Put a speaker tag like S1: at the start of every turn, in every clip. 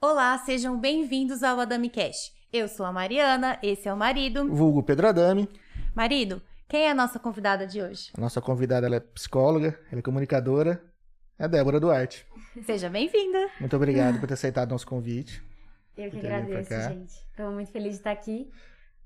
S1: Olá, sejam bem-vindos ao Adami Cash. Eu sou a Mariana, esse é o marido.
S2: Vulgo Pedro Adame.
S1: Marido, quem é a nossa convidada de hoje?
S2: A nossa convidada é psicóloga, ela é comunicadora. É a Débora Duarte.
S1: Seja bem-vinda.
S2: Muito obrigado por ter aceitado nosso convite.
S3: Eu que agradeço, gente. Estou muito feliz de estar aqui.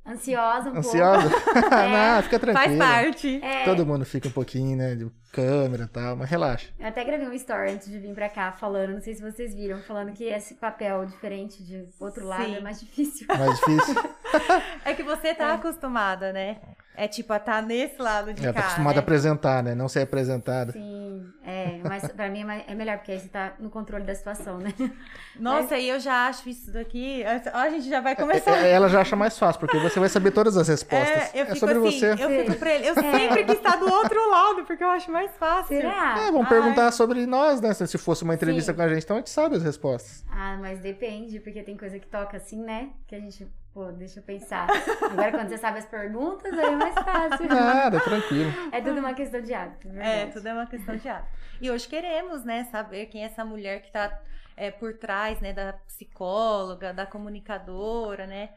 S3: Ansiosa um
S2: Ansiosa?
S3: pouco.
S2: Não, fica
S1: Faz
S2: tranquila.
S1: parte.
S3: É,
S2: Todo mundo fica um pouquinho, né, de câmera e tal, mas relaxa.
S3: eu até gravei um story antes de vir pra cá falando, não sei se vocês viram, falando que esse papel diferente de outro lado
S1: Sim.
S3: é mais difícil.
S2: Mais difícil.
S1: É que você tá acostumada, né? É tipo, a estar nesse lado de
S2: Já
S1: cá,
S2: tá acostumada
S1: né?
S2: a apresentar, né? Não ser apresentada.
S3: Sim, é, mas pra mim é, é melhor, porque aí você tá no controle da situação, né?
S1: Nossa, e eu já acho isso daqui... Ó, a gente já vai começar...
S2: É, é, Ela já acha mais fácil, porque você vai saber todas as respostas.
S1: É, eu fico
S2: sobre
S1: assim,
S2: você.
S1: eu fico pra ele. Eu sempre quis estar do outro lado, porque eu acho mais fácil.
S3: Será?
S2: É, vamos
S1: Ai.
S2: perguntar sobre nós, né? Se fosse uma entrevista
S3: Sim.
S2: com a gente, então a gente sabe as respostas.
S3: Ah, mas depende, porque tem coisa que toca assim, né? Que a gente, pô, deixa eu pensar. Agora, quando você sabe as perguntas, aí é mais fácil.
S2: Nada, tranquilo.
S3: É tudo uma questão de hábito,
S1: É,
S3: verdade.
S1: tudo é uma questão de hábito. E hoje queremos, né, saber quem é essa mulher que tá é, por trás, né, da psicóloga, da comunicadora, né?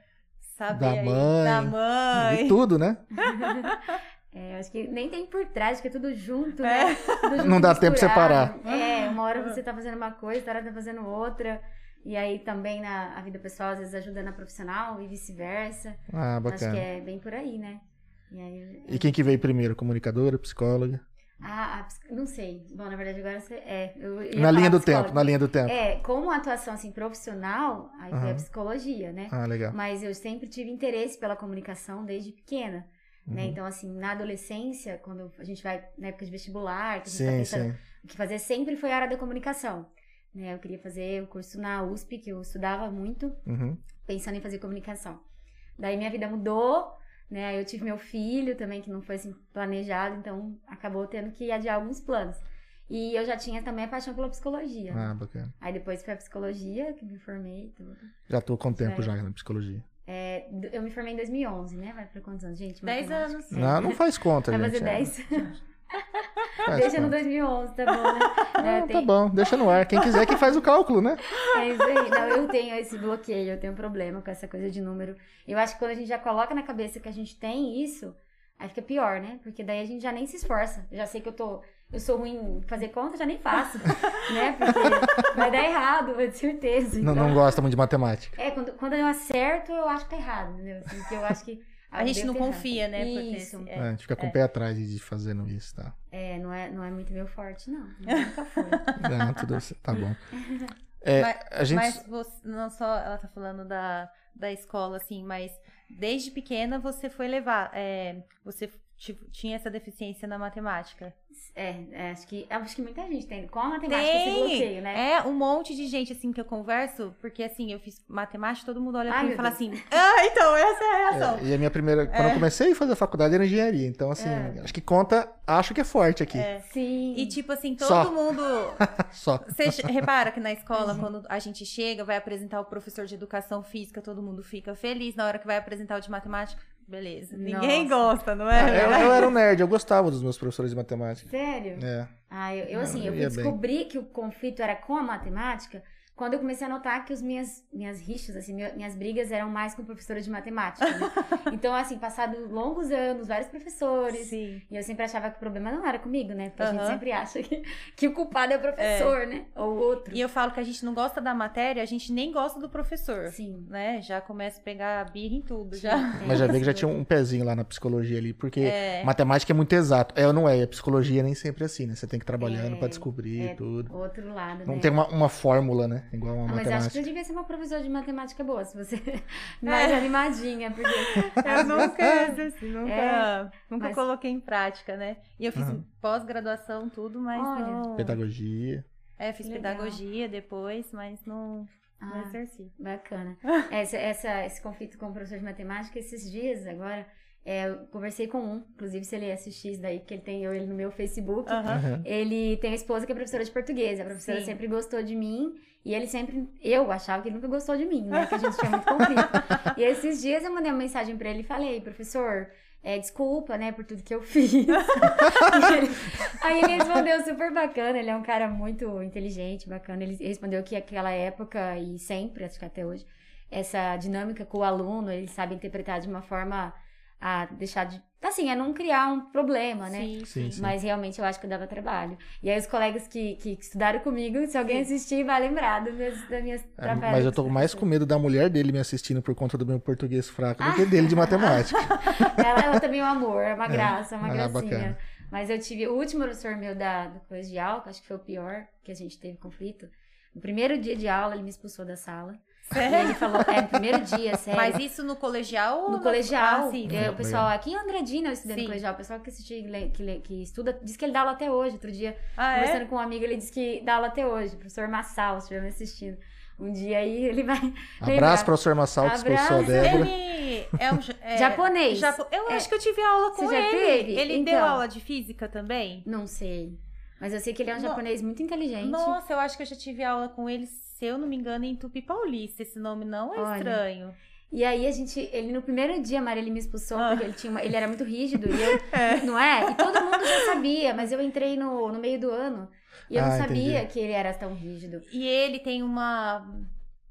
S1: Saber
S2: Da
S1: aí,
S2: mãe,
S1: da
S2: De
S1: mãe.
S2: tudo, né?
S3: É, eu acho que nem tem por trás, acho que é tudo junto,
S1: É.
S3: né? Tudo junto,
S2: Não dá tempo de
S3: misturado.
S2: separar.
S3: É, uma hora você tá fazendo uma coisa, outra hora tá fazendo outra. E aí também na a vida pessoal, às vezes ajuda na profissional e vice-versa.
S2: Ah,
S3: Acho que
S2: bacana.
S3: é bem por aí, né? E aí,
S2: E quem que veio primeiro? Comunicadora, psicóloga?
S3: ah, a não sei. Bom, na verdade agora você é.
S2: Na linha do
S3: psicóloga.
S2: tempo, na linha do tempo.
S3: É, como atuação assim profissional, aí foi
S2: Aham.
S3: a psicologia, né?
S2: Ah, legal.
S3: Mas eu sempre tive interesse pela comunicação desde pequena. Né?
S2: Uhum.
S3: Então, assim, na adolescência, quando a gente vai na época de vestibular, que a gente tá
S2: Sim,
S3: pensando
S2: sim.
S3: o que fazer, sempre foi a área da comunicação. Né? Eu queria fazer o curso na USP, que eu estudava muito,
S2: Uhum.
S3: pensando em fazer comunicação. Daí minha vida mudou, né? Eu tive meu filho também, que não foi assim planejado, então acabou tendo que adiar alguns planos. E eu já tinha também a paixão pela psicologia.
S2: Ah, bacana.
S3: Aí depois foi a psicologia, que me formei e tudo.
S2: Já tô com tempo
S3: É.
S2: já na psicologia.
S3: É, eu me formei em 2011, né? Vai pra quantos anos, gente?
S1: Dez
S3: Matemática.
S1: anos.
S3: É.
S2: Não, não faz conta,
S3: Vai
S2: gente.
S3: fazer
S2: é.
S3: 10.
S2: Faz
S3: Deixa no
S2: conta.
S3: 2011, tá bom, né?
S2: Ah,
S3: Né,
S2: tá
S3: tem-
S2: bom, deixa no ar. Quem quiser que faz o cálculo, né?
S3: É isso aí. Não, eu tenho esse bloqueio, eu tenho um problema com essa coisa de número. Eu acho que quando a gente já coloca na cabeça que a gente tem isso, aí fica pior, né? Porque daí a gente já nem se esforça. Eu já sei que eu tô. Eu sou ruim em fazer conta, já nem faço. né? Porque vai dar errado, de certeza.
S2: Não,
S3: Então,
S2: não gosta muito de matemática.
S3: É, quando, quando eu acerto, eu acho que tá errado, entendeu? Assim, porque eu acho que.
S1: A gente não
S3: errado.
S1: confia, né? Porque
S3: Isso.
S1: esse-
S2: É,
S1: é.
S2: a gente fica com
S1: é.
S2: o pé atrás de fazendo isso, tá?
S3: É, não é, não é muito meu forte, não. Nunca foi.
S2: Não, tudo tá bom. É,
S1: Mas-
S2: a gente.
S1: Mas você, não só ela tá falando da, da escola, assim, mas desde pequena você foi levar. é, você tipo, tinha essa deficiência na matemática.
S3: É, é, acho que acho que muita gente tem. Com a matemática esse bloqueio, né?
S1: É, um monte de gente, assim, que eu converso, porque, assim, eu fiz matemática, todo mundo olha pra mim e fala
S3: Deus.
S1: assim, ah, então, essa é a reação.
S2: É, e a minha primeira. Quando eu comecei a fazer a faculdade era engenharia. Então, assim,
S3: É.
S2: acho que conta, acho que é forte aqui.
S1: É.
S3: Sim.
S1: E, tipo assim, todo
S2: Só.
S1: mundo...
S2: Só.
S1: Você repara que na escola, quando a gente chega, vai apresentar o professor de educação física, todo mundo fica feliz. Na hora que vai apresentar o de matemática, beleza. Ninguém
S3: Nossa.
S1: gosta, não é?
S2: eu, eu era um nerd, eu gostava dos meus professores de matemática.
S3: Sério?
S2: É.
S3: Ah, eu, eu assim, eu
S2: eu ia bem.
S3: que o conflito era com a matemática quando eu comecei a notar que as minhas, minhas rixas, assim, minha- minhas brigas eram mais com professora de matemática. né? então, assim, passado longos anos, vários professores.
S1: Sim.
S3: E eu sempre achava que o problema não era comigo, né? Porque a gente sempre acha que, que o culpado é o professor, né? Ou outro.
S1: E eu falo que a gente não gosta da matéria, a gente nem gosta do professor.
S3: Sim.
S1: Né? Já começa a pegar birra em tudo, já.
S3: Tem
S2: Mas já vi que já tinha um pezinho lá na psicologia ali, porque
S1: É.
S2: matemática é muito exato. É ou não é? E a psicologia nem sempre é assim, né? Você tem que ir trabalhando
S3: É,
S2: pra descobrir
S3: é,
S2: tudo.
S3: Outro lado,
S2: Não
S3: né?
S2: tem uma, uma fórmula, né? Igual uma
S3: Ah, mas acho que
S2: matemática.
S3: você devia ser uma professora de matemática boa, se você mais animadinha, porque
S1: Eu nunca, assim, nunca,
S3: É,
S1: nunca
S3: mas-
S1: coloquei em prática, né? E eu fiz
S2: Aham.
S1: pós-graduação, tudo, mas
S3: Olha.
S1: não.
S2: Pedagogia.
S1: É, fiz
S3: Legal.
S1: pedagogia depois, mas não, não
S3: Ah,
S1: exerci.
S3: bacana. Essa, essa- esse conflito com o professor de matemática, esses dias agora, É, eu conversei com um, inclusive se ele assistir isso daí, porque ele tem eu ele no meu Facebook.
S1: Aham.
S3: Ele tem a esposa que é professora de português. A professora
S1: Sim.
S3: sempre gostou de mim. E ele sempre. Eu achava que ele nunca gostou de mim, né? Que a gente tinha muito conflito. e esses dias eu mandei uma mensagem pra ele e falei, professor. é, desculpa, né, por tudo que eu fiz. Ele- aí ele respondeu super bacana, ele é um cara muito inteligente, bacana. Ele respondeu que aquela época e sempre, acho que até hoje, essa dinâmica com o aluno, ele sabe interpretar de uma forma a deixar de. Assim, é não criar um problema, né?
S1: Sim,
S2: Sim,
S1: sim.
S3: Mas realmente eu acho que eu dava trabalho. E aí os colegas que, que estudaram comigo, se alguém assistir, vai lembrar das minhas, das minhas
S2: É,
S3: trabalhos.
S2: mas eu tô mais com medo da mulher dele me assistindo por conta do meu português fraco
S3: Ah.
S2: do que dele de matemática.
S3: Ela, ela também é um amor, é uma graça, é uma
S2: Ah,
S3: gracinha.
S2: bacana.
S3: Mas eu tive o último professor meu da, do colegial, que acho que foi o pior, que a gente teve conflito. No primeiro dia de aula, ele me expulsou da sala. E
S1: Sério?
S3: ele falou, é, no primeiro dia, sério.
S1: Mas isso no colegial
S3: No colegial,
S1: Ah, sim.
S3: é,
S2: sim.
S3: o pessoal aqui em Andradina eu estudei
S1: Sim.
S3: no colegial, o pessoal que assiste, que, que estuda, diz que ele dá aula até hoje. Outro dia,
S1: Ah, é?
S3: conversando com um amigo, ele disse que dá aula até hoje. O professor Massal, se estiver me assistindo. Um dia aí ele vai.
S2: Abraço, professor Massal, que expulsou. Débora.
S1: Ele é um é,
S3: Japonês.
S1: Japo- Eu
S3: É.
S1: acho que eu tive aula com
S3: Você já
S1: ele.
S3: teve?
S1: Ele deu
S3: Então.
S1: aula de física também?
S3: Não sei. Mas eu sei que ele é um
S1: No-
S3: japonês muito inteligente.
S1: Nossa, eu acho que eu já tive aula com ele, se eu não me engano, em Tupi Paulista. Esse nome não é
S3: Olha.
S1: estranho.
S3: E aí a gente, ele no primeiro dia, Maria, ele me expulsou
S1: Ah.
S3: porque ele tinha uma- ele era muito rígido e eu, não é? E todo mundo já sabia, mas eu entrei no, no meio do ano e eu não
S2: Ah,
S3: sabia
S2: entendi.
S3: que ele era tão rígido.
S1: E ele tem uma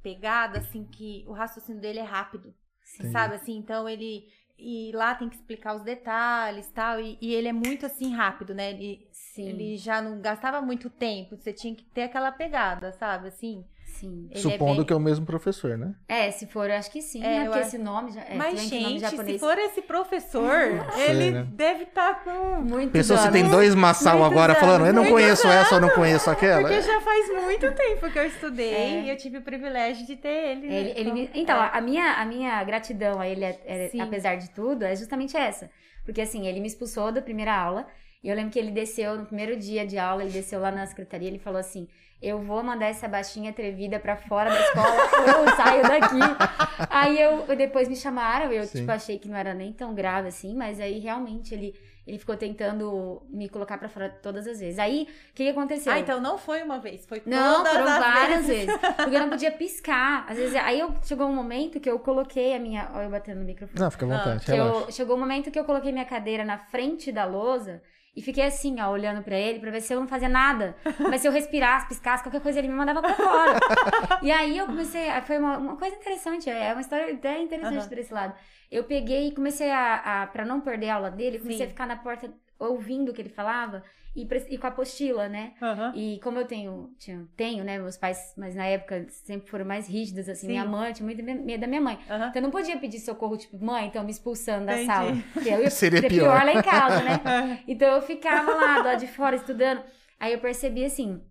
S1: pegada, assim, que o raciocínio dele é rápido.
S2: Entendi.
S1: Sabe, assim, então ele... E lá tem que explicar os detalhes tal, e, e ele é muito, assim, rápido, né? Ele,
S3: Sim,
S1: ele já não gastava muito tempo, você tinha que ter aquela pegada, sabe, assim.
S3: sim.
S1: Ele é
S2: Supondo
S1: bem-
S2: que é o mesmo professor, né?
S3: É, se for, eu acho que sim,
S1: É,
S3: né?
S1: eu
S3: Porque
S1: acho-
S3: esse nome já é
S1: Mas, gente,
S3: japonês.
S1: se for esse professor,
S2: Sei,
S1: ele
S2: né?
S1: deve estar com...
S3: muito
S2: Pensou se tem
S3: né?
S2: dois Massal agora
S1: anos,
S2: falando, eu não conheço essa ou não conheço aquela.
S1: Porque já faz muito tempo que eu estudei
S3: É.
S1: e eu tive o privilégio de ter ele.
S3: Ele, ele me-
S1: é.
S3: Então, a, minha, a minha gratidão a ele, é- é- apesar de tudo, é justamente essa. Porque, assim, ele me expulsou da primeira aula. E eu lembro que ele desceu, no primeiro dia de aula, ele desceu lá na secretaria ele falou assim: Eu vou mandar essa baixinha atrevida pra fora da escola ou eu saio daqui. aí eu, depois me chamaram, eu,
S2: Sim.
S3: tipo, achei que não era nem tão grave assim, mas aí realmente ele. Ele ficou tentando me colocar pra fora todas as vezes. Aí, o que, que aconteceu?
S1: Ah, então não foi uma vez, foi
S3: Não,
S1: todas
S3: foram
S1: as
S3: várias
S1: vezes.
S3: vezes. Porque eu não podia piscar. Às vezes, aí eu, chegou um momento que eu coloquei a minha. Olha, eu batendo no microfone.
S2: Não, fica à vontade,
S3: eu, chegou um momento que eu coloquei minha cadeira na frente da lousa e fiquei assim, ó, olhando pra ele, pra ver se eu não fazia nada. Mas se eu respirasse, piscasse, qualquer coisa, ele me mandava pra fora. e aí eu comecei. Foi uma, uma coisa interessante, é uma história até interessante
S1: Aham.
S3: por esse lado. Eu peguei e comecei a. a pra não perder a aula dele, comecei
S1: Sim.
S3: a ficar na porta ouvindo o que ele falava e, e com a apostila, né?
S1: Aham.
S3: E como eu tenho, tinha, tenho, né, meus pais, mas na época sempre foram mais rígidos, assim,
S1: Sim.
S3: minha mãe, tinha muito me- medo da minha mãe.
S1: Aham.
S3: Então eu não podia pedir socorro, tipo, mãe, então me expulsando da
S1: Entendi.
S3: sala. Porque eu ia
S2: Seria
S3: ser
S2: pior.
S3: lá em casa, né? Então eu ficava lá, do lado de fora, estudando. Aí eu percebi assim,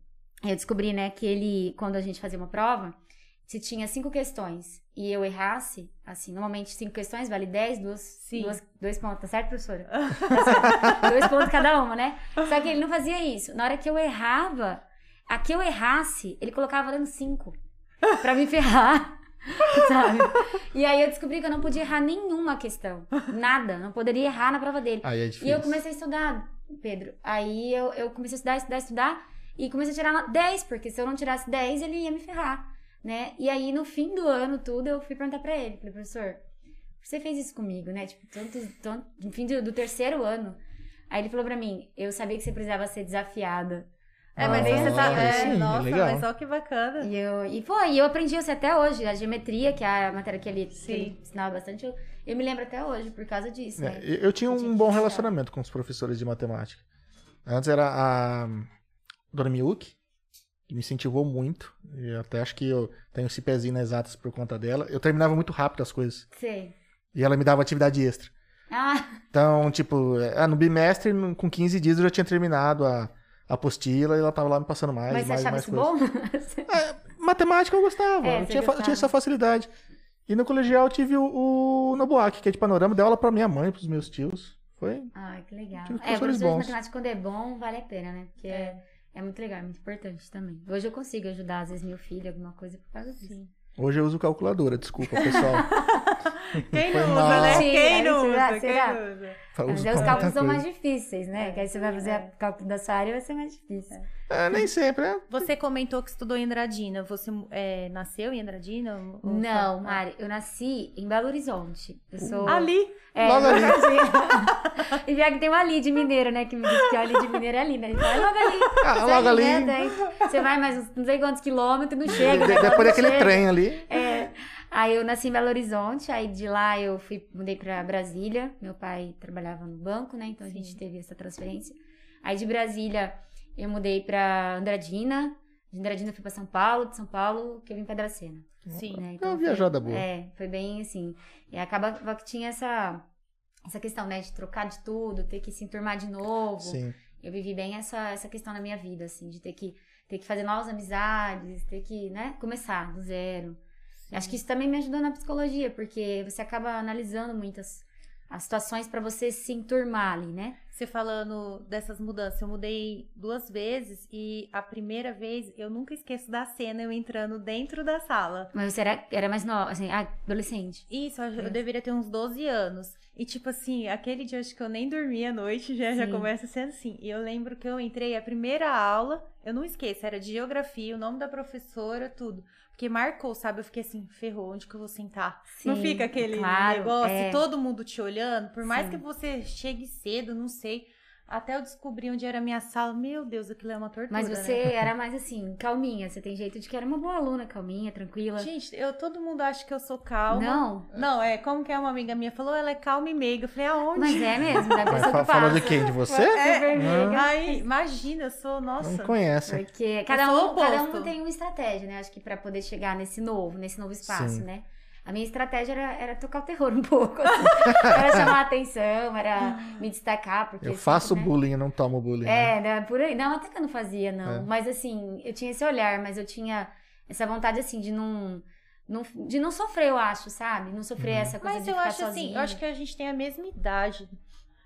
S3: eu descobri, né, que ele, quando a gente fazia uma prova, se tinha cinco questões e eu errasse, assim, normalmente cinco questões vale dez, duas,
S1: Sim.
S3: duas dois pontos, tá certo, professora? Tá certo. dois pontos cada uma, né? Só que ele não fazia isso. Na hora que eu errava, a que eu errasse, ele colocava valendo cinco pra me ferrar. Sabe? E aí eu descobri que eu não podia errar nenhuma questão. Nada. Não poderia errar na prova dele.
S2: Aí é
S3: E
S2: difícil.
S3: eu comecei a estudar, Pedro. Aí eu, eu comecei a estudar, estudar, estudar. E comecei a tirar no- 10, porque se eu não tirasse 10, ele ia me ferrar, né? E aí, no fim do ano, tudo, eu fui perguntar pra ele. Falei, professor, você fez isso comigo, né? Tipo, tanto, tanto, no fim do, do terceiro ano. Aí ele falou pra mim, eu sabia que você precisava ser desafiada.
S1: É, mas aí você tá. É,
S2: sim,
S1: nossa,
S2: legal.
S1: mas olha que bacana.
S3: E eu, e foi, e eu aprendi isso até hoje. A geometria, que é a matéria que ele, que ele ensinava bastante, eu, eu me lembro até hoje por causa disso,
S2: É,
S3: né?
S2: eu eu tinha
S3: Eu
S2: um
S3: tinha
S2: bom relacionamento com os professores de matemática. Antes era a Dona Miyuki, que me incentivou muito. E eu até acho que eu tenho esse pezinho nas exatas por conta dela. Eu terminava muito rápido as coisas.
S3: Sei.
S2: E ela me dava atividade extra.
S3: Ah,
S2: Então, tipo, ah, no bimestre, com 15 dias eu já tinha terminado a, a apostila e ela tava lá me passando mais,
S3: mas você
S2: mais,
S3: achava
S2: mais
S3: isso
S2: coisas.
S3: bom?
S2: Matemática eu gostava,
S3: É,
S2: eu
S3: você
S2: tinha,
S3: gostava.
S2: tinha essa facilidade. E no colegial eu tive o, o Nobuaki, que é de panorama, deu aula pra minha mãe, pros meus tios. Foi
S3: Ai, que legal.
S2: Tive
S3: É, professor de matemática quando é bom, vale a pena, né? Porque é, é muito legal, é muito importante também. Hoje eu consigo ajudar, às vezes, meu filho, alguma coisa por causa disso.
S1: Sim.
S2: Hoje eu uso calculadora, desculpa, pessoal.
S1: Quem
S2: Foi
S1: não usa, né?
S3: Sim,
S1: Quem não usa? Quem
S3: será?
S1: não usa?
S3: Mas os cálculos são mais difíceis, né?
S1: É,
S3: que aí você vai fazer
S1: é.
S3: o cálculo da sua área vai ser mais difícil.
S2: É, nem sempre, é.
S1: Você comentou que estudou em Andradina. Você é, nasceu em Andradina? ou-
S3: Não, Mari, eu nasci em Belo Horizonte. Eu sou.
S1: Ali.
S3: É,
S2: Logo ali.
S3: e pior que tem uma ali de mineiro, né? Que me diz que a ali de mineiro é ali, né? Então é logo ali.
S2: Ah,
S3: Segue
S2: logo ali.
S3: reto, aí Você vai mais uns não sei quantos quilômetros, não chega.
S2: de-
S3: né?
S2: depois daquele
S3: chega.
S2: trem ali.
S3: É. Aí eu nasci em Belo Horizonte, aí de lá eu fui, mudei pra Brasília. Meu pai trabalhava no banco, né? Então a gente teve essa transferência. Aí de Brasília eu mudei pra Andradina. De Andradina eu fui pra São Paulo, de São Paulo que eu vim pra Dracena.
S1: Sim.
S3: Né?
S2: É uma
S3: foi-
S2: viajada boa.
S3: É, foi bem assim. E acabava que tinha essa, essa questão, né? De trocar de tudo, ter que se enturmar de novo.
S2: Sim.
S3: Eu vivi bem essa, essa questão na minha vida, assim, de ter que, ter que fazer novas amizades, ter que, né, começar do zero. Acho que isso também me ajudou na psicologia, porque você acaba analisando muitas as situações pra você se enturmar ali, né?
S1: Você falando dessas mudanças, eu mudei duas vezes e a primeira vez eu nunca esqueço da cena eu entrando dentro da sala.
S3: Mas você era, era mais nova, assim, adolescente.
S1: Isso, eu, eu
S3: Isso.
S1: deveria ter uns 12 anos. E tipo assim, aquele dia acho que eu nem dormi à noite, já, já começa sendo assim. E eu lembro que eu entrei a primeira aula, eu não esqueço, era de geografia, o nome da professora, tudo. Porque marcou, sabe? Eu fiquei assim, ferrou, onde que eu vou sentar? não
S3: Sim,
S1: fica aquele
S3: claro,
S1: negócio,
S3: é.
S1: todo mundo te olhando, por mais
S3: Sim.
S1: que você chegue cedo, não sei. Até eu descobri onde era a minha sala, meu Deus, aquilo é uma tortura.
S3: Mas
S1: né?
S3: você era mais assim, calminha. Você tem jeito de que era uma boa aluna, calminha, tranquila.
S1: Gente, eu, todo mundo acha que eu sou calma.
S3: Não,
S1: Não, é como que é uma amiga minha falou, ela é calma e meiga. Eu falei, aonde?
S3: mas é mesmo, da
S2: Mas
S3: pessoa
S2: fa-
S3: que
S2: falou de quem? De você?
S1: É,
S3: meiga.
S1: Aí, imagina, eu sou, nossa.
S2: Não conhece.
S3: Porque cada um, cada um tem uma estratégia, né? Acho que pra poder chegar nesse novo, nesse novo espaço,
S2: Sim.
S3: né? A minha estratégia era, era tocar o terror um pouco. assim. era chamar a atenção, era me destacar. Porque
S2: Eu
S3: sempre,
S2: faço
S3: né?
S2: bullying, eu não tomo bullying. né?
S3: É, né, por aí. Não, até que eu não fazia, não.
S2: É.
S3: Mas assim, eu tinha esse olhar, mas eu tinha essa vontade, assim, de não. não de não sofrer, eu acho, sabe? Não sofrer
S2: Uhum.
S3: essa coisa
S1: Mas
S3: de
S1: eu acho assim,
S3: sozinha.
S1: eu acho que a gente tem a mesma idade.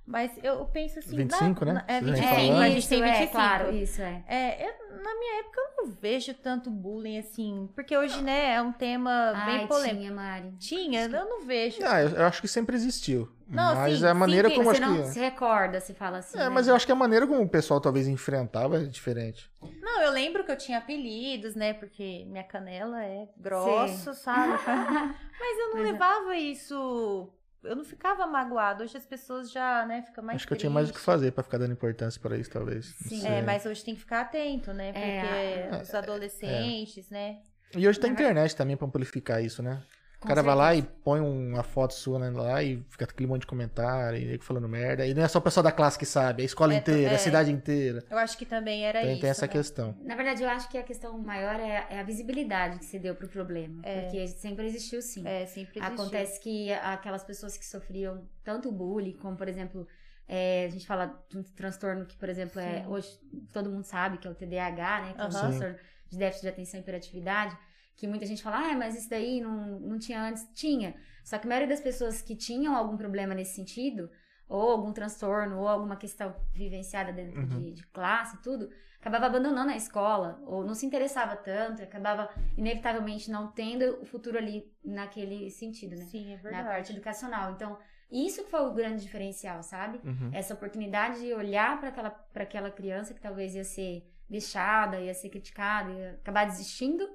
S1: Mas eu penso assim.
S2: 25,
S1: na-
S2: né?
S1: na- É,
S2: Você já
S1: 25.
S2: falou.
S1: a
S3: É,
S1: gente tem
S3: é,
S1: 25.
S3: claro, isso é.
S1: É, eu- na minha época eu não vejo tanto bullying assim. Porque hoje, né, é um tema bem
S3: Ai,
S1: polêmico.
S3: tinha, Mari.
S1: Tinha, eu não vejo.
S2: Ah, eu, eu acho que sempre existiu.
S1: Não,
S2: mas
S1: sim,
S2: é a maneira
S1: sim,
S2: como
S3: Você
S2: acho
S3: não
S2: que.
S3: se recorda, se fala assim.
S2: É,
S3: né?
S2: mas eu acho que a maneira como o pessoal talvez enfrentava é diferente.
S1: Não, eu lembro que eu tinha apelidos, né? Porque minha canela é grossa, sabe? Mas eu não
S3: Mas é.
S1: levava isso. Eu não ficava magoada. Hoje as pessoas já, né, ficam mais
S2: acho que eu tinha mais o que fazer pra ficar dando importância pra isso, talvez.
S3: Sim.
S1: É, mas hoje tem que ficar atento, né? Porque
S3: É,
S1: os adolescentes, né?
S2: E hoje tem
S3: Na
S2: internet também pra amplificar isso, né? O
S3: Com
S2: cara vai lá e
S3: certeza.
S2: põe uma foto sua né, lá e fica aquele monte de comentário, e falando merda. E não é só o pessoal da classe que sabe, é a escola
S1: É,
S2: inteira,
S1: é.
S2: a cidade inteira.
S1: Eu acho que também era
S2: Tem,
S1: isso.
S2: tem essa
S1: né?
S2: questão.
S3: Na verdade, eu acho que a questão maior é, é a visibilidade que se deu pro problema.
S1: É.
S3: Porque sempre existiu, sim.
S1: É, sempre existiu.
S3: Acontece que aquelas pessoas que sofriam tanto bullying, como, por exemplo, é, a gente fala de um transtorno que, por exemplo, é,
S1: Sim.
S3: hoje todo mundo sabe que é o TDAH, né? Que é um
S1: Aham.
S3: transtorno de déficit de atenção e hiperatividade. Que muita gente fala, ah, mas isso daí não, não tinha antes. Tinha. Só que a maioria das pessoas que tinham algum problema nesse sentido, ou algum transtorno, ou alguma questão vivenciada dentro
S2: Uhum.
S3: de, de classe, tudo, acabava abandonando a escola, ou não se interessava tanto, e acabava inevitavelmente não tendo o futuro ali naquele sentido, né?
S1: Sim, é
S3: Na
S1: verdade.
S3: parte educacional. Então, isso que foi o grande diferencial, sabe?
S2: Uhum.
S3: Essa oportunidade de olhar para aquela, pra aquela criança que talvez ia ser deixada, ia ser criticada, ia acabar desistindo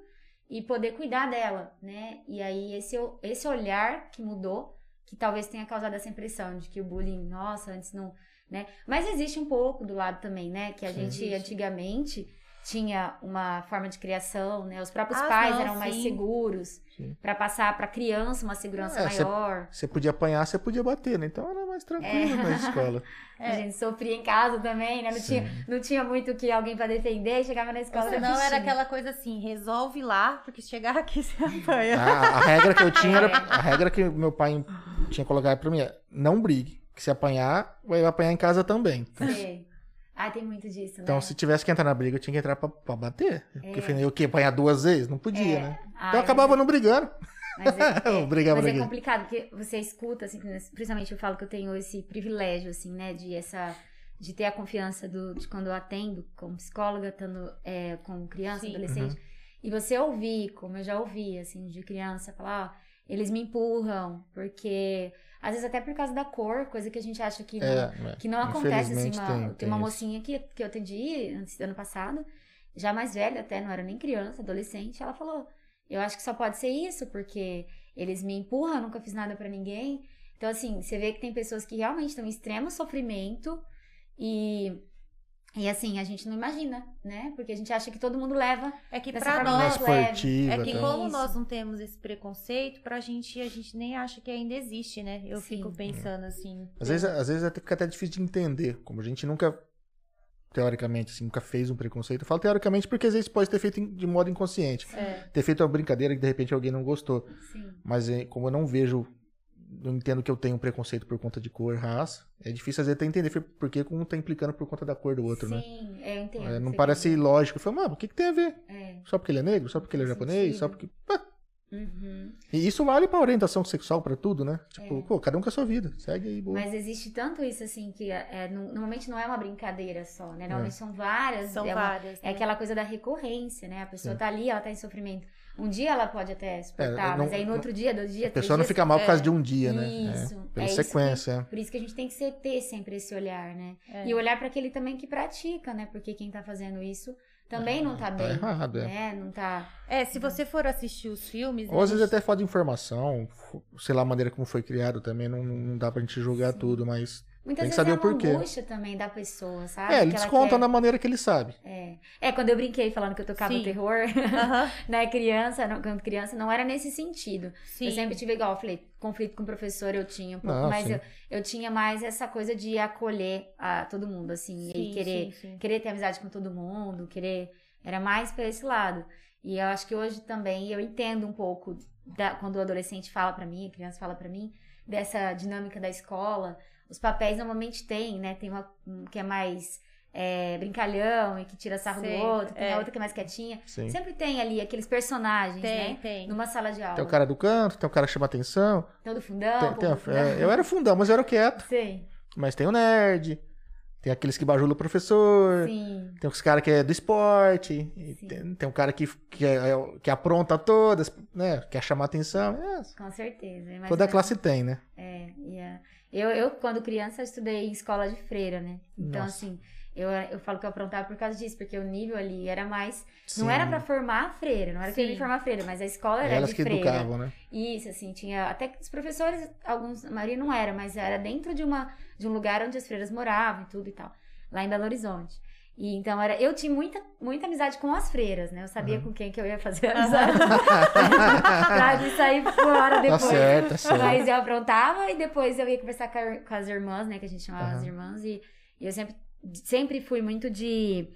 S3: e poder cuidar dela, né? E aí esse, esse olhar que mudou, que talvez tenha causado essa impressão de que o bullying, nossa, antes não, né? Mas existe um pouco do lado também, né? Que a
S2: Sim.
S3: gente
S1: Existe.
S3: antigamente tinha uma forma de criação, né? Os próprios
S1: Ah,
S3: pais
S1: não,
S3: eram mais
S1: sim.
S3: seguros
S2: Sim.
S3: para passar para criança uma segurança
S2: É,
S3: maior.
S2: Você podia apanhar, você podia bater, né? Então era mais tranquilo
S3: É.
S2: na escola.
S3: A gente sofria em casa também, né? Não,
S2: Sim.
S3: tinha, não tinha muito que alguém pra defender, chegava na escola.
S1: Senão era
S3: bichinho.
S1: aquela coisa assim, resolve lá, porque se chegar aqui você apanha.
S2: A, a regra que eu tinha era.
S3: É.
S2: A regra que meu pai tinha colocado pra mim é: não brigue. Que se apanhar, vai apanhar em casa também.
S3: Sei. Ai, tem muito disso, né?
S2: Então, se tivesse que entrar na briga, eu tinha que entrar pra, pra bater. Porque
S3: É.
S2: afinal, eu que apanhar duas vezes? Não podia,
S3: É.
S2: né?
S3: Ai,
S2: Então eu acabava não brigando.
S3: Mas é, é,
S2: Brigar,
S3: mas é complicado, porque você escuta, assim, principalmente eu falo que eu tenho esse privilégio, assim, né, de essa de ter a confiança do, de quando eu atendo como psicóloga, estando é, com criança,
S1: Sim.
S3: adolescente. E você ouvir, como eu já ouvi, assim, de criança, falar, ó, eles me empurram, porque às vezes até por causa da cor, coisa que a gente acha que não,
S2: É, é.
S3: que não acontece assim. Uma,
S2: tem-
S3: tem,
S2: tem
S3: uma mocinha que, que eu atendi antes ano passado, já mais velha até, não era nem criança, adolescente, ela falou: Eu acho que só pode ser isso, porque eles me empurram, nunca fiz nada pra ninguém. Então, assim, você vê que tem pessoas que realmente estão em extremo sofrimento e. E assim, a gente não imagina, né? Porque a gente acha que todo mundo leva.
S1: É que pra nós.
S2: esportiva,
S1: É que
S2: tá?
S1: como
S3: Isso.
S1: nós não temos esse preconceito, pra gente, a gente nem acha que ainda existe, né? Eu
S3: Sim.
S1: fico pensando assim.
S2: Às vezes, às vezes até fica até difícil de entender, como a gente nunca, teoricamente, assim, nunca fez um preconceito. Eu falo teoricamente porque às vezes pode ter feito de modo inconsciente.
S1: É,
S2: Ter feito uma brincadeira que de repente alguém não gostou.
S3: Sim.
S2: Mas é, como eu não vejo, não entendo que eu tenho um preconceito por conta de cor, raça, é difícil às vezes até entender porque um tá implicando por conta da cor do outro, né?
S3: Sim, eu entendo.
S2: É, não parece
S3: entende.
S2: lógico. Eu falo, mano, o que, que tem a ver?
S3: É.
S2: Só porque ele é negro? Só porque ele é japonês? Só
S3: sentido.
S2: porque. Ah,
S3: Uhum.
S2: E isso vale pra orientação sexual, pra tudo, né? Tipo,
S3: É.
S2: pô, cada um com a sua vida. Segue aí, boa.
S3: Mas existe tanto isso, assim, que é, no- normalmente não é uma brincadeira só, né? Normalmente são várias.
S1: são
S3: é uma-
S1: várias.
S3: É
S1: né?
S3: aquela coisa da recorrência, né? A pessoa
S2: Sim.
S3: tá ali, ela tá em sofrimento. Um dia ela pode até suportar,
S2: É, não-
S3: mas aí no outro dia, dois dias,
S2: A
S3: três
S2: pessoa não
S3: dias,
S2: fica mal por causa
S1: é.
S2: de um dia, né?
S3: Isso.
S2: É, pela
S3: É isso
S2: sequência. é.
S3: Por isso que a gente tem que ser- ter sempre esse olhar, né?
S1: É.
S3: E olhar para aquele também que pratica, né? Porque quem tá fazendo isso também não tá
S2: Tá
S3: bem.
S2: errado, é.
S3: né? Não tá.
S1: É, se você for assistir os filmes.
S2: Ou às vezes
S1: gente-
S2: até falta de informação, sei lá a maneira como foi criado também, não, não dá pra gente julgar
S3: Sim.
S2: tudo, mas.
S3: Muitas
S2: Tem que
S3: vezes
S2: saber
S3: é
S2: o
S3: uma
S2: porquê.
S3: angústia também da pessoa, sabe?
S2: é, ele desconta
S3: quer-
S2: na maneira que ele sabe.
S3: É. é, quando eu brinquei falando que eu tocava
S1: Sim.
S3: terror, né, criança, não- quando criança, não era nesse sentido.
S1: sim.
S3: Eu sempre tive igual, eu falei, conflito com o professor eu tinha um pouco,
S2: Não,
S3: mas
S2: sim.
S3: eu, eu tinha mais essa coisa de acolher a todo mundo, assim,
S1: Sim,
S3: e querer,
S1: sim, sim.
S3: querer ter amizade com todo mundo, querer. Era mais pra esse lado. E eu acho que hoje também eu entendo um pouco da- quando o adolescente fala pra mim, a criança fala pra mim, dessa dinâmica da escola. Os papéis normalmente tem, né? Tem uma um que é mais é, brincalhão e que tira sarro
S1: Sei,
S3: do outro, tem
S1: é.
S3: a outra que é mais quietinha.
S2: Sim.
S3: Sempre tem ali aqueles personagens,
S1: Tem,
S3: né?
S1: tem.
S3: Numa sala de aula.
S2: Tem o cara do canto, tem o cara que chama atenção.
S3: Todo fundão,
S2: tem-
S3: povo
S2: tem a-
S3: do fundão.
S2: é, eu era fundão, mas eu era quieto.
S3: Sim,
S2: Mas tem o nerd, tem aqueles que bajulam o professor.
S3: sim.
S2: Tem os caras que é do esporte, e
S3: Sim.
S2: tem, tem um cara que, que, é- que apronta todas, né? Quer chamar atenção. É,
S3: Com certeza. Mas
S2: toda
S3: é-
S2: classe tem, né?
S3: É, e é- eu, eu, quando criança, estudei em escola de freira, né? Então,
S2: Nossa.
S3: assim, eu, eu falo que eu aprontava por causa disso, porque o nível ali era mais.
S2: Sim.
S3: Não era pra formar a freira, não era pra
S1: Sim.
S3: me formar a freira, mas a escola era
S2: Elas
S3: de
S2: que
S3: freira.
S2: educavam, né?
S3: Isso, assim, tinha. Até que os professores, alguns, a maioria não era, mas era dentro de, uma, de um lugar onde as freiras moravam e tudo e tal, lá em Belo Horizonte. E então era, eu tinha muita, muita amizade com as freiras, né? Eu sabia
S2: Uhum.
S3: com quem que eu ia fazer amizade. pra de sair fora
S2: Tá
S3: depois.
S2: certo, tá certo.
S3: Mas eu aprontava e depois eu ia conversar com, a- com as irmãs, né? Que a gente chamava as
S2: Aham.
S3: irmãs. E, e eu sempre, sempre fui muito de.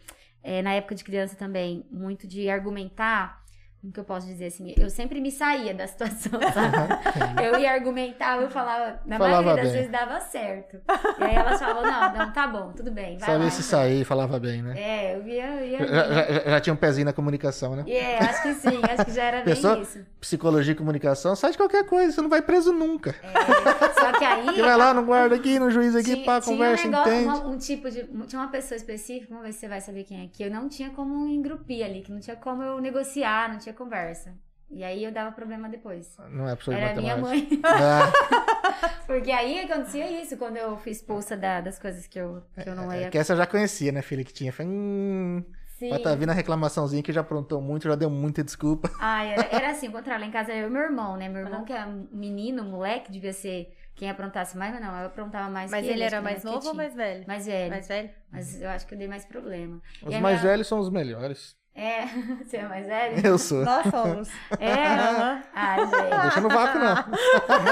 S3: eh, na época de criança também, muito de argumentar. Como que eu posso dizer assim? Eu sempre me saía da situação, sabe? eu ia argumentar, eu falava. Na
S2: Falava
S3: maioria das
S2: bem.
S3: vezes dava certo. E aí elas falavam: não, não, tá bom, tudo bem. Vai
S2: Sabia
S3: lá,
S2: se
S3: então.
S2: sair, falava bem, né?
S3: É, eu ia. Eu ia
S2: Já, já- já- tinha um pezinho na comunicação, né?
S3: É, acho que sim, acho que já era bem
S2: Pessoa-
S3: isso.
S2: Psicologia e comunicação, sai de qualquer coisa, você não vai preso nunca.
S3: É, só que aí.
S2: Você vai lá no guarda aqui, no juiz aqui,
S3: Tinha-
S2: pá,
S3: tinha
S2: conversa,
S3: um negócio-
S2: entende.
S3: uma- um tipo de. Tinha uma pessoa específica, vamos ver se você vai saber quem é, que eu não tinha como engrupir ali, que não tinha como eu negociar, não tinha conversa. E aí eu dava problema depois.
S2: Não é professor de
S3: Era minha
S2: matemática.
S3: mãe.
S2: Ah,
S3: Porque aí acontecia isso quando eu fui expulsa da- das coisas que eu, que eu não
S2: é
S3: ia.
S2: que essa eu já conhecia, né, filha, que tinha. Falei, hum,
S3: Sim.
S2: vai tá vindo a reclamaçãozinha que já aprontou muito, já deu muita desculpa.
S3: Ah, era, era assim, o contrário. Lá em casa era eu e meu irmão, né? Meu irmão, que é um menino, moleque, devia ser quem aprontasse mais, mas não, eu aprontava mais
S1: Mas
S3: que
S1: ele
S3: acho
S1: era mais novo ou mais velho?
S3: Mais velho.
S1: Mais velho?
S3: Mas eu acho que eu dei mais problema.
S2: Os
S3: E
S2: mais
S3: minha-
S2: velhos são os melhores.
S3: É, você é mais velho?
S2: Eu sou.
S1: Nós somos.
S3: É.
S1: Aham.
S3: Ah, gente.
S2: Deixa no vácuo, não.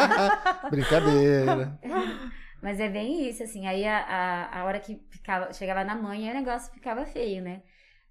S2: Brincadeira.
S3: Mas é bem isso, assim. Aí a, a, a hora que ficava, chegava na mãe, o negócio ficava feio, né?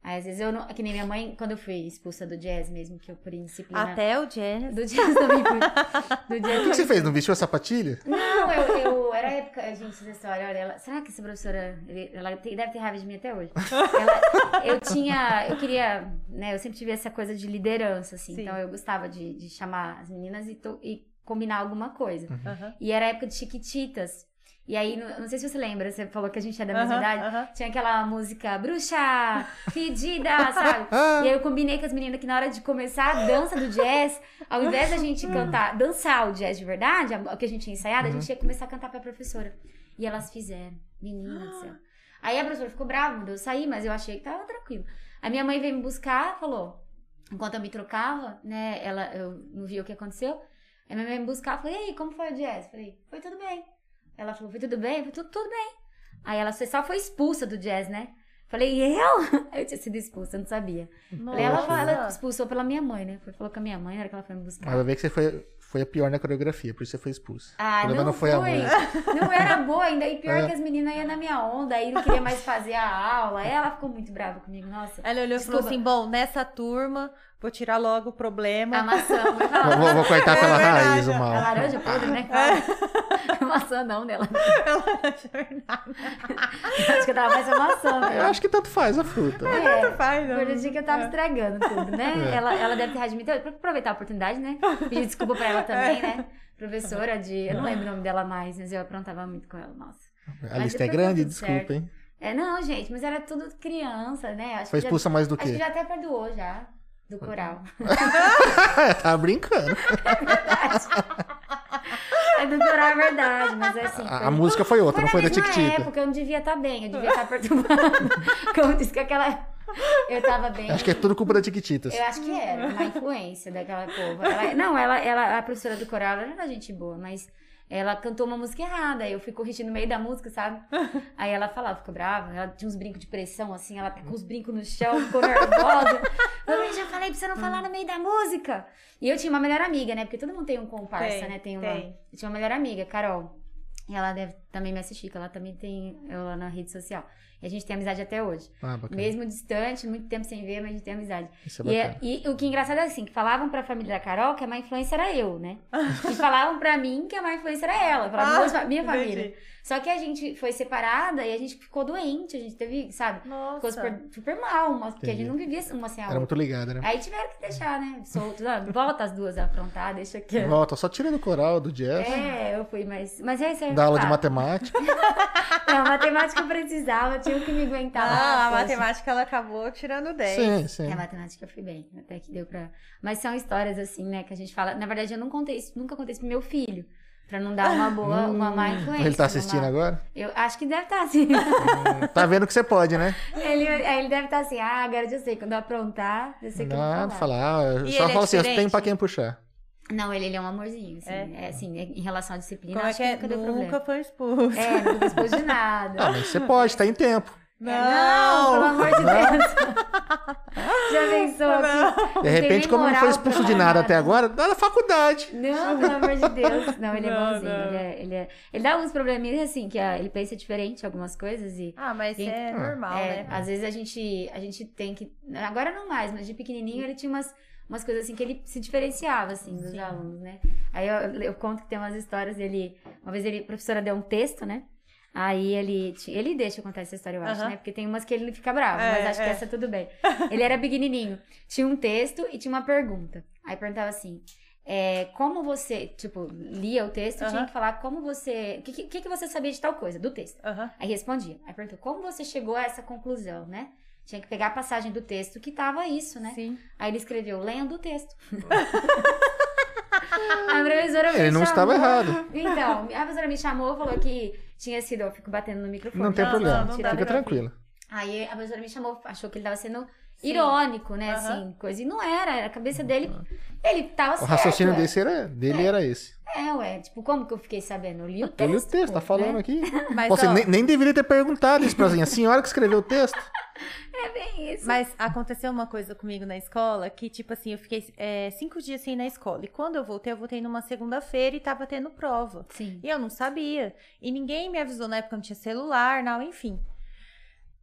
S3: Aí às vezes eu não. Que nem minha mãe, quando eu fui expulsa do jazz mesmo, que eu por indisciplina.
S1: Até o Janice.
S3: Do jazz também fui. Do jazz
S2: O que, que você fez? Não vestiu a sapatilha?
S3: Não, eu, eu era a época, gente, essa história, olha, ela, será que essa professora, ela tem- deve ter raiva de mim até hoje? Ela- eu tinha, eu queria, né, eu sempre tive essa coisa de liderança, assim,
S1: Sim.
S3: então eu gostava de, de chamar as meninas e, to- e combinar alguma coisa.
S1: Aham.
S3: E era a época de Chiquititas. E aí, não, não sei se você lembra, você falou que a gente é da mesma
S1: Aham,
S3: idade. Tinha aquela música bruxa, fedida, sabe? E aí eu combinei com as meninas que na hora de começar a dança do jazz, ao invés da gente cantar, dançar o jazz de verdade, o que a gente tinha ensaiado, a gente ia começar a cantar pra professora. E elas fizeram. Menina do céu. Aí a professora ficou brava, mandou eu sair, mas eu achei que tava tranquilo. A minha mãe veio me buscar, falou, enquanto eu me trocava, né, ela, eu não vi o que aconteceu. Aí minha mãe me buscar, falei, e aí, como foi o jazz? Falei, foi tudo bem. Ela falou, foi tudo bem? Eu falei, tudo, tudo bem. Aí ela só foi expulsa do jazz, né? Falei, eu? Eu tinha sido expulsa, eu não sabia. Falei, ela, ela expulsou pela minha mãe, né? Foi, falou com a minha mãe na hora que ela foi me buscar.
S2: Mas vai ver que você foi, foi a pior na coreografia, por isso você foi expulso.
S3: Ah, não,
S2: não foi a
S3: Não era boa ainda. E pior
S2: É.
S3: que as meninas iam na minha onda, aí não queria mais fazer a aula. Aí ela ficou muito brava comigo, nossa.
S1: Ela olhou e falou assim: bom, nessa turma, vou tirar logo o problema.
S3: A maçã, vou
S2: Vou,
S3: falar.
S2: vou- cortar
S1: É
S2: pela
S1: verdade.
S2: raiz o
S3: A
S2: mal.
S3: laranja podre, né? A maçã não dela. Acho que eu tava mais a maçã.
S2: Eu
S3: né?
S2: acho que tanto faz a fruta.
S3: É.
S1: Faz, não.
S3: Por dia que eu tava
S1: É.
S3: estragando tudo, né?
S2: É.
S3: Ela, ela deve ter admitido, pra aproveitar a oportunidade, né? Pedir desculpa pra ela também, né? Professora de. Eu não lembro o nome dela mais, mas eu aprontava muito com ela, nossa.
S2: A lista é grande, desculpa,
S3: certo.
S2: hein?
S3: É, não, gente, mas era tudo criança, né? Acho
S2: Foi
S3: que já-
S2: expulsa mais do
S3: Acho que já até perdoou já. Do coral.
S2: Tava brincando.
S3: É do coral é verdade, mas é assim.
S2: A, a música foi outra,
S3: Foi
S2: não
S3: na
S2: foi da
S3: mesma
S2: Tiquitita.
S3: época, eu não devia estar bem, eu devia estar perturbada. Como disse que aquela. Eu tava bem.
S2: Acho que é tudo culpa da Tiquititas.
S3: Eu acho que era, uma influência daquela povo. Ela- não, ela, ela, a professora do coral, ela era gente boa, mas ela cantou uma música errada. aí Eu fui corrigir no meio da música, sabe? Aí ela falava, ficou brava. Ela tinha uns brincos de pressão, assim, ela tá com os brincos no chão, ficou nervosa. Eu já falei pra você não falar no meio da música. E eu tinha uma melhor amiga, né? Porque todo mundo tem um comparsa,
S1: Tem,
S3: né? Tem uma.
S1: tem.
S3: Eu tinha uma melhor amiga, Carol. E ela deve também me assistir, que ela também tem eu lá na rede social. E a gente tem amizade até hoje.
S2: Ah.
S3: Mesmo distante, muito tempo sem ver, mas a gente tem amizade.
S2: Isso é
S3: E, é- e o que é engraçado é assim, que falavam pra família da Carol que a má influência era eu, né? E falavam pra mim que a má influência era ela, pra
S1: Ah,
S3: minha, fa- minha
S1: entendi.
S3: Só que a gente foi separada e a gente ficou doente, a gente teve, sabe? Ficou
S1: Nossa.
S3: super, super mal, uma- porque a gente não vivia uma sem a
S2: Era
S3: outra.
S2: muito ligada, né?
S3: Aí tiveram que deixar, né? Solto. Ah, Volta as duas a aprontar, deixa aqui.
S2: Volta, só tira do coral, do jazz,
S3: É, eu fui, mas. Mas é isso aí.
S2: da aula de matemática.
S3: Não, matemática eu precisava, tinha que me aguentar.
S1: Ah, a matemática ela acabou tirando 10.
S2: Sim, sim.
S3: É, matemática eu fui bem, até que deu pra. Mas são histórias assim, né, que a gente fala. Na verdade, eu não contei isso, nunca contei isso pro meu filho. Pra não dar uma boa, uma má influência.
S2: Ele tá assistindo agora?
S3: Eu acho que deve estar assim.
S2: Tá vendo que você pode, né?
S3: ele, ele deve estar assim, ah, agora eu já sei, quando eu aprontar, eu sei que eu vou
S2: Não,
S3: falar.
S2: falar. ah,
S1: E
S2: Só
S1: ele é
S2: fala assim, tem pra quem puxar.
S3: Não, ele, ele é um amorzinho, assim.
S1: É?
S3: É, assim, em relação à disciplina,
S1: Como é
S3: acho
S1: que
S3: que
S1: é?
S3: nunca deu
S1: Nunca foi expulso.
S3: É, nunca expôs de nada.
S2: Ah, mas você pode, tá em tempo.
S3: Não, pelo amor de Deus. Já pensou
S1: Não.
S2: De repente, como não foi expulso de nada
S3: nada.
S2: até agora, dá na faculdade.
S3: Não, pelo amor de Deus. Não, ele é
S1: Não,
S3: bonzinho.
S1: não.
S3: Ele, é, ele, é- ele dá alguns probleminhas assim, que ah, ele pensa diferente em algumas coisas e.
S1: Ah, mas
S3: Sim.
S1: é normal,
S3: é,
S1: né?
S3: Às vezes a gente, a gente tem que. Agora não mais, mas de pequenininho ele tinha umas, umas coisas assim que ele se diferenciava, assim, dos
S1: Sim.
S3: alunos, né? Aí eu, eu conto que tem umas histórias dele. Uma vez ele, a professora deu um texto, né? Aí ele. Ele deixa eu contar essa história, eu acho, né? Porque tem umas que ele fica bravo,
S1: É,
S3: mas acho que
S1: é.
S3: essa tudo bem. Ele era pequenininho. Tinha um texto e tinha uma pergunta. Aí perguntava assim. é, como você, tipo, lia o texto e tinha que falar como você. O que, que, que você sabia de tal coisa, do texto?
S1: Aham.
S3: Aí respondia. Aí perguntou, como você chegou a essa conclusão, né? Tinha que pegar a passagem do texto que tava isso, né?
S1: Sim.
S3: Aí ele escreveu, lendo o texto. a professora me
S2: Ele não estava errado.
S3: Então, a professora me chamou, falou que tinha sido, eu fico batendo no microfone.
S2: Não tem problema.
S1: não, não
S2: Fica tranquila.
S3: Aí a professora me chamou, achou que ele tava sendo
S1: Sim.
S3: irônico, né?
S1: Aham.
S3: Assim, coisa. E não era, era a cabeça dele. Ele tava
S2: O
S3: certo.
S2: raciocínio
S3: ué.
S2: desse era, dele era esse.
S3: É, ué. Tipo, como que eu fiquei sabendo? Eu li o texto.
S2: Eu li o texto, tá
S3: pô,
S2: falando
S3: né?
S2: aqui.
S1: Mas,
S2: Pô, Você
S1: ó,
S2: nem, nem deveria ter perguntado isso pra assim, a senhora que escreveu o texto.
S3: É bem isso.
S1: Mas aconteceu uma coisa comigo na escola que, tipo assim, eu fiquei é, cinco dias sem ir na escola. E quando eu voltei, eu voltei numa segunda-feira e tava tendo prova.
S3: Sim.
S1: E eu não sabia. E ninguém me avisou na época, não tinha celular, não, enfim.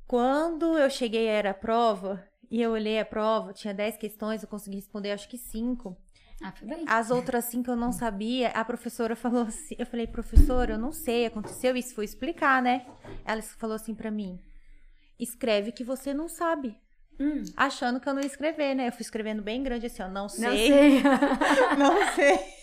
S1: Quando eu cheguei, era a prova, e eu olhei a prova, tinha 10 questões, eu consegui responder acho que 5.
S3: Ah.
S1: As outras cinco eu não sabia. A professora falou assim, eu falei, professora, eu não sei, aconteceu isso, foi explicar, né? Ela falou assim pra mim, escreve que você não sabe.
S3: Hum,
S1: Achando que eu não ia escrever, né? Eu fui escrevendo bem grande assim, ó, não sei.
S3: não sei.
S1: Não sei.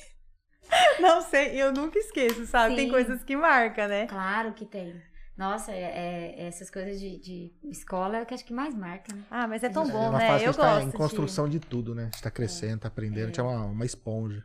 S1: Não sei, eu nunca esqueço, sabe? Tem
S3: Sim.
S1: coisas que marcam, né?
S3: Claro que tem. Nossa, é, é- essas coisas de, de escola é o que acho que mais marca, né?
S1: Ah, mas é tão
S3: É,
S1: bom,
S2: uma
S1: né?
S2: fase que a
S1: Eu
S2: gente tá em
S1: de-
S2: construção de, tudo, né? A gente tá crescendo, tá aprendendo, a gente é uma, uma esponja.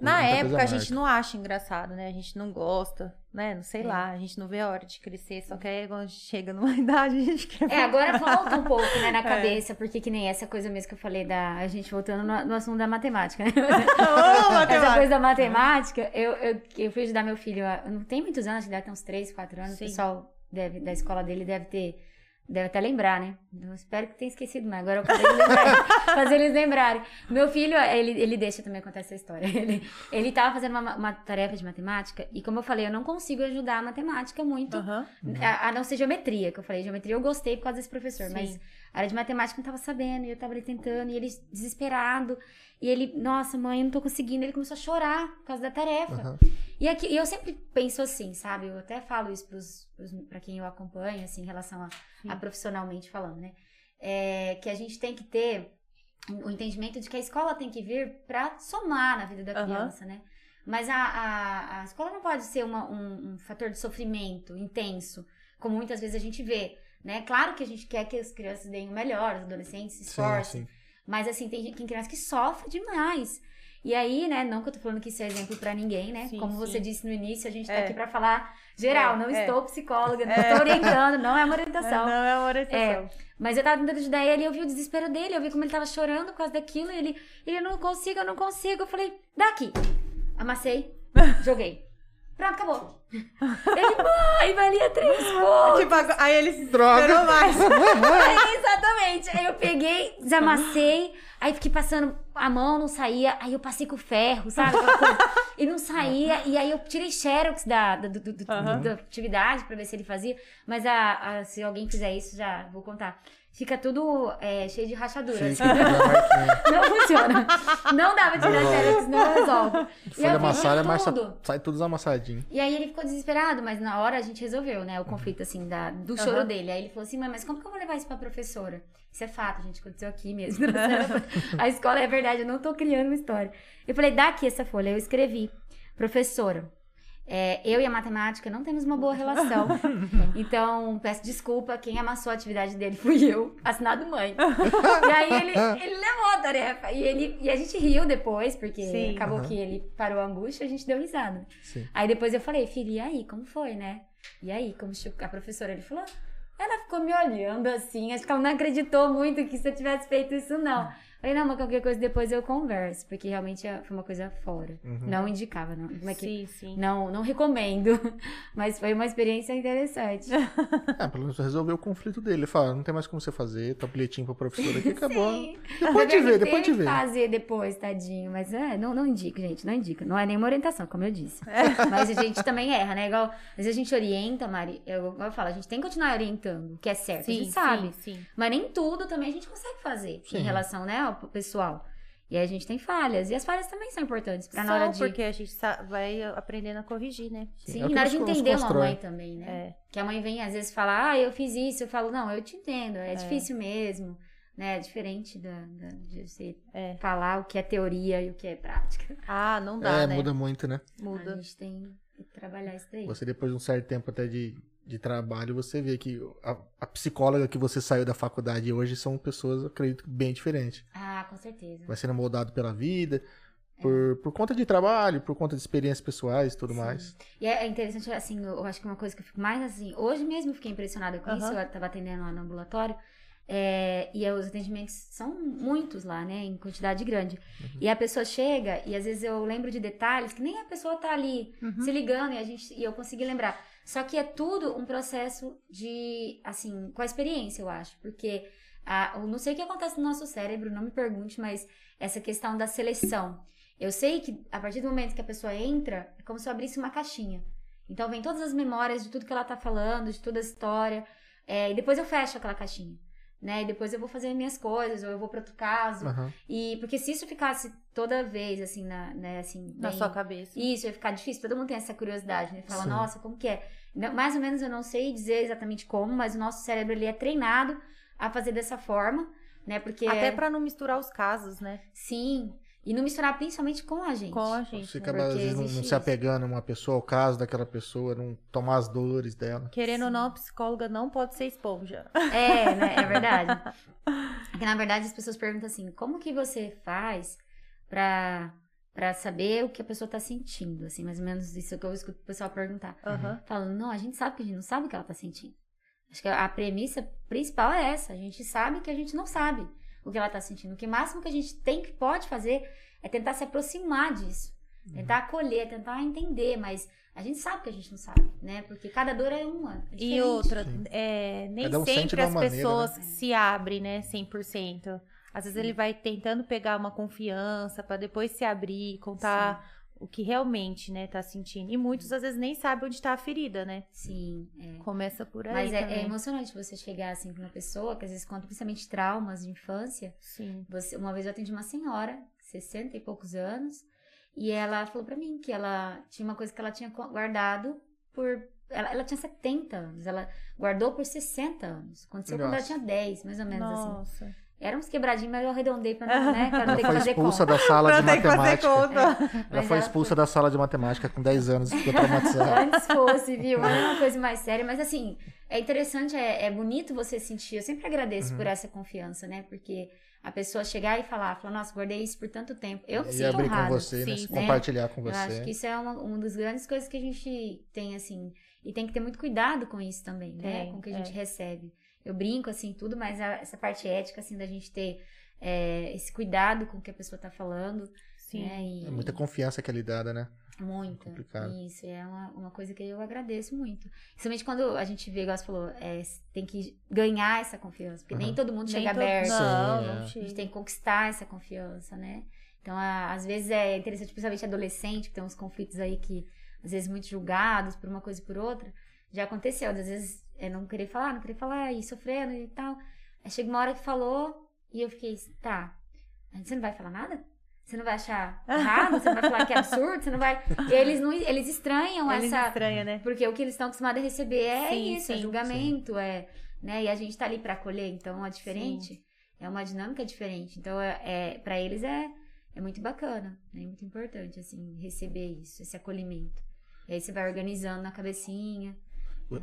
S1: Na
S2: Muita
S1: época a gente não acha engraçado, né? A gente não gosta, né? Não
S3: É.
S1: sei lá, a gente não vê a hora de crescer, só que aí quando a gente chega numa idade a gente quer.
S3: É, agora volta um pouco, né, na
S1: É.
S3: cabeça, porque que nem essa coisa mesmo que eu falei da. A gente voltando no, no assunto da matemática, né?
S1: Ô,
S3: Essa coisa
S1: matemática.
S3: da matemática, eu, eu, eu fui ajudar meu filho, não tem muitos anos, acho que deve ter uns 3, 4 anos,
S1: Sim.
S3: o pessoal deve, da escola dele deve ter, deve até lembrar, né? Eu espero que tenha esquecido, mas agora eu vou fazer eles lembrarem. fazer eles lembrarem. Meu filho, ele, ele deixa também contar essa história. Ele, ele tava fazendo uma, uma tarefa de matemática, e como eu falei, eu não consigo ajudar a matemática muito,
S1: Aham.
S3: a, a não ser geometria, que eu falei. Geometria eu gostei por causa desse professor,
S1: Sim.
S3: mas a área de matemática eu não tava sabendo, e eu tava ali tentando, e ele desesperado. E ele, nossa, mãe, eu não tô conseguindo. Ele começou a chorar por causa da tarefa.
S2: Aham.
S3: E aqui, eu sempre penso assim, sabe? Eu até falo isso pros, pros, pra quem eu acompanho, assim, em relação a,
S1: Sim.
S3: a profissionalmente falando, né? É, que a gente tem que ter o entendimento de que a escola tem que vir pra somar na vida da
S1: Aham.
S3: criança, né? Mas a, a, a escola não pode ser uma- um, um fator de sofrimento intenso, como muitas vezes a gente vê, né? Claro que a gente quer que as crianças deem o melhor, os adolescentes se
S2: Sim,
S3: esforcem,
S2: sim.
S3: mas assim, tem, tem criança que sofre demais. E aí, né, não que eu tô falando que isso é exemplo pra ninguém, né?
S1: Sim,
S3: Como
S1: sim.
S3: você disse no início, a gente tá
S1: É.
S3: aqui pra falar geral,
S1: É,
S3: não
S1: é.
S3: estou psicóloga, não estou orientando, não é uma orientação.
S1: não é uma orientação.
S3: Mas eu tava tentando ajudar ele eu vi o desespero dele, eu vi como ele tava chorando por causa daquilo, e ele, ele eu não consigo, eu não consigo. Eu falei, daqui. Amassei, joguei. Pronto, acabou. Ele, mãe, valia três pontos.
S1: Tipo, agora- aí ele se
S2: Droga.
S1: esperou mais.
S3: É, exatamente. Aí eu peguei, desamassei, aí fiquei passando a mão, não saía. Aí eu passei com o ferro, sabe? E não saía. E aí eu tirei xerox da, da, do- do-
S1: Aham.
S3: da atividade pra ver se ele fazia. Mas a, a- se alguém fizer isso, já vou contar. Fica tudo é, cheio de rachaduras.
S2: Fica, marquinha.
S3: Não funciona. Não dá pra tirar xerox, não resolve.
S2: Folha amassada,
S3: fiz
S2: mas
S3: tudo.
S2: sai tudo desamassadinho.
S3: E aí ele ficou desesperado, mas na hora a gente resolveu, né? O conflito, assim, da, do choro dele. Aí ele falou assim, mãe, mas como que eu vou levar isso pra professora? Isso é fato, gente, aconteceu aqui mesmo. a escola é verdade, eu não tô criando uma história. Eu falei, dá aqui essa folha. Eu escrevi, professora, é, eu e a matemática não temos uma boa relação. Então, peço desculpa, quem amassou a atividade dele fui eu, assinado mãe. e aí ele, ele levou a tarefa. E, ele, e a gente riu depois, porque
S1: Sim.
S3: acabou
S2: Aham.
S3: que ele parou a angústia e a gente deu risada.
S2: Sim.
S3: Aí depois eu falei, filho, e aí, como foi, né? E aí, como a professora, ele falou, ela ficou me olhando assim, acho que ela não acreditou muito que se eu tivesse feito isso, não. Falei, não, mas qualquer coisa depois eu converso, porque realmente é- foi uma coisa fora.
S2: Uhum.
S3: Não indicava, não. Como é que...
S1: Sim, sim.
S3: Não, não recomendo, mas foi uma experiência interessante.
S2: É, pelo menos resolveu o conflito dele. Ele fala, não tem mais como você fazer, tá bilhetinho pra professora aqui, acabou.
S3: Sim.
S2: Depois te vê, depois te
S3: que fazer depois, tadinho. Mas é, não, não indico, gente, não indico. Não é nenhuma orientação, como eu disse. Mas a gente também erra, né? Igual, às vezes a gente orienta, Mari, eu, igual eu falo, a gente tem que continuar orientando, o que é certo, a
S1: Sim,
S3: gente sabe.
S1: sim, sim.
S3: Mas nem tudo também a gente consegue fazer
S2: Sim.
S3: em relação, né, ao pessoal. E aí a gente tem falhas. E as falhas também são importantes pra na
S1: Só
S3: hora de.
S1: porque a gente vai aprendendo a corrigir, né?
S3: Sim,
S2: É
S3: na hora de entender uma mãe também, né?
S1: É.
S3: Que a mãe vem às vezes falar, ah, eu fiz isso, eu falo, não, eu te entendo, é, difícil mesmo, né? É diferente da, da- de você
S1: É.
S3: falar o que é teoria e o que é prática.
S1: Ah, não dá,
S2: é,
S1: né?
S2: muda muito, né?
S3: A
S1: Muda.
S3: gente tem que trabalhar isso daí.
S2: Você, depois de um certo tempo até de, de trabalho, você vê que a, a psicóloga que você saiu da faculdade hoje são pessoas, eu acredito, bem diferentes.
S3: Ah, com certeza.
S2: Vai sendo moldado pela vida, por, por conta de trabalho, por conta de experiências pessoais e tudo
S3: Sim.
S2: mais.
S3: E é é interessante, assim, eu acho que uma coisa que eu fico mais assim, hoje mesmo eu fiquei impressionada com isso,
S1: Aham.
S3: eu tava atendendo lá no ambulatório, é, e aí os atendimentos são muitos lá, né, em quantidade grande. E a pessoa chega, e às vezes eu lembro de detalhes que nem a pessoa tá ali
S1: Uhum.
S3: se ligando, e, a gente, e eu consegui lembrar. Só que é tudo um processo de, assim, com a experiência, eu acho, porque a, eu não sei o que acontece no nosso cérebro, não me pergunte, mas essa questão da seleção. Eu sei que a partir do momento que a pessoa entra, é como se eu abrisse uma caixinha. Então vem todas as memórias de tudo que ela tá falando, de toda a história. é, e depois eu fecho aquela caixinha. Né? E depois eu vou fazer minhas coisas, ou eu vou para outro caso.
S2: Aham.
S3: E porque se isso ficasse toda vez, assim, na, né, assim,
S1: Na
S3: bem-
S1: sua cabeça.
S3: isso, ia ficar difícil. Todo mundo tem essa curiosidade, né? Fala,
S2: Sim.
S3: nossa, como que é? Mais ou menos eu não sei dizer exatamente como, mas o nosso cérebro ele é treinado a fazer dessa forma, né? Porque
S1: Até pra não misturar os casos, né?
S3: Sim. E não misturar principalmente com a gente.
S1: Com a gente.
S2: Você
S1: né?
S2: acaba, às
S3: Porque
S2: vezes, não, não se apegando a uma pessoa, ao caso daquela pessoa, não tomar as dores dela.
S1: Querendo ou não, a psicóloga não pode ser esponja.
S3: É, né? É verdade. Porque, na verdade, as pessoas perguntam assim, como que você faz pra, pra saber o que a pessoa tá sentindo? Assim, mais ou menos isso que eu escuto o pessoal perguntar.
S1: Aham.
S3: Falando, não, a gente sabe que a gente não sabe o que ela tá sentindo. Acho que a premissa principal é essa. A gente sabe que a gente não sabe o que ela tá sentindo. O que máximo que a gente tem que pode fazer é tentar se aproximar disso. Tentar acolher, tentar entender, mas a gente sabe que a gente não sabe, né? Porque cada dor é uma. é
S1: E outra,
S2: Sim.
S1: é, nem
S2: um
S1: sempre as
S2: maneira,
S1: pessoas
S3: né?
S1: se abrem, né, 100%. Às vezes ele vai tentando pegar uma confiança pra depois se abrir, contar o que realmente, né, tá sentindo. E muitos às vezes nem sabem onde tá a ferida, né?
S3: Sim, é.
S1: Começa por aí
S3: Mas é, é emocionante você chegar assim pra uma pessoa que às vezes conta principalmente traumas de infância.
S1: Sim.
S3: Você, uma vez eu atendi uma senhora, 60 e poucos anos, e ela falou pra mim que ela tinha uma coisa que ela tinha guardado por. Ela, ela tinha 70 anos, ela guardou por 60 anos. Aconteceu quando ela
S2: Nossa.
S3: tinha 10, mais ou menos assim.
S1: Nossa.
S3: Era uns quebradinhos, mas eu arredondei pra não, né, pra não
S2: Ela
S3: ter que
S2: foi
S3: fazer
S2: expulsa
S3: conta.
S2: da sala de
S1: Pra
S2: matemática. Ela foi
S3: ela
S2: expulsa da sala de matemática com 10 anos e ficou traumatizada.
S3: Antes fosse, viu? Mas é uma coisa mais séria. Mas assim, é interessante, é, é bonito você sentir. Eu sempre agradeço
S2: Uhum.
S3: por essa confiança, né? Porque a pessoa chegar e falar, falar, nossa, guardei isso por tanto tempo. Eu me
S2: e
S3: sinto
S2: abrir com você, né?
S1: sim,
S2: Se
S3: né?
S2: compartilhar com
S3: Eu acho
S2: você.
S3: que isso é uma, uma das grandes coisas que a gente tem, assim. E tem que ter muito cuidado com isso também, né?
S1: Tem,
S3: Com o que a
S1: é.
S3: gente recebe. Eu brinco, assim, tudo, mas a- essa parte ética, assim, da gente ter é, esse cuidado com o que a pessoa tá falando.
S1: Sim.
S3: Né? E-
S2: É muita confiança que é lhe dada, né?
S3: Muita.
S2: complicado.
S3: Isso, é uma, uma coisa que eu agradeço muito. Principalmente quando a gente vê, igual você falou, é, tem que ganhar essa confiança. Porque nem
S2: Uhum.
S3: todo mundo
S1: Nem
S3: chega
S1: todo-
S3: aberto.
S1: Não,
S2: Sim,
S1: não
S2: é.
S3: A
S1: chega.
S3: gente tem que conquistar essa confiança, né? Então, a- às vezes é interessante, principalmente adolescente, que tem uns conflitos aí que, às vezes, muito julgados por uma coisa e por outra. Já aconteceu, às vezes, é não querer falar, não querer falar, e sofrendo e tal. Aí chega uma hora que falou, e eu fiquei, tá, você não vai falar nada? Você não vai achar errado? Você não vai falar que é absurdo? Você não vai. E eles, não, eles estranham
S1: Eles
S3: essa.
S1: estranha, né?
S3: Porque o que eles estão acostumados a receber é
S1: Sim,
S3: isso, é
S1: sim,
S3: julgamento, é, né? E a gente tá ali pra acolher, então é diferente. É uma dinâmica diferente. Então, é, é para eles é, é muito bacana, né? É muito importante, assim, receber isso, esse acolhimento. E aí você vai organizando na cabecinha,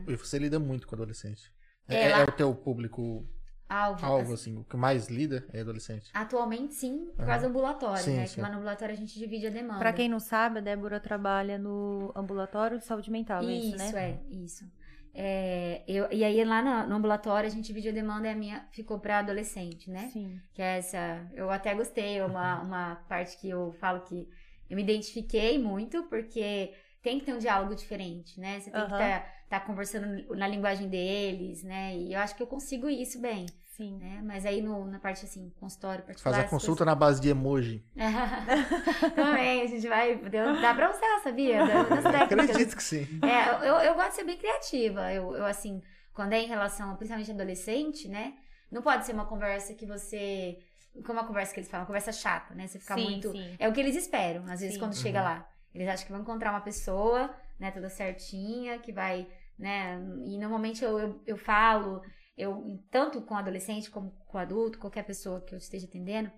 S2: E você lida muito com adolescente. É,
S3: É,
S2: é
S3: lá-
S2: o teu público
S3: alvo.
S2: alvo, assim, o que mais lida é adolescente.
S3: Atualmente, sim, por causa do ambulatório,
S2: Sim,
S3: né?
S2: sim.
S3: Que lá no ambulatório a gente divide a demanda.
S1: Pra quem não sabe, a Débora trabalha no ambulatório de saúde mental, é isso,
S3: Isso,
S1: né?
S3: é, isso. É, eu, e aí lá no, no ambulatório a gente divide a demanda e a minha ficou pra adolescente, né?
S1: Sim.
S3: Que é essa. Eu até gostei, é uma, uma parte que eu falo que eu me identifiquei muito, porque tem que ter um diálogo diferente, né? Você tem que
S1: Aham.
S3: estar tá, conversando na linguagem deles, né? E eu acho que eu consigo isso bem,
S1: Sim.
S3: né? Mas aí no, na parte assim, consultório particular.
S2: Faz a consulta na base de emoji.
S3: coisas- Também, a gente vai. deu- Dá pra usar, sabia? Da- Das técnicas.
S2: Acredito que sim.
S3: É, eu, eu gosto de ser bem criativa. Eu, eu, assim, quando é em relação, principalmente adolescente, né? Não pode ser uma conversa que você. Como uma conversa que eles falam, uma conversa chata, né? Você ficar
S1: sim,
S3: muito.
S1: sim.
S3: É o que eles esperam, às vezes,
S1: Sim.
S3: quando chega lá. Eles acham que vão encontrar uma pessoa, né, toda certinha, que vai, né? E normalmente eu, eu, eu falo, eu, tanto com adolescente como com adulto, qualquer pessoa que eu esteja atendendo,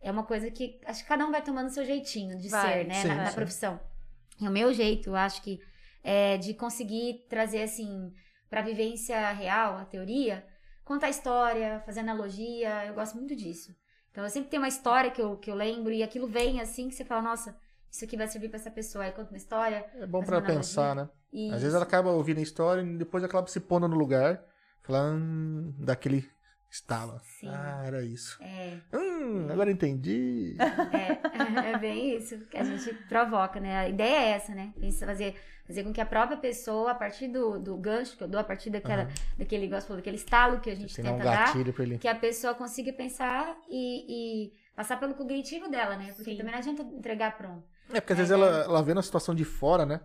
S3: é uma coisa que acho que cada um vai tomando o seu jeitinho de
S1: Vai,
S3: ser, né,
S2: sim,
S3: na, na profissão. E o meu jeito, eu acho que é de conseguir trazer, assim, pra vivência real, a teoria, contar história, fazer analogia, eu gosto muito disso. Então, eu sempre tenho uma história que eu, que eu lembro e aquilo vem assim que você fala, nossa, isso aqui vai servir pra essa pessoa. Aí conta uma história.
S2: É bom
S3: uma
S2: pensar, né?
S3: E
S2: Às vezes ela acaba ouvindo a história e depois acaba se pondo no lugar, falando hum, daquele estalo.
S3: Sim.
S2: Ah, era isso.
S3: É,
S2: Hum, agora entendi.
S3: é, é bem isso que a gente provoca, né? A ideia é essa, né? Pensa- Fazer, fazer com que a própria pessoa, a partir do, do gancho que eu dou, a partir daquela,
S2: Aham.
S3: daquele, falou, daquele estalo que a gente
S2: dar um
S3: tenta dar,
S2: gatilho pra ele.
S3: que a pessoa consiga pensar e, e passar pelo cognitivo dela, né? Porque
S1: Sim.
S3: também não adianta entregar pronto.
S2: É, porque às
S3: É,
S2: vezes ela, ela vendo a situação de fora, né?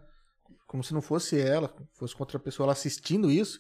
S2: Como se não fosse ela, fosse com outra pessoa, ela assistindo isso,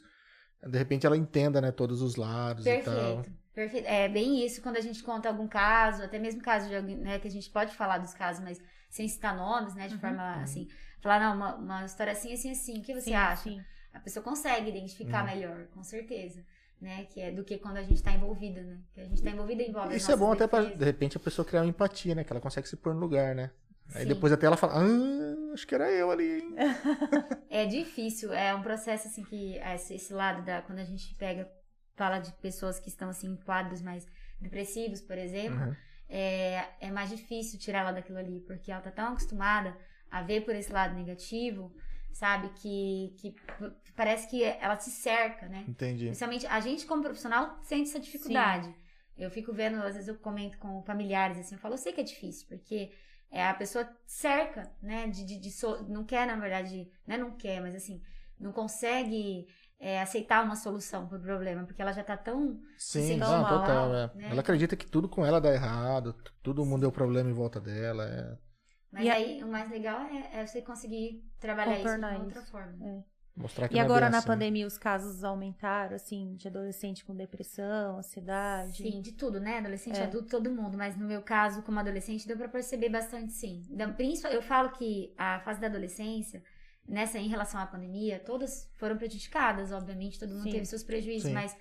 S2: de repente ela entenda, né, todos os lados e tal.
S3: Perfeito. Perfeito. É bem isso quando a gente conta algum caso, até mesmo caso de alguém, né, que a gente pode falar dos casos, mas sem citar nomes, né, de
S1: Uhum.
S3: forma assim, falar, não, uma, uma história assim, assim, assim, o que você
S1: sim,
S3: acha?
S1: sim.
S3: A pessoa consegue identificar
S2: Uhum.
S3: melhor, com certeza. né? Que é do que quando a gente tá envolvida, né? Que a gente tá envolvida envolve
S2: Isso é bom
S3: nossas
S2: até pra,
S3: defesas.
S2: de repente, a pessoa criar uma empatia, né? Que ela consegue se pôr no lugar, né? Aí
S3: Sim.
S2: depois até ela fala, ah, acho que era eu ali, hein?
S3: É difícil, é um processo assim que esse, esse lado da quando a gente pega fala de pessoas que estão assim em quadros mais depressivos, por exemplo,
S2: Uhum.
S3: é, é mais difícil tirar ela daquilo ali, porque ela tá tão acostumada a ver por esse lado negativo, sabe, que, que parece que ela se cerca, né?
S2: Entendi.
S3: Principalmente a gente como profissional sente essa dificuldade. Eu fico vendo, às vezes eu comento com familiares assim, eu falo, eu sei que é difícil, porque é, a pessoa cerca, né, de, de, de so- não quer, na verdade, né, não quer, mas assim, não consegue é, aceitar uma solução pro problema, porque ela já tá tão
S2: Sim, não,
S3: mal,
S2: total. é.
S3: né?
S2: Ela acredita que tudo com ela dá errado, todo mundo deu problema em volta dela. é.
S3: Mas
S1: E a-
S3: aí o mais legal é, é você conseguir trabalhar isso de outra
S1: isso.
S3: forma.
S2: Mostrar que
S1: E
S2: é
S1: agora na
S2: assim.
S1: pandemia os casos aumentaram, assim, de adolescente com depressão, ansiedade.
S3: Sim, de tudo, né? Adolescente,
S1: É.
S3: adulto, todo mundo. Mas no meu caso, como adolescente, deu pra perceber bastante, sim. Eu falo que a fase da adolescência, nessa em relação à pandemia, todas foram prejudicadas, obviamente, todo mundo
S1: Sim.
S3: teve seus prejuízos,
S2: Sim.
S3: mas,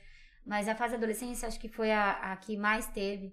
S3: mas a fase da adolescência acho que foi a, a que mais teve,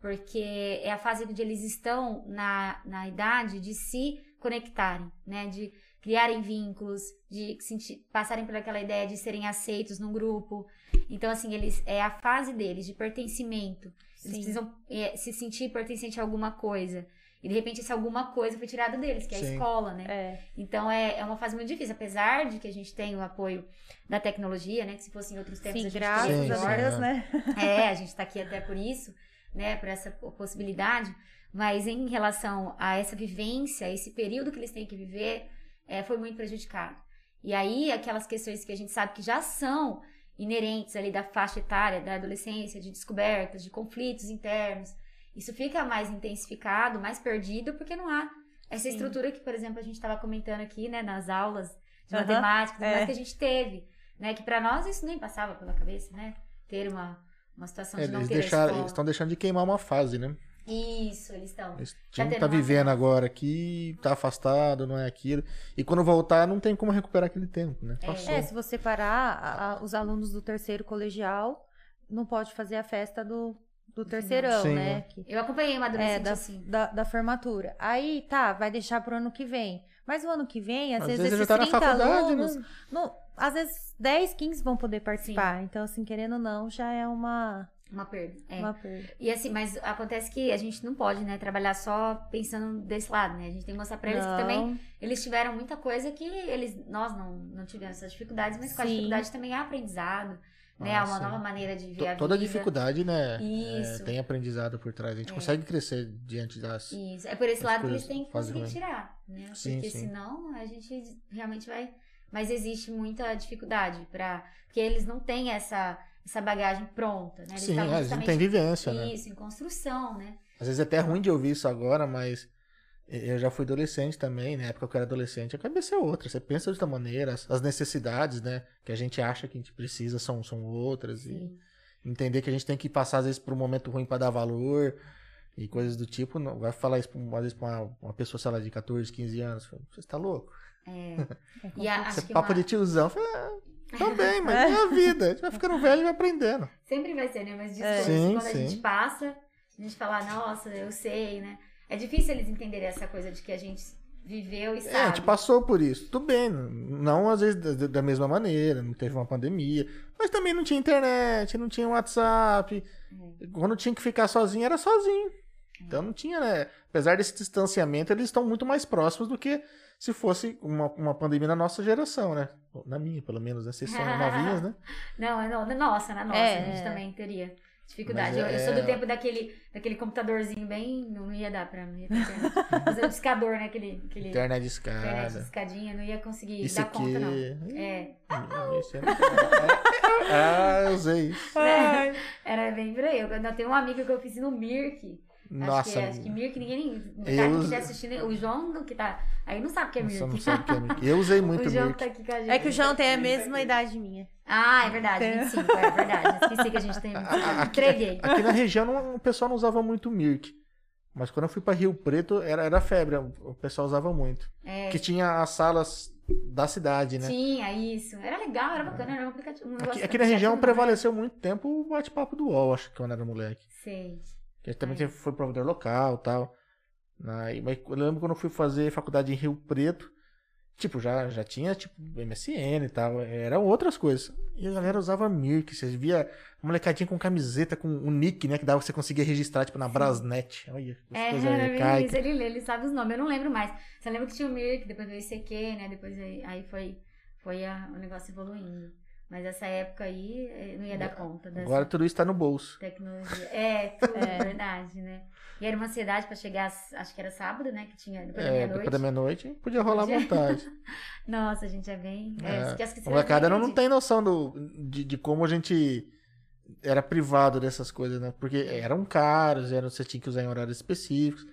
S3: porque é a fase onde eles estão na, na idade de se conectarem, né? De criarem vínculos, de sentir, passarem por aquela ideia de serem aceitos num grupo. Então, assim, eles é a fase deles de pertencimento. Eles
S1: Sim.
S3: precisam é, se sentir pertencente a alguma coisa. E de repente essa alguma coisa foi tirada deles, que é a
S2: Sim.
S3: escola, né?
S1: É,
S3: Então é, é uma fase muito difícil, apesar de que a gente tem o apoio da tecnologia, né? Que se fosse em outros tempos
S1: sim,
S3: a gente
S1: graças a. Deus, né?
S3: É, a gente tá aqui até por isso, né? Por essa po- possibilidade. Mas em relação a essa vivência, esse período que eles têm que viver, é, foi muito prejudicado. E aí, aquelas questões que a gente sabe que já são inerentes ali da faixa etária, da adolescência, de descobertas, de conflitos internos, isso fica mais intensificado, mais perdido, porque não há essa
S1: Sim.
S3: estrutura que, por exemplo, a gente estava comentando aqui, né, nas aulas de
S1: Aham,
S3: matemática,
S1: é.
S3: que a gente teve, né, que para nós isso nem passava pela cabeça, né, ter uma, uma situação
S2: É,
S3: de não
S2: eles
S3: ter escola.
S2: eles estão deixando de queimar uma fase, né?
S3: Isso, eles estão.
S2: Eles
S3: Tá
S2: tinham que
S3: tendo
S2: tá
S3: uma
S2: vivendo agora aqui, tá afastado, não é aquilo. E quando voltar, não tem como recuperar aquele tempo, né?
S3: É.
S2: Passou.
S1: É, se você parar, a- a- os alunos do terceiro colegial não pode fazer a festa do, do terceirão,
S2: Sim,
S1: né?
S2: né?
S1: Que-
S3: Eu acompanhei uma
S1: é, da,
S3: assim.
S1: da, da formatura. Aí, tá, vai deixar pro ano que vem. Mas o ano que vem, às,
S2: Às
S1: vezes,
S2: vezes já
S1: esses
S2: tá na
S1: 30
S2: faculdade,
S1: alunos,
S2: né?
S1: não- às vezes 10, 15 vão poder participar. Então, assim, querendo ou não, já é uma,
S3: Uma perda. É.
S1: uma perda.
S3: E assim, mas acontece que a gente não pode, né, trabalhar só pensando desse lado, né? A gente tem que mostrar pra eles que também
S1: Não,
S3: eles tiveram muita coisa que eles, nós não, não tivemos essas dificuldades, mas com a
S1: Sim.
S3: dificuldade também é aprendizado, né?
S2: Ah,
S3: É uma
S2: sim.
S3: nova maneira de ver a
S2: Toda
S3: vida.
S2: dificuldade, né?
S3: Isso.
S2: é, tem aprendizado por trás. A gente
S3: É.
S2: consegue crescer diante das.
S3: Isso. É por esse lado que eles têm que conseguir tirar, né?
S2: Sim,
S3: Porque
S2: sim.
S3: senão a gente realmente vai. Mas existe muita dificuldade para Porque eles não têm essa, essa bagagem pronta, né? Eles
S2: Sim,
S3: estavam
S2: é, não
S3: justamente-
S2: têm vivência, né?
S3: Isso, em construção, né?
S2: Às vezes é até ruim de ouvir isso agora, mas eu já fui adolescente também, na época que eu era adolescente, a cabeça é outra. Você pensa de outra maneira, as, necessidades, né, que a gente acha que a gente precisa são, são outras. E
S3: Sim.
S2: entender que a gente tem que passar, às vezes, por um momento ruim para dar valor e coisas do tipo. Não, vai falar isso, às vezes, pra uma, uma pessoa, sei lá, de 14, 15 anos. Você está louco?
S3: É.
S1: é
S3: E a- acho que
S2: papo
S3: uma-
S2: de tiozão. Fala, ah, também, mas é a vida. A gente vai ficando velho e vai aprendendo.
S3: Sempre vai ser, né? Mas
S1: É.
S3: discurso,
S2: Sim,
S3: quando a
S2: sim.
S3: gente passa, a gente fala, nossa, eu sei, né? É difícil eles entenderem essa coisa de que a gente viveu e
S2: É, a
S3: sabe.
S2: gente passou por isso. Tudo bem, não às vezes da, da mesma maneira, não teve uma pandemia, mas também não tinha internet, não tinha WhatsApp.
S3: É.
S2: Quando tinha que ficar sozinho, era sozinho. Então não tinha, né? Apesar desse distanciamento, eles estão muito mais próximos do que se fosse uma, uma pandemia na nossa geração, né? Na minha, pelo menos, né? Vocês são novinhas, né?
S3: Não, é no- na nossa, na nossa,
S1: É,
S3: a gente
S1: é.
S3: também teria dificuldade.
S2: Mas
S3: Eu, eu
S2: é-
S3: sou do tempo daquele, daquele computadorzinho bem. Não ia dar pra mim. Fazer o discador, né? Aquele, aquele
S2: Internet de
S3: internet escadinha, não ia conseguir
S2: Isso
S3: dar
S2: aqui.
S3: conta, não. É,
S2: Isso é- Ah, eu usei isso.
S3: né? Era bem por aí. Eu ainda tenho um amigo que eu fiz no Mirk.
S2: Nossa,
S3: acho que, acho que Mirk ninguém.
S2: Eu
S3: Tá,
S2: uso-
S3: quiser assistir, o João que tá. Aí não sabe o que é Mirk.
S2: não sabe o que é Mirk. Eu usei muito
S3: o João
S2: Mirk.
S3: tá aqui com a gente.
S1: É que o João tem a mesma idade minha.
S3: Ah, é verdade,
S1: Tem.
S3: 25, é verdade. Esqueci que a gente tem.
S2: Aqui-
S3: Entreguei.
S2: Aqui na região não- o pessoal não usava muito Mirk. Mas quando eu fui pra Rio Preto, era, era febre, o pessoal usava muito.
S3: É,
S2: Que tinha as salas da cidade, né?
S3: Tinha isso. Era legal, era bacana, era um aplicativo. Um
S2: Aqui, aqui na região prevaleceu muito tempo o bate-papo do UOL, acho que quando era moleque.
S3: Sei.
S2: Também
S3: É.
S2: foi provedor local e tal. Aí, mas eu lembro quando eu fui fazer faculdade em Rio Preto, tipo, já, já tinha tipo MSN e tal, eram outras coisas. E a galera usava Mirk, você via molecadinha com camiseta com o nick, né, que dava você conseguia registrar tipo na Brasnet. Olha,
S3: É,
S2: coisa
S3: era bem
S2: arcaica.
S3: isso. Ele, ele sabe os nomes, eu não lembro mais. Você lembra que tinha o Mirk, depois veio o ICQ, né? Depois aí, aí foi, foi a- o negócio evoluindo. Mas essa época aí eu não ia dar conta dessa
S2: Agora tudo isso tá no bolso.
S3: tecnologia. É, tudo,
S1: É.
S3: verdade, né? E era uma ansiedade pra chegar, acho que era sábado, né? Que tinha depois da
S2: É,
S3: meia-noite.
S2: depois da meia-noite podia rolar à
S3: Podia.
S2: vontade.
S3: Nossa, a gente é bem. É,
S2: É. A molecada não, não tem noção do, de, de como a gente era privado dessas coisas, né? Porque eram caros, eram, você tinha que usar em horários específicos.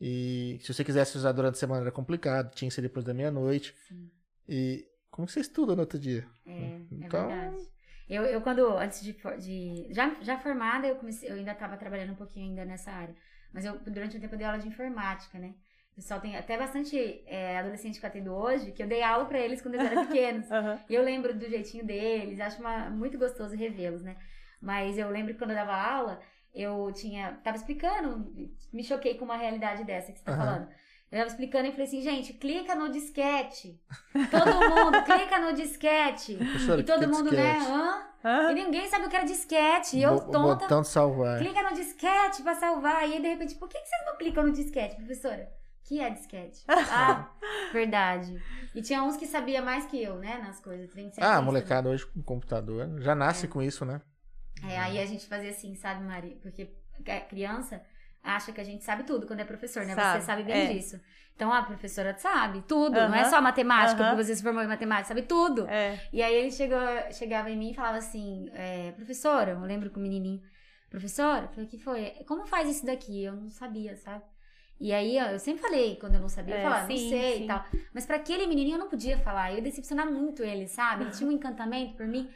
S2: E se você quisesse usar durante a semana era complicado, tinha que ser depois da meia-noite.
S3: Sim.
S2: E como você estuda no outro dia?
S3: É,
S2: Então-
S3: é verdade. Eu, eu quando, antes de, de já, já formada, eu comecei, eu ainda estava trabalhando um pouquinho ainda nessa área. Mas eu, durante um tempo, eu dei aula de informática, né? O pessoal tem até bastante é, adolescente que eu atendo hoje, que eu dei aula pra eles quando eles eram pequenos.
S1: Aham.
S3: E eu lembro do jeitinho deles, acho uma- muito gostoso revê-los, né? Mas eu lembro que quando eu dava aula, eu tinha. Tava explicando, me choquei com uma realidade dessa que você tá
S2: Aham.
S3: falando. Eu tava explicando e falei assim, gente, clica no disquete. Todo mundo, clica no disquete.
S2: Professora,
S3: E todo
S2: é
S3: mundo, né?
S2: disquete?
S3: Hã?
S1: Aham.
S3: E ninguém sabe o que era disquete. E eu,
S2: Bo-
S3: tonta,
S2: Botão de salvar.
S3: clica no disquete pra salvar. E aí, de repente, por que, que vocês não clicam no disquete, professora? Que é disquete? Ah, verdade. E tinha uns que sabia mais que eu, né? Nas coisas.
S2: Ah, molecada hoje com computador já nasce com isso, né?
S3: É, aí a gente fazia assim, sabe, Mari? Porque a criança acha que a gente sabe tudo quando é professor, né?
S1: Sabe,
S3: Você sabe bem
S1: é.
S3: disso. Então a professora sabe tudo, não é só matemática, porque você se formou em matemática, sabe tudo.
S1: É.
S3: E aí ele chegou, chegava em mim e falava assim, é, professora, eu lembro com o menininho, professora, eu falei, o que foi? Como faz isso daqui? Eu não sabia, sabe? E aí ó, eu sempre falei, quando eu não sabia, eu
S1: É,
S3: falava, não sei
S1: sim.
S3: e tal. Mas pra aquele menininho eu não podia falar, eu ia decepcionar muito ele, sabe? Ele tinha um encantamento por mim.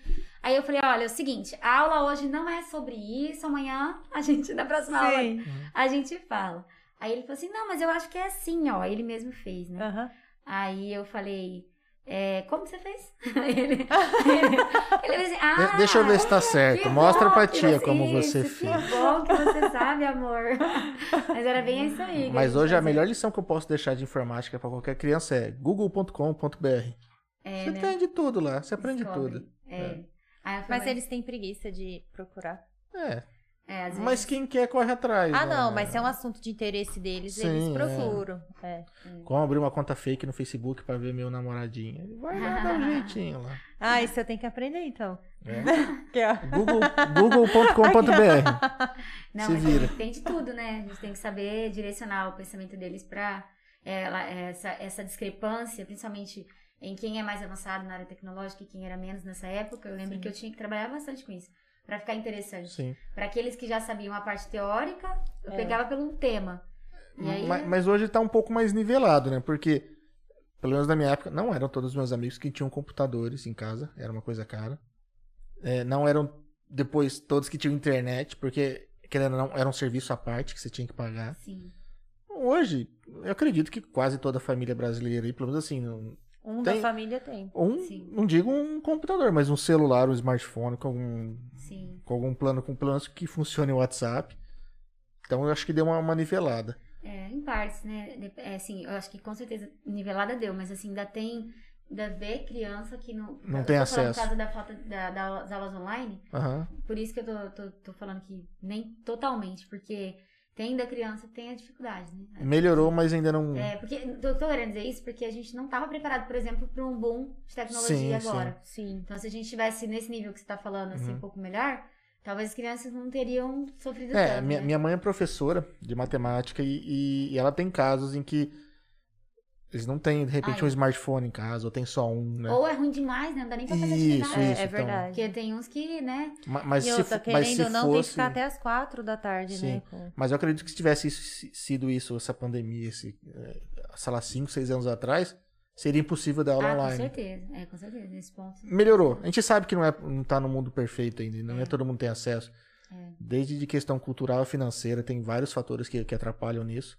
S3: Aí eu falei, olha, é o seguinte, a aula hoje não é sobre isso, amanhã a gente, na próxima aula,
S1: Sim.
S3: a gente fala. Aí ele falou assim, não, mas eu acho que é assim, ó. Ele mesmo fez, né?
S1: Aham.
S3: Aí eu falei, é, como que você fez? Ele, ele, ele assim, ah,
S2: De- Deixa eu ver se tá certo.
S3: que
S2: Mostra pra
S3: que
S2: tia
S3: você-
S2: como
S3: isso,
S2: você
S3: que
S2: fez.
S3: bom que você sabe, amor. Mas era bem isso aí. que
S2: Mas hoje a
S3: fazia.
S2: melhor lição que eu posso deixar de informática pra qualquer criança é google.com.br.
S3: É,
S2: Você
S3: né?
S2: tem de tudo lá, você aprende
S3: Descobre.
S2: tudo.
S3: É. Falei,
S1: Mas eles têm preguiça de procurar.
S2: É,
S3: é, às
S2: mas
S3: vezes-
S2: quem quer corre atrás.
S1: Ah,
S2: né?
S1: não, mas se é um assunto de interesse deles, eles
S2: Sim, é.
S1: procuram. É.
S2: Como abrir uma conta fake no Facebook pra ver meu namoradinho? Ele vai lá dar um jeitinho lá.
S1: Ah, isso eu tenho que aprender então.
S2: É.
S1: Ó.
S2: Google- Google.com.br.
S3: Não,
S2: Se
S3: mas
S2: vira.
S3: Tem, tem de tudo, né? A gente tem que saber direcionar o pensamento deles pra ela, essa, essa discrepância, principalmente em quem é mais avançado na área tecnológica e quem era menos nessa época. Eu lembro
S1: Sim.
S3: que eu tinha que trabalhar bastante com isso, pra ficar interessante.
S2: Sim.
S3: Pra aqueles que já sabiam a parte teórica, eu
S1: É.
S3: pegava pelo tema. E aí,
S2: mas, mas hoje tá um pouco mais nivelado, né? Porque, pelo menos na minha época, não eram todos os meus amigos que tinham computadores em casa. Era uma coisa cara. É, não eram depois todos que tinham internet, porque, querendo ou não, era um serviço à parte que você tinha que pagar.
S3: sim.
S2: Hoje, eu acredito que quase toda a família brasileira, aí, pelo menos assim, não-
S1: Um
S2: Tem-
S1: da família tem.
S2: um,
S3: Sim.
S2: não digo um computador, mas um celular, um smartphone com algum,
S3: Sim.
S2: com algum plano, com planos que funcione o WhatsApp. Então eu acho que deu uma, uma nivelada.
S3: É, em partes, né? É, assim, eu acho que com certeza nivelada deu, mas assim, ainda tem. Ainda vê criança que não.
S2: Não tem acesso.
S3: Por causa da falta da- das aulas online.
S2: Aham.
S3: Por isso que eu tô, tô, tô falando que nem totalmente, porque tem da criança tem a dificuldade, né?
S2: Melhorou, mas ainda não.
S3: É, porque eu tô querendo dizer isso porque a gente não estava preparado, por exemplo, para um boom de tecnologia
S2: Sim, sim.
S3: agora.
S1: Sim.
S3: Então, se a gente estivesse nesse nível que você tá falando, assim,
S2: Uhum.
S3: um pouco melhor, talvez as crianças não teriam sofrido
S2: É,
S3: tanto.
S2: minha,
S3: né?
S2: minha mãe é professora de matemática e, e- e ela tem casos em que eles não têm, de repente,
S3: Ah, é.
S2: um smartphone em casa, ou tem só um, né?
S3: Ou é ruim demais, né? Não dá nem pra fazer
S2: Isso,
S3: atividade.
S1: É,
S2: isso,
S1: é
S2: então.
S1: verdade.
S3: Porque tem uns que, né?
S2: Ma- Mas,
S1: e
S2: se,
S1: outra, querendo
S2: mas se
S1: ou não, tem que
S2: fosse.
S1: ficar até as quatro da tarde,
S2: Sim.
S1: né? com-
S2: Mas eu acredito que se tivesse sido isso, essa pandemia, esse, eh, sei lá, 5, 6 anos atrás, seria impossível dar aula
S3: ah, com
S2: online.
S3: certeza. É, com certeza. Nesse ponto.
S2: Melhorou. A gente sabe que não, é, não tá no mundo perfeito ainda, não é,
S3: É.
S2: todo mundo tem acesso.
S3: É.
S2: Desde de questão cultural e financeira, tem vários fatores que, que atrapalham nisso.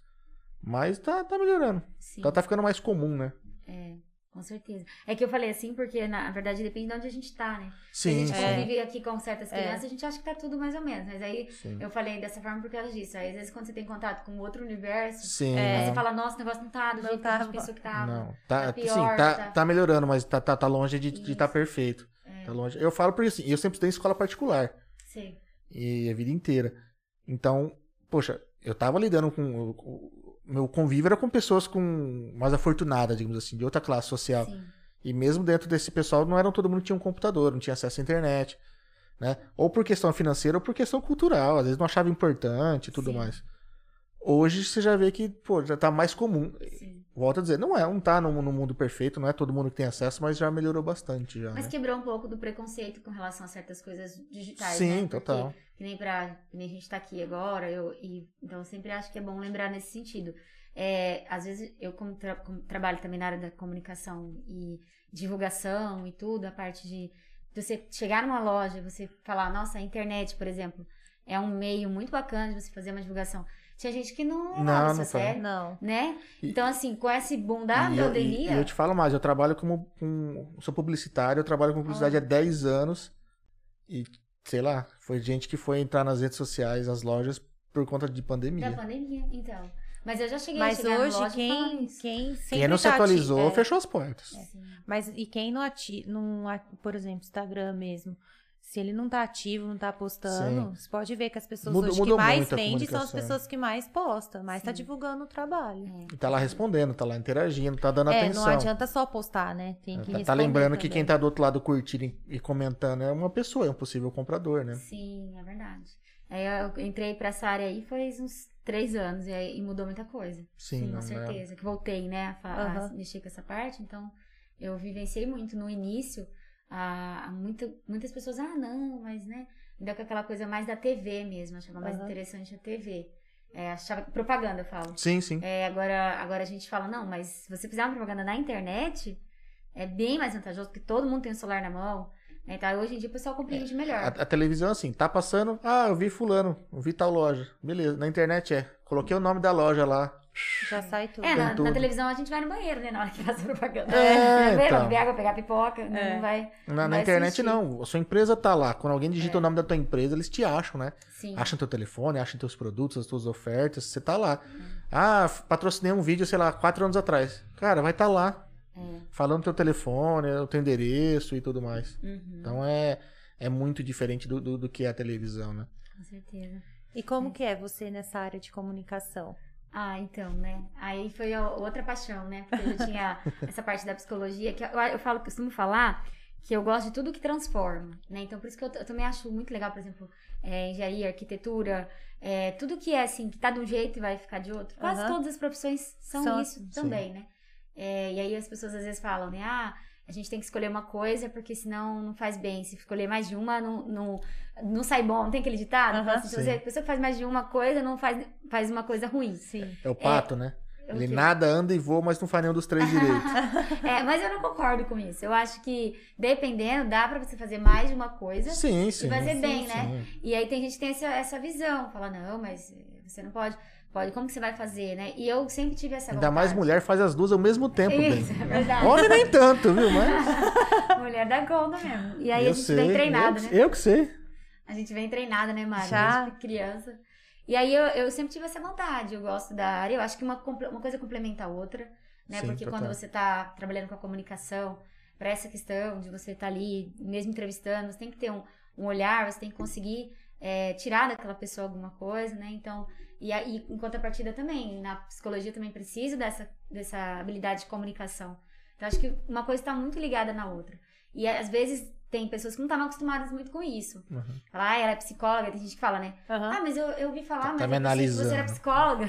S2: Mas tá, tá melhorando.
S3: Sim.
S2: Tá, tá ficando mais comum, né?
S3: É. Com certeza. É que eu falei assim, porque na verdade depende de onde a gente tá, né? Se a
S2: Sim,
S3: gente
S2: sim.
S1: É.
S3: aqui com certas crianças, a gente acha que tá tudo mais ou menos. Mas aí
S2: Sim.
S3: eu falei dessa forma por causa disso. Aí às vezes quando você tem contato com outro universo,
S2: Sim, não.
S3: você fala, nossa, o negócio não tá do
S1: Não
S3: jeito que a gente pensou que tava.
S2: Não, tá,
S3: Tá pior,
S2: sim, tá,
S3: tá-
S2: tá melhorando, mas tá, tá, tá longe de estar perfeito.
S3: É.
S2: Tá longe. Eu falo porque assim, eu sempre estudei em escola particular.
S3: Sei.
S2: E a vida inteira. Então, poxa, eu tava lidando com. Meu convívio era com pessoas com mais afortunadas, digamos assim, de outra classe social.
S3: Sim.
S2: E mesmo dentro desse pessoal, não era todo mundo que tinha um computador, não tinha acesso à internet. Né? Ou por questão financeira ou por questão cultural. Às vezes não achava importante e tudo
S3: Sim.
S2: mais. Hoje você já vê que, pô, já tá mais comum.
S3: Sim.
S2: Volto a dizer, não é, não tá no, no mundo perfeito, não é todo mundo que tem acesso, mas já melhorou bastante já.
S3: Mas
S2: né?
S3: quebrou um pouco do preconceito com relação a certas coisas digitais,
S2: Sim,
S3: né? Porque,
S2: total.
S3: Que nem pra. Que nem a gente tá aqui agora, eu, e, então eu sempre acho que é bom lembrar nesse sentido. É, às vezes eu como, tra- como trabalho também na área da comunicação e divulgação e tudo, a parte de, de você chegar numa loja e você falar, nossa, a internet, por exemplo, é um meio muito bacana de você fazer uma divulgação. Tinha gente que não
S2: Não,
S3: levava
S2: não
S3: isso sério,
S1: Não.
S3: né? Então, assim, com esse boom da
S2: E eu-
S3: pandemia.
S2: E, e eu te falo mais, eu trabalho como com, sou publicitário, eu trabalho com publicidade há 10 anos e sei lá, foi gente que foi entrar nas redes sociais, as lojas por conta de
S3: Da
S2: pandemia.
S3: pandemia, então. Mas eu já cheguei
S1: Mas
S3: a chegar
S1: hoje,
S3: loja
S1: quem, quem
S2: Quem não se
S1: tá ati-
S2: atualizou,
S1: é,
S2: fechou as portas.
S3: Sim.
S1: Mas e quem não ativa, não, por exemplo, Instagram mesmo, se ele não tá ativo, não tá postando, você pode ver que as pessoas
S2: Mudou-
S1: hoje que mais vendem são as pessoas que mais postam, mais tá
S3: Sim.
S1: divulgando o trabalho.
S3: É.
S2: E tá lá respondendo, tá lá interagindo, tá dando
S1: É,
S2: atenção.
S1: não adianta só postar, né? Tem que
S2: Tá- tá
S1: responder
S2: lembrando que
S1: também.
S2: quem tá do outro lado curtindo e- comentando é uma pessoa, é um possível comprador, né?
S3: Sim, é verdade. Aí eu entrei pra essa área aí faz uns três anos e, aí- e mudou muita coisa.
S2: Sim,
S3: com
S2: não é.
S3: certeza. Que voltei, né, a, fa- a mexer com essa parte. Então, eu vivenciei muito no início. A, a muita, muitas pessoas, ah, não, mas, né, ainda com aquela coisa mais da TV mesmo. Achava mais interessante a TV. É, achava propaganda, eu falo.
S2: Sim, sim.
S3: É, agora, agora a gente fala, não, mas se você fizer uma propaganda na internet, é bem mais vantajoso, porque todo mundo tem o celular na mão. Né? Então, hoje em dia o pessoal compreende melhor.
S2: A, a televisão, assim, tá passando. Ah, eu vi fulano, eu vi tal loja. Beleza, na internet é. Coloquei o nome da loja lá.
S1: Já sai tudo.
S3: É, na,
S2: tudo.
S3: na televisão a gente vai no banheiro, né? Na hora que faz a propaganda.
S2: É,
S3: Vai
S2: então.
S3: beber água, pegar pipoca, não-
S1: É.
S3: não vai.
S2: Na, na
S3: vai
S2: internet
S3: assistir.
S2: não. A sua empresa tá lá. Quando alguém digita
S3: É.
S2: o nome da tua empresa, eles te acham, né?
S3: Sim.
S2: Acham teu telefone, acham teus produtos, as tuas ofertas. Você tá lá.
S3: Uhum.
S2: Ah, patrocinei um vídeo, sei lá, quatro anos atrás. Cara, vai estar tá lá.
S3: É.
S2: Falando teu telefone, o teu endereço e tudo mais.
S3: Uhum,
S2: Então é, é muito diferente do, do, do que é a televisão, né?
S3: com certeza.
S1: E como que é você nessa área de comunicação?
S3: Ah, então, né? Aí foi outra paixão, né? Porque eu tinha essa parte da psicologia, que eu, eu falo, costumo falar que eu gosto de tudo que transforma, né? Então, por isso que eu, eu também acho muito legal, por exemplo, é, engenharia, arquitetura, é, tudo que é assim, que tá de um jeito e vai ficar de outro. Quase
S1: Aham.
S3: todas as profissões são,
S1: São
S3: isso também, né? É, e aí as pessoas às vezes falam, né? Ah, a gente tem que escolher uma coisa porque senão não faz bem. Se escolher mais de uma, não, não, não sai bom. Não tem aquele ditado? Assim, se
S2: Sim.
S3: você, a pessoa que faz mais de uma coisa não faz, faz uma coisa ruim.
S1: Sim.
S2: É o pato, né?
S3: É o
S2: Ele nada, anda e voa, mas não faz nenhum dos três direitos.
S3: É, mas eu não concordo com isso. Eu acho que, dependendo, dá pra você fazer mais de uma coisa.
S2: sim, sim.
S3: fazer
S2: sim,
S3: bem, né?
S2: sim.
S3: E aí tem gente que tem essa, essa visão. Fala, não, mas você não pode. Pode, como que você vai fazer, né? E eu sempre tive essa
S2: Ainda mais
S3: vontade.
S2: mulher faz as duas ao mesmo tempo, bem.
S3: Isso, é verdade.
S2: Homem nem tanto, viu? Mas
S3: Mulher da conta mesmo. E aí
S2: eu
S3: a gente
S2: sei,
S3: vem treinada, né?
S2: eu que sei.
S3: A gente vem treinada, né, Mari?
S1: Já.
S3: Desde criança. E aí eu, eu sempre tive essa vontade. Eu gosto da área. Eu acho que uma, uma coisa complementa a outra, né?
S2: Sim,
S3: Porque
S2: total.
S3: quando você tá trabalhando com a comunicação, para essa questão de você estar ali, mesmo entrevistando, você tem que ter um, um olhar, você tem que conseguir é, tirar daquela pessoa alguma coisa, né? Então, e aí, em contrapartida também, na psicologia também preciso dessa, dessa habilidade de comunicação. Então, acho que uma coisa está muito ligada na outra. E às vezes tem pessoas que não estavam acostumadas muito com isso.
S2: Uhum.
S3: Falar, ah, ela é psicóloga, tem gente que fala, né?
S1: Aham.
S3: Ah, mas eu, eu ouvi falar,
S2: Tá-
S3: mas
S2: tá
S3: eu
S2: me
S3: você era psicóloga.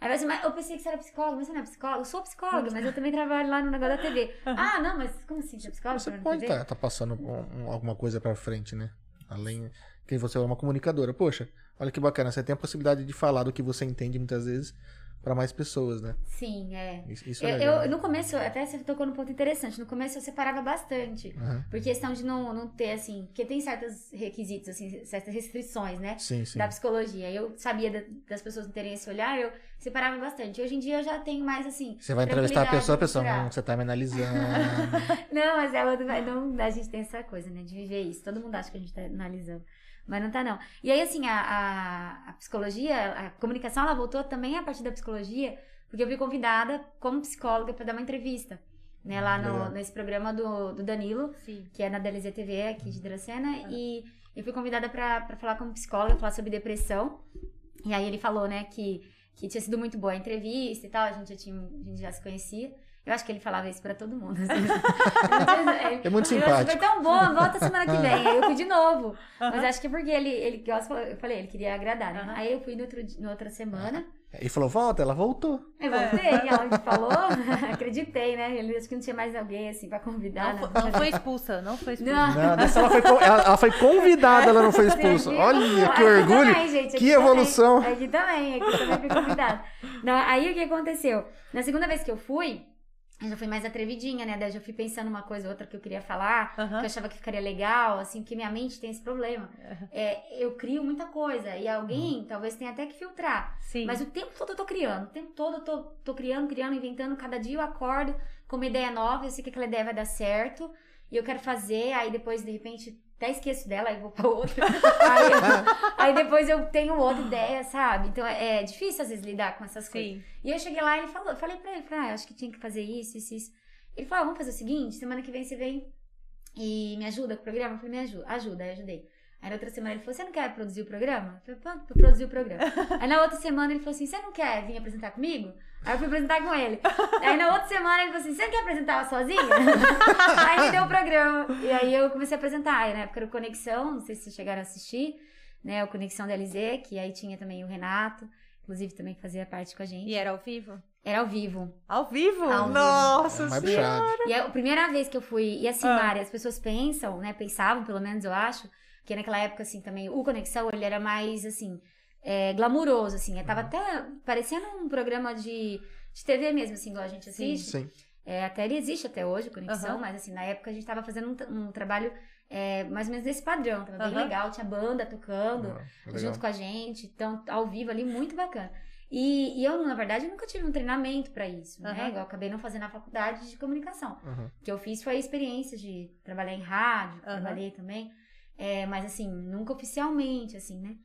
S3: Aí vai assim, mas eu pensei que você era psicóloga, mas você não é psicóloga? Eu sou psicóloga, mas eu também trabalho lá no negócio da TV. Ah, não, mas como assim? Você é psicóloga?
S2: Você pode estar passando um- um- alguma coisa pra frente, né? Além que você é uma comunicadora. Poxa, olha que bacana. Você tem a possibilidade de falar do que você entende muitas vezes pra mais pessoas, né?
S3: Sim, é.
S2: Isso, isso é
S3: Eu,
S2: legal.
S3: eu- no começo, até você tocou num ponto interessante. No começo eu separava bastante.
S2: Aham.
S3: Por questão de não, não ter, assim. Porque tem certos requisitos, assim, certas restrições, né?
S2: Sim, sim.
S3: Da psicologia. Eu sabia da- das pessoas não terem esse olhar, eu separava bastante. Hoje em dia eu já tenho mais, assim.
S2: Você vai entrevistar a pessoa, a pessoa, hum, você tá me analisando.
S3: Não, mas é. Não, a gente tem essa coisa, né? De viver isso. Todo mundo acha que a gente tá analisando. Mas não tá, não. E aí, assim, a, a, a psicologia, a comunicação, ela voltou também a partir da psicologia, porque eu fui convidada como psicóloga para dar uma entrevista. Né, lá no, nesse programa do, do Danilo,
S1: Sim.
S3: que é na DLZ TV aqui de Dracena, e eu fui convidada pra pra falar como psicóloga, falar sobre depressão. E aí ele falou, né, que, que tinha sido muito boa a entrevista e tal, a gente já, tinha, a gente já se conhecia. Eu acho que ele falava isso pra todo mundo. assim.
S2: É muito simpático.
S3: Foi tão bom, volta semana que vem. Aí eu fui de novo. Mas acho que é porque ele, ele gosta, eu falei, ele queria agradar, né? Aí eu fui no outro, na outra semana.
S2: Ele falou, volta, ela voltou.
S3: Eu voltei, ela me falou, acreditei, né? Ele acho que não tinha mais alguém assim pra convidar.
S1: Não,
S3: Não,
S1: foi, não foi expulsa, não foi expulsa.
S3: Não.
S2: Não, ela, foi, ela, ela foi convidada, ela não foi expulsa. Olha, que
S3: Aqui
S2: orgulho.
S3: também, gente, aqui
S2: que
S3: também.
S2: evolução.
S3: Aqui também, aqui também fui convidada. Não, aí o que aconteceu? Na segunda vez que eu fui, eu já fui mais atrevidinha, né? Daí eu já fui pensando uma coisa ou outra que eu queria falar, que eu achava que ficaria legal, assim, porque minha mente tem esse problema. É, eu crio muita coisa e alguém talvez tenha até que filtrar.
S1: Sim.
S3: Mas o tempo todo eu tô criando, o tempo todo eu tô, tô criando, criando, inventando. Cada dia eu acordo com uma ideia nova, eu sei que aquela ideia vai dar certo e eu quero fazer, aí depois de repente até esqueço dela, aí vou pra outra. aí, aí depois eu tenho outra ideia, sabe? Então é, é difícil às vezes lidar com essas coisas.
S1: Sim.
S3: E eu cheguei lá e ele falou, falei pra ele, falei, ah, acho que tinha que fazer isso, isso, isso. Ele falou, ah, vamos fazer o seguinte, semana que vem você vem e me ajuda com o programa? Eu falei, me ajuda, ajuda, aí ajudei. Aí na outra semana ele falou, você não quer produzir o programa? Eu falei, produzir o programa. Aí na outra semana ele falou assim, você não quer vir apresentar comigo? Aí eu fui apresentar com ele. Aí na outra semana ele falou assim, você não quer apresentar sozinha? aí me deu o programa. E aí eu comecei a apresentar. Aí na época era o Conexão, não sei se vocês chegaram a assistir, né? O Conexão da LZ, que aí tinha também o Renato, inclusive também fazia parte com a gente.
S1: E era ao vivo?
S3: Era ao vivo.
S1: Ao vivo?
S3: Ao vivo.
S1: Nossa
S2: mais
S1: Senhora.
S3: E é a primeira vez que eu fui, e assim,
S1: Ah.
S3: Mari, as pessoas pensam, né? Pensavam, pelo menos eu acho, que naquela época, assim, também, o Conexão, ele era mais, assim, é, glamuroso, assim.
S2: Uhum.
S3: Tava até parecendo um programa de, de TV mesmo, assim, igual a gente assiste.
S2: Sim.
S3: É, até ele existe até hoje, Conexão,
S1: Aham.
S3: mas assim, na época a gente tava fazendo um, um trabalho é, mais ou menos desse padrão. Tava bem
S1: Aham.
S3: legal, tinha banda tocando
S2: Ah, legal.
S3: junto com a gente, então ao vivo ali, muito bacana. E, e eu, na verdade, nunca tive um treinamento pra isso, né? Igual eu acabei não fazendo a faculdade de comunicação.
S2: Aham.
S3: O que eu fiz foi a experiência de trabalhar em rádio,
S1: Aham.
S3: trabalhei também, é, mas assim, nunca oficialmente, assim, né?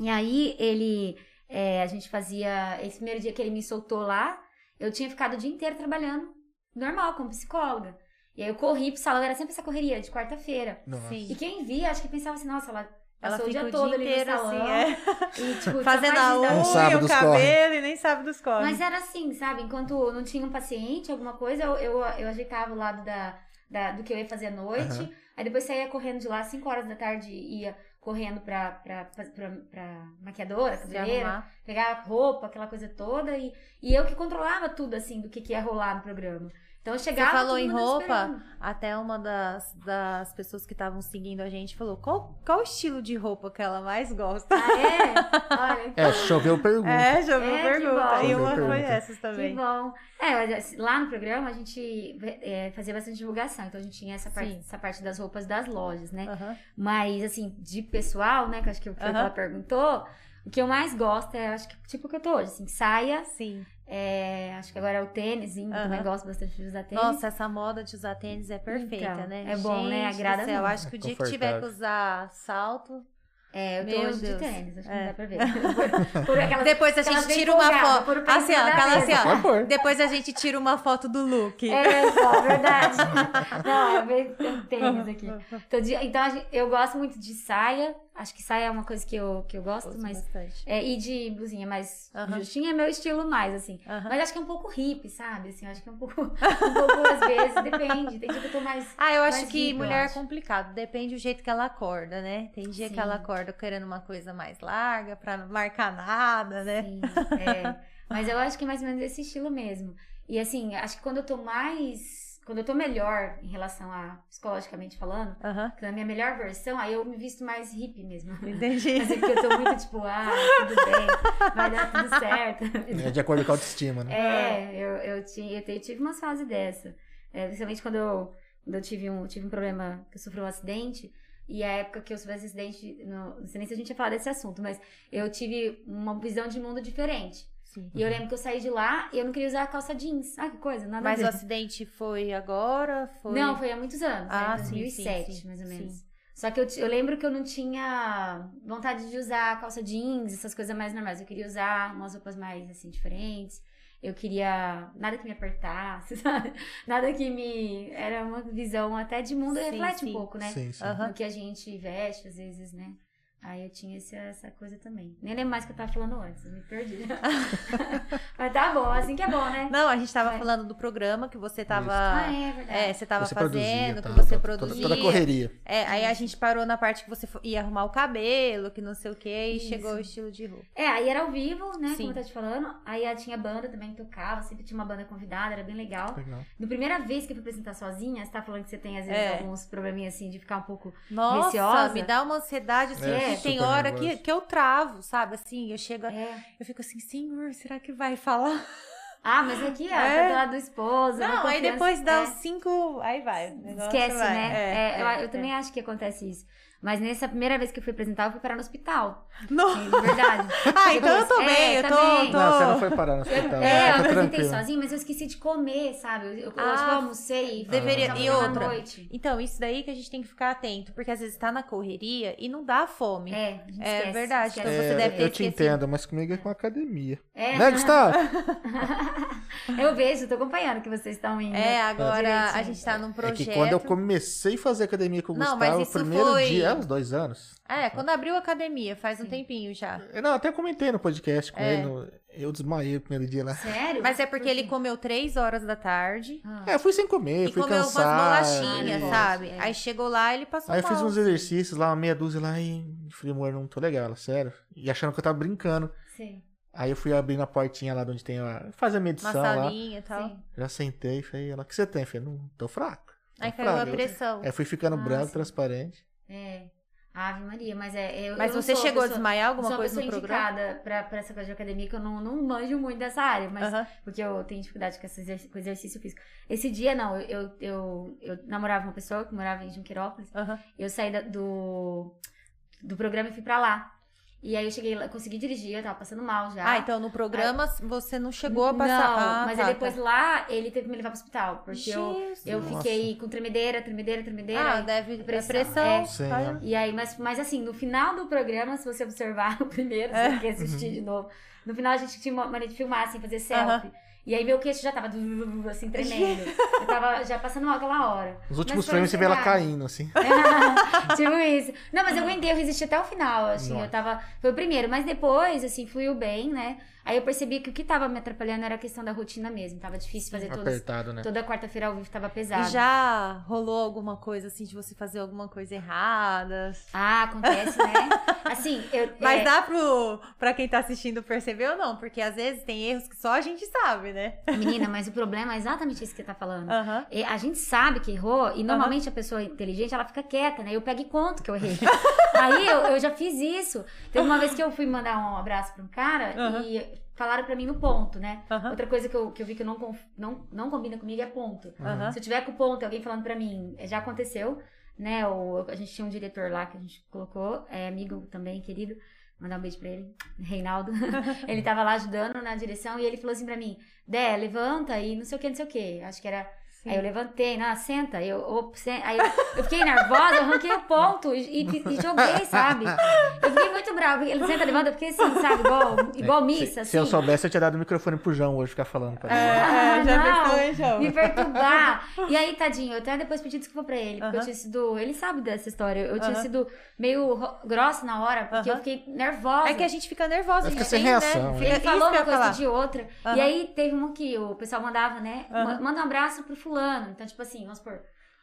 S3: E aí ele, é, a gente fazia, esse primeiro dia que ele me soltou lá, eu tinha ficado o dia inteiro trabalhando, normal, como psicóloga. E aí eu corri pro salão, era sempre essa correria de quarta-feira. E quem via, acho que pensava assim, nossa, ela
S1: Ela
S3: passou o dia
S1: o
S3: todo
S1: dia
S3: ali
S1: inteiro
S3: no salão.
S1: assim, é.
S3: E, tipo,
S1: Fazendo a unha, o cabelo e nem sabe dos corres.
S3: Mas era assim, sabe? Enquanto não tinha um paciente, alguma coisa, eu, eu, eu ajeitava o lado da, da- do que eu ia fazer à noite.
S2: Aham.
S3: Aí depois saía correndo de lá, 5 horas da tarde, ia correndo pra, pra, pra, pra, pra maquiadora, cabeleireira,
S1: arrumar.
S3: pegar roupa, aquela coisa toda. E, e eu que controlava tudo, assim, do que, que ia rolar no programa. Então eu chegava.
S1: falou
S3: todo
S1: em roupa?
S3: esperando.
S1: Até uma das, das pessoas que estavam seguindo a gente falou: qual, qual o estilo de roupa que ela mais gosta?
S3: Ah, é? Olha,
S2: É, choveu pergunta.
S1: É, viu
S3: É, que
S1: pergunta. E uma
S2: Choveu
S1: foi essas
S3: Que
S1: também.
S3: bom. É, assim, lá no programa a gente é, fazia bastante divulgação. Então a gente tinha essa parte,
S1: Sim.
S3: essa parte das roupas das lojas, né?
S1: Aham.
S3: Mas, assim, de pessoal, né? Que eu acho que o que
S1: Aham.
S3: ela perguntou. O que eu mais gosto é, acho que, tipo o que eu tô hoje, assim, saia.
S1: Sim.
S3: É, acho que agora é o tênis,
S1: Aham.
S3: também gosto bastante de usar tênis.
S1: Nossa, essa moda de usar tênis é perfeita,
S3: Então,
S1: né?
S3: é bom, né?
S1: Gente
S3: Agrada
S1: do céu,
S3: muito.
S1: acho que o dia que tiver que usar salto.
S3: É, eu tô
S1: Meu
S3: hoje
S1: Deus.
S3: de tênis, acho que
S1: É.
S3: não dá pra ver. Por, por aquelas,
S1: Depois a gente tira uma foto. Assim, ó, aquela assim, ó. Depois a gente tira uma foto do look.
S3: É, só, verdade. Não, eu vejo tem tênis aqui. Então, de- então gente- eu gosto muito de saia. Acho que saia é uma coisa que eu, que eu gosto,
S1: Gosto
S3: mas.
S1: bastante.
S3: É, e de blusinha mais justinha é meu estilo mais, assim. Mas acho que é um pouco hippie, sabe? Assim, acho que é um pouco, um pouco às vezes, depende. Tem dia que eu tô mais.
S1: Ah, eu acho que
S3: eu
S1: mulher é complicado. Depende do jeito que ela acorda, né? Tem dia que
S3: Sim.
S1: ela acorda querendo uma coisa mais larga, pra não marcar nada, né?
S3: Sim, é. Mas eu acho que é mais ou menos esse estilo mesmo. E assim, acho que quando eu tô mais quando eu tô melhor em relação a psicologicamente falando,
S1: Aham.
S3: na minha melhor versão, aí eu me visto mais hippie mesmo.
S1: Entendi.
S3: Mas é porque eu tô muito tipo, ah, tudo bem, vai dar tudo certo.
S2: É de acordo com a autoestima, né?
S3: É, eu, eu, tinha, eu tive umas fases dessa. É, principalmente quando eu, quando eu tive, um, tive um problema, que eu sofri um acidente. E a época que eu sofri esse acidente, não, não sei nem se a gente ia falar desse assunto, mas eu tive uma visão de mundo diferente.
S1: Sim.
S3: E eu lembro que eu saí de lá e eu não queria usar calça jeans. Ah, que coisa, nada
S1: Mas o acidente foi agora? Foi...
S3: Não, foi há muitos anos,
S1: Ah,
S3: né?
S1: sim,
S3: 2007,
S1: sim, sim,
S3: mais ou
S1: sim.
S3: menos. Só que eu, eu lembro que eu não tinha vontade de usar calça jeans, essas coisas mais normais. Eu queria usar umas roupas mais, assim, diferentes. Eu queria nada que me apertasse, sabe? Nada que me... Era uma visão até de mundo,
S1: Sim,
S3: reflete
S1: sim.
S3: um pouco, né?
S2: Sim, sim.
S1: Aham.
S3: No que a gente veste, às vezes, né? Aí eu tinha essa, essa coisa também. Nem lembro mais o que eu tava falando antes, me perdi. Mas tá bom, assim que é bom, né?
S1: Não, a gente tava
S3: Vai.
S1: falando do programa que você tava.
S3: Ah, é verdade.
S1: É, você tava
S2: Você produzia,
S1: fazendo,
S2: tá,
S1: que você
S2: toda-
S1: produzia.
S2: Toda, toda correria.
S1: É, aí a gente parou na parte que você ia arrumar o cabelo, que não sei o que, e
S3: Isso.
S1: chegou o estilo de roupa.
S3: É, aí era ao vivo, né?
S1: Sim.
S3: Como eu tava te falando. Aí tinha banda também que tocava, sempre tinha uma banda convidada, era bem legal.
S2: Legal.
S3: No primeira vez que eu fui apresentar sozinha, você tá falando que você tem, às vezes,
S1: É.
S3: alguns probleminhas assim de ficar um pouco.
S1: Nossa,
S3: Receosa?
S1: me dá uma ansiedade, assim,
S2: É,
S1: que tem
S2: super
S1: hora que,
S2: nervosa.
S1: que eu travo, sabe? Assim, eu chego,
S3: É.
S1: eu fico assim, senhor, será que vai falar?
S3: Ah, mas aqui, ó,
S1: É.
S3: tá do lado do esposo.
S1: Não, aí depois dá
S3: é.
S1: uns cinco, aí vai.
S3: Esquece,
S1: vai.
S3: né?
S1: É,
S3: É, eu,
S1: é,
S3: eu
S1: é.
S3: também acho que acontece isso. Mas nessa primeira vez que eu fui apresentar, eu fui parar no hospital.
S1: Não.
S3: De verdade.
S1: Ah, então eu tô
S3: É,
S1: bem, eu tô,
S3: também.
S1: tô...
S2: Não, você não foi parar no hospital.
S3: É, eu
S2: tá
S3: apresentei sozinha, mas eu esqueci de comer, sabe? Eu, eu,
S1: Ah,
S3: eu almocei.
S1: deveria- e outra?
S3: Noite.
S1: Então, isso daí que a gente tem que ficar atento, porque às vezes tá na correria e não dá fome.
S3: É, a gente
S1: É
S3: esquece,
S1: verdade,
S3: esquece
S1: então
S2: É,
S1: você deve ter
S2: eu te
S1: esquecido.
S2: entendo, mas comigo é com academia.
S3: É.
S2: Né, Gustavo?
S3: Eu vejo, tô acompanhando que vocês estão indo.
S1: É, agora
S3: Direitinho.
S1: a gente tá num
S2: É
S1: projeto.
S2: que quando eu comecei a fazer academia com o
S1: Não,
S2: Gustavo,
S1: mas
S2: o
S1: isso
S2: primeiro
S1: foi-
S2: dia, é uns dois anos.
S1: É, quando abriu a academia, faz um tempinho já.
S2: Eu, Não, até comentei no podcast com
S1: É.
S2: ele. no- Eu desmaiei o primeiro dia lá.
S3: Sério?
S1: Mas é porque
S3: Por
S1: ele comeu três horas da tarde
S3: Ah.
S2: É, eu fui sem comer,
S1: e
S2: fui
S1: comeu
S2: cansado.
S1: umas bolachinhas,
S3: É.
S1: sabe?
S3: É.
S1: Aí chegou lá ele passou
S2: Aí eu fiz
S1: mal.
S2: uns exercícios lá, uma meia dúzia lá e falei, amor, não tô legal, sério. E achando que eu tava brincando.
S3: Sim,
S2: Aí eu fui abrindo a portinha lá de onde tem a. fazer a
S1: Uma
S2: medição lá.
S1: salinha e tal.
S3: sim.
S2: Já sentei e falei, ela, o que você tem? Eu falei, não, tô fraco.
S1: Aí
S2: tô
S1: caiu a
S2: fraco.
S1: pressão.
S2: Aí fui ficando
S3: Ah,
S2: branco,
S3: sim.
S2: transparente.
S3: É. Ave Maria, mas é. Eu,
S1: Mas
S3: eu
S1: você
S3: sou
S1: chegou a
S3: pessoa-
S1: desmaiar
S3: eu
S1: alguma
S3: sou uma
S1: coisa no programa?
S3: indicada pra, pra essa coisa de academia, que eu não, não manjo muito dessa área, mas
S1: Aham.
S3: porque eu tenho dificuldade com, esse exercício, com exercício físico. Esse dia, não, eu, eu, eu, eu namorava uma pessoa que morava em Junquerópolis,
S1: aham.
S3: eu saí da- do, do programa e fui pra lá. E aí eu cheguei lá, consegui dirigir, eu tava passando mal já.
S1: Ah, então no programa você não chegou a passar.
S3: Não,
S1: Ah,
S3: mas
S1: tá,
S3: aí depois
S1: tá.
S3: lá ele teve que me levar pro hospital, porque eu,
S1: Jesus.
S3: eu
S2: Nossa.
S3: fiquei com tremedeira, tremedeira, tremedeira.
S1: Ah,
S3: aí-
S1: deve.
S3: pressão,
S1: Pressão.
S3: é.
S2: Sim,
S1: tá?
S2: né?
S3: E aí, mas, mas assim, no final do programa, se você observar o primeiro,
S1: É.
S3: você quer assistir de novo. No final a gente tinha uma maneira de filmar, assim, fazer selfie. E aí meu queixo já tava assim, tremendo. Eu tava já passando mal aquela hora.
S2: Nos últimos
S3: foi
S2: frames você vê ela caindo, assim.
S3: tipo isso. Não, mas eu aguentei, eu resisti até o final, assim,
S2: Nossa.
S3: eu tava... Foi o primeiro, mas depois, assim, fluiu bem, né? Aí eu percebi que o que tava me atrapalhando era a questão da rotina mesmo. Tava difícil fazer todas...
S2: Apertado, né?
S3: Toda quarta-feira ao vivo tava pesado.
S1: E já rolou alguma coisa assim de você fazer alguma coisa errada?
S3: Ah, acontece, né? Assim, eu...
S1: Mas
S3: é,
S1: dá pro, pra quem tá assistindo perceber ou não? Porque às vezes tem erros que só a gente sabe, né?
S3: Menina, mas o problema é exatamente isso que você tá falando.
S1: Aham.
S3: E A gente sabe que errou, e normalmente a pessoa inteligente, ela fica quieta, né? Eu pego e conto que eu errei. Aí eu, eu já fiz isso. Teve uma vez que eu fui mandar um abraço pra um cara
S1: Aham.
S3: e falaram pra mim no ponto, né?
S1: Aham.
S3: Outra coisa que eu, que eu vi que não, não, não combina comigo é ponto.
S1: Aham.
S3: Se eu tiver com ponto, alguém falando pra mim, eh, já aconteceu, né? O, a gente tinha um diretor lá que a gente colocou, é amigo também, querido. Mandar um beijo pra ele, Reinaldo. ele tava lá ajudando na direção e ele falou assim pra mim: Dé, levanta e não sei o que, não sei o que. Acho que era.
S1: Sim.
S3: Aí eu levantei, não, senta. Eu, op, sen- aí eu, eu fiquei nervosa, eu arranquei o ponto e, e- e joguei, sabe? Eu fiquei muito brava. Ele senta, levanta, eu fiquei assim, sabe? Igual, igual missa,
S2: se,
S3: assim.
S2: se eu soubesse, eu tinha dado o microfone pro João hoje ficar falando. Pra ele.
S1: É, é, já
S3: não,
S1: João?
S3: me perturbar. E aí, tadinho, eu até depois pedi desculpa pra ele, porque eu
S1: Aham.
S3: tinha sido. Ele sabe dessa história. Eu tinha
S1: Aham.
S3: sido meio ro- grossa na hora, porque
S1: Aham.
S3: eu fiquei nervosa.
S1: É que a gente fica nervosa,
S2: Vai
S1: a gente
S2: ficar sem
S1: tem,
S2: reação,
S1: né?
S2: né?
S1: Fica-
S3: Ele falou
S1: eu
S3: uma coisa
S1: falar.
S3: de outra. E aí teve um que o pessoal mandava, né? Manda um abraço pro fulano. Então, tipo assim, vamos supor.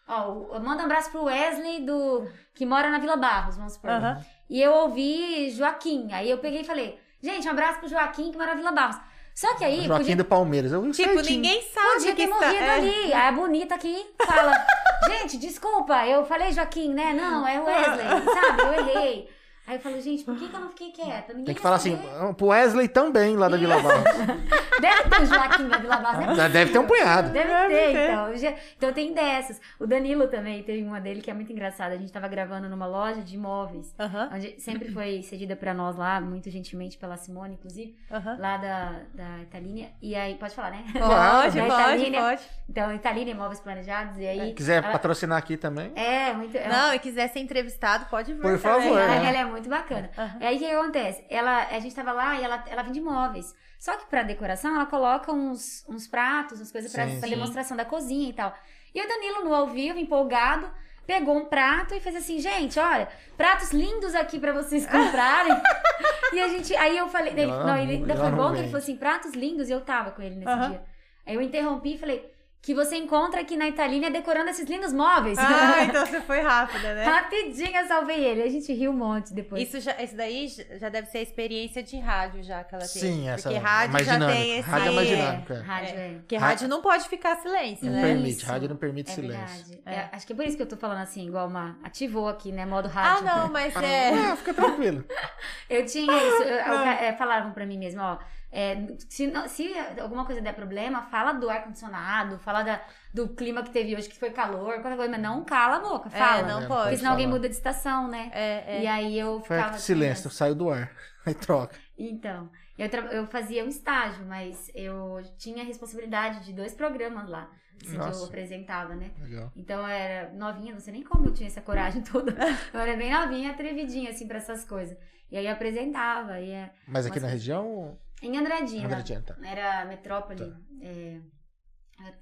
S3: Ó, manda um abraço pro Wesley do que mora na Vila Barros, vamos supor.
S1: Aham.
S3: E eu ouvi Joaquim. Aí eu peguei e falei, gente, um abraço pro Joaquim que mora na Vila Barros. Só que aí,
S2: Joaquim
S3: podia,
S2: do Palmeiras. Eu
S1: Tipo,
S2: certinho.
S1: ninguém sabe
S3: podia
S1: que
S3: ter
S1: está...
S3: morrido
S1: é.
S3: ali. Aí a bonita aqui fala, gente, desculpa, eu falei Joaquim, né? Não, é Wesley, sabe? Eu errei. Aí eu falo, gente, por que, que eu não fiquei quieta? Ninguém
S2: Tem que falar assim. "Ah, pro Wesley também, lá da Vila Barros.
S3: Deve ter um Joaquim da Vila Barros, né?
S2: Deve ter um punhado.
S3: Deve
S1: Deve
S3: ter,
S1: ter.
S3: então. Então tem dessas. O Danilo também teve uma dele que é muito engraçada. A gente tava gravando numa loja de imóveis.
S1: Aham,
S3: Onde sempre foi cedida pra nós lá, muito gentilmente pela Simone, inclusive,
S1: aham.
S3: lá da, da Italínia. E aí, pode falar, né?
S1: Pode, pode,
S3: Italínia.
S1: pode.
S3: Então, Italínia Imóveis Planejados. E aí.
S2: Quiser
S3: ela-
S2: patrocinar aqui também.
S3: É, muito. é
S1: Não, e quiser ser entrevistado, pode vir
S2: Por
S1: também.
S2: favor,
S3: ela,
S2: né?
S3: ela é muito bacana.
S1: Aham.
S3: E aí o que acontece? Ela, a gente tava lá e ela, ela vende móveis. Só que pra decoração ela coloca uns, uns pratos, umas coisas pra,
S2: Sim,
S3: pra
S1: sim.
S3: demonstração da cozinha e tal. E o Danilo, no ao vivo, empolgado, pegou um prato e fez assim, gente, olha, pratos lindos aqui pra vocês comprarem. e a gente, aí eu falei,
S2: Ela
S3: não,
S2: não-
S3: ele, ainda foi bom que ele falou assim, pratos lindos, e eu tava com ele nesse
S1: Aham.
S3: dia. Aí eu interrompi e falei, que você encontra aqui na Italínia decorando esses lindos móveis.
S1: Ah, então você foi rápida, né?
S3: Rapidinho eu salvei ele. A gente riu um monte depois.
S1: Isso, já, isso daí já deve ser a experiência de rádio já que ela tem.
S2: Sim, essa
S1: Porque rádio
S2: mais
S1: já
S2: dinâmico.
S1: tem esse...
S2: Rádio é mais dinâmico, é.
S3: Rádio é.
S1: Porque
S2: Ra-
S1: rádio não pode ficar silêncio,
S2: Não
S1: né?
S2: permite,
S3: Isso.
S2: rádio não permite
S3: É
S2: silêncio.
S1: É.
S3: É, acho que é por isso que eu tô falando assim, igual uma. Ativou aqui, né? Modo
S1: Ah,
S3: rádio.
S1: não, mas é...
S2: Ah, fica tranquilo.
S3: Eu tinha isso. eu- eu-
S1: Não.
S3: é, falavam pra mim mesmo, ó. É, se, não- se alguma coisa der problema, fala do ar-condicionado, fala da, do clima que teve hoje, que foi calor, qualquer coisa, mas não cala a boca, fala.
S1: É, não
S2: É,
S1: pode.
S3: Porque senão alguém muda de estação, né?
S1: É, é.
S3: E aí eu
S2: Foi
S3: ficava. assim,
S2: silêncio, saiu do ar. Aí troca.
S3: Então, eu, tra- eu fazia um estágio, mas eu tinha a responsabilidade de dois programas lá, assim, que eu apresentava, né?
S2: Legal.
S3: Então eu era novinha, não sei nem como eu tinha essa coragem toda. Eu era bem novinha, atrevidinha, assim, pra essas coisas. E aí eu apresentava, e é-
S2: Mas aqui
S3: Mas-
S2: na região.
S3: Em Andradina.
S2: Andradina, tá.
S3: Era metrópole.
S2: Tá.
S3: é,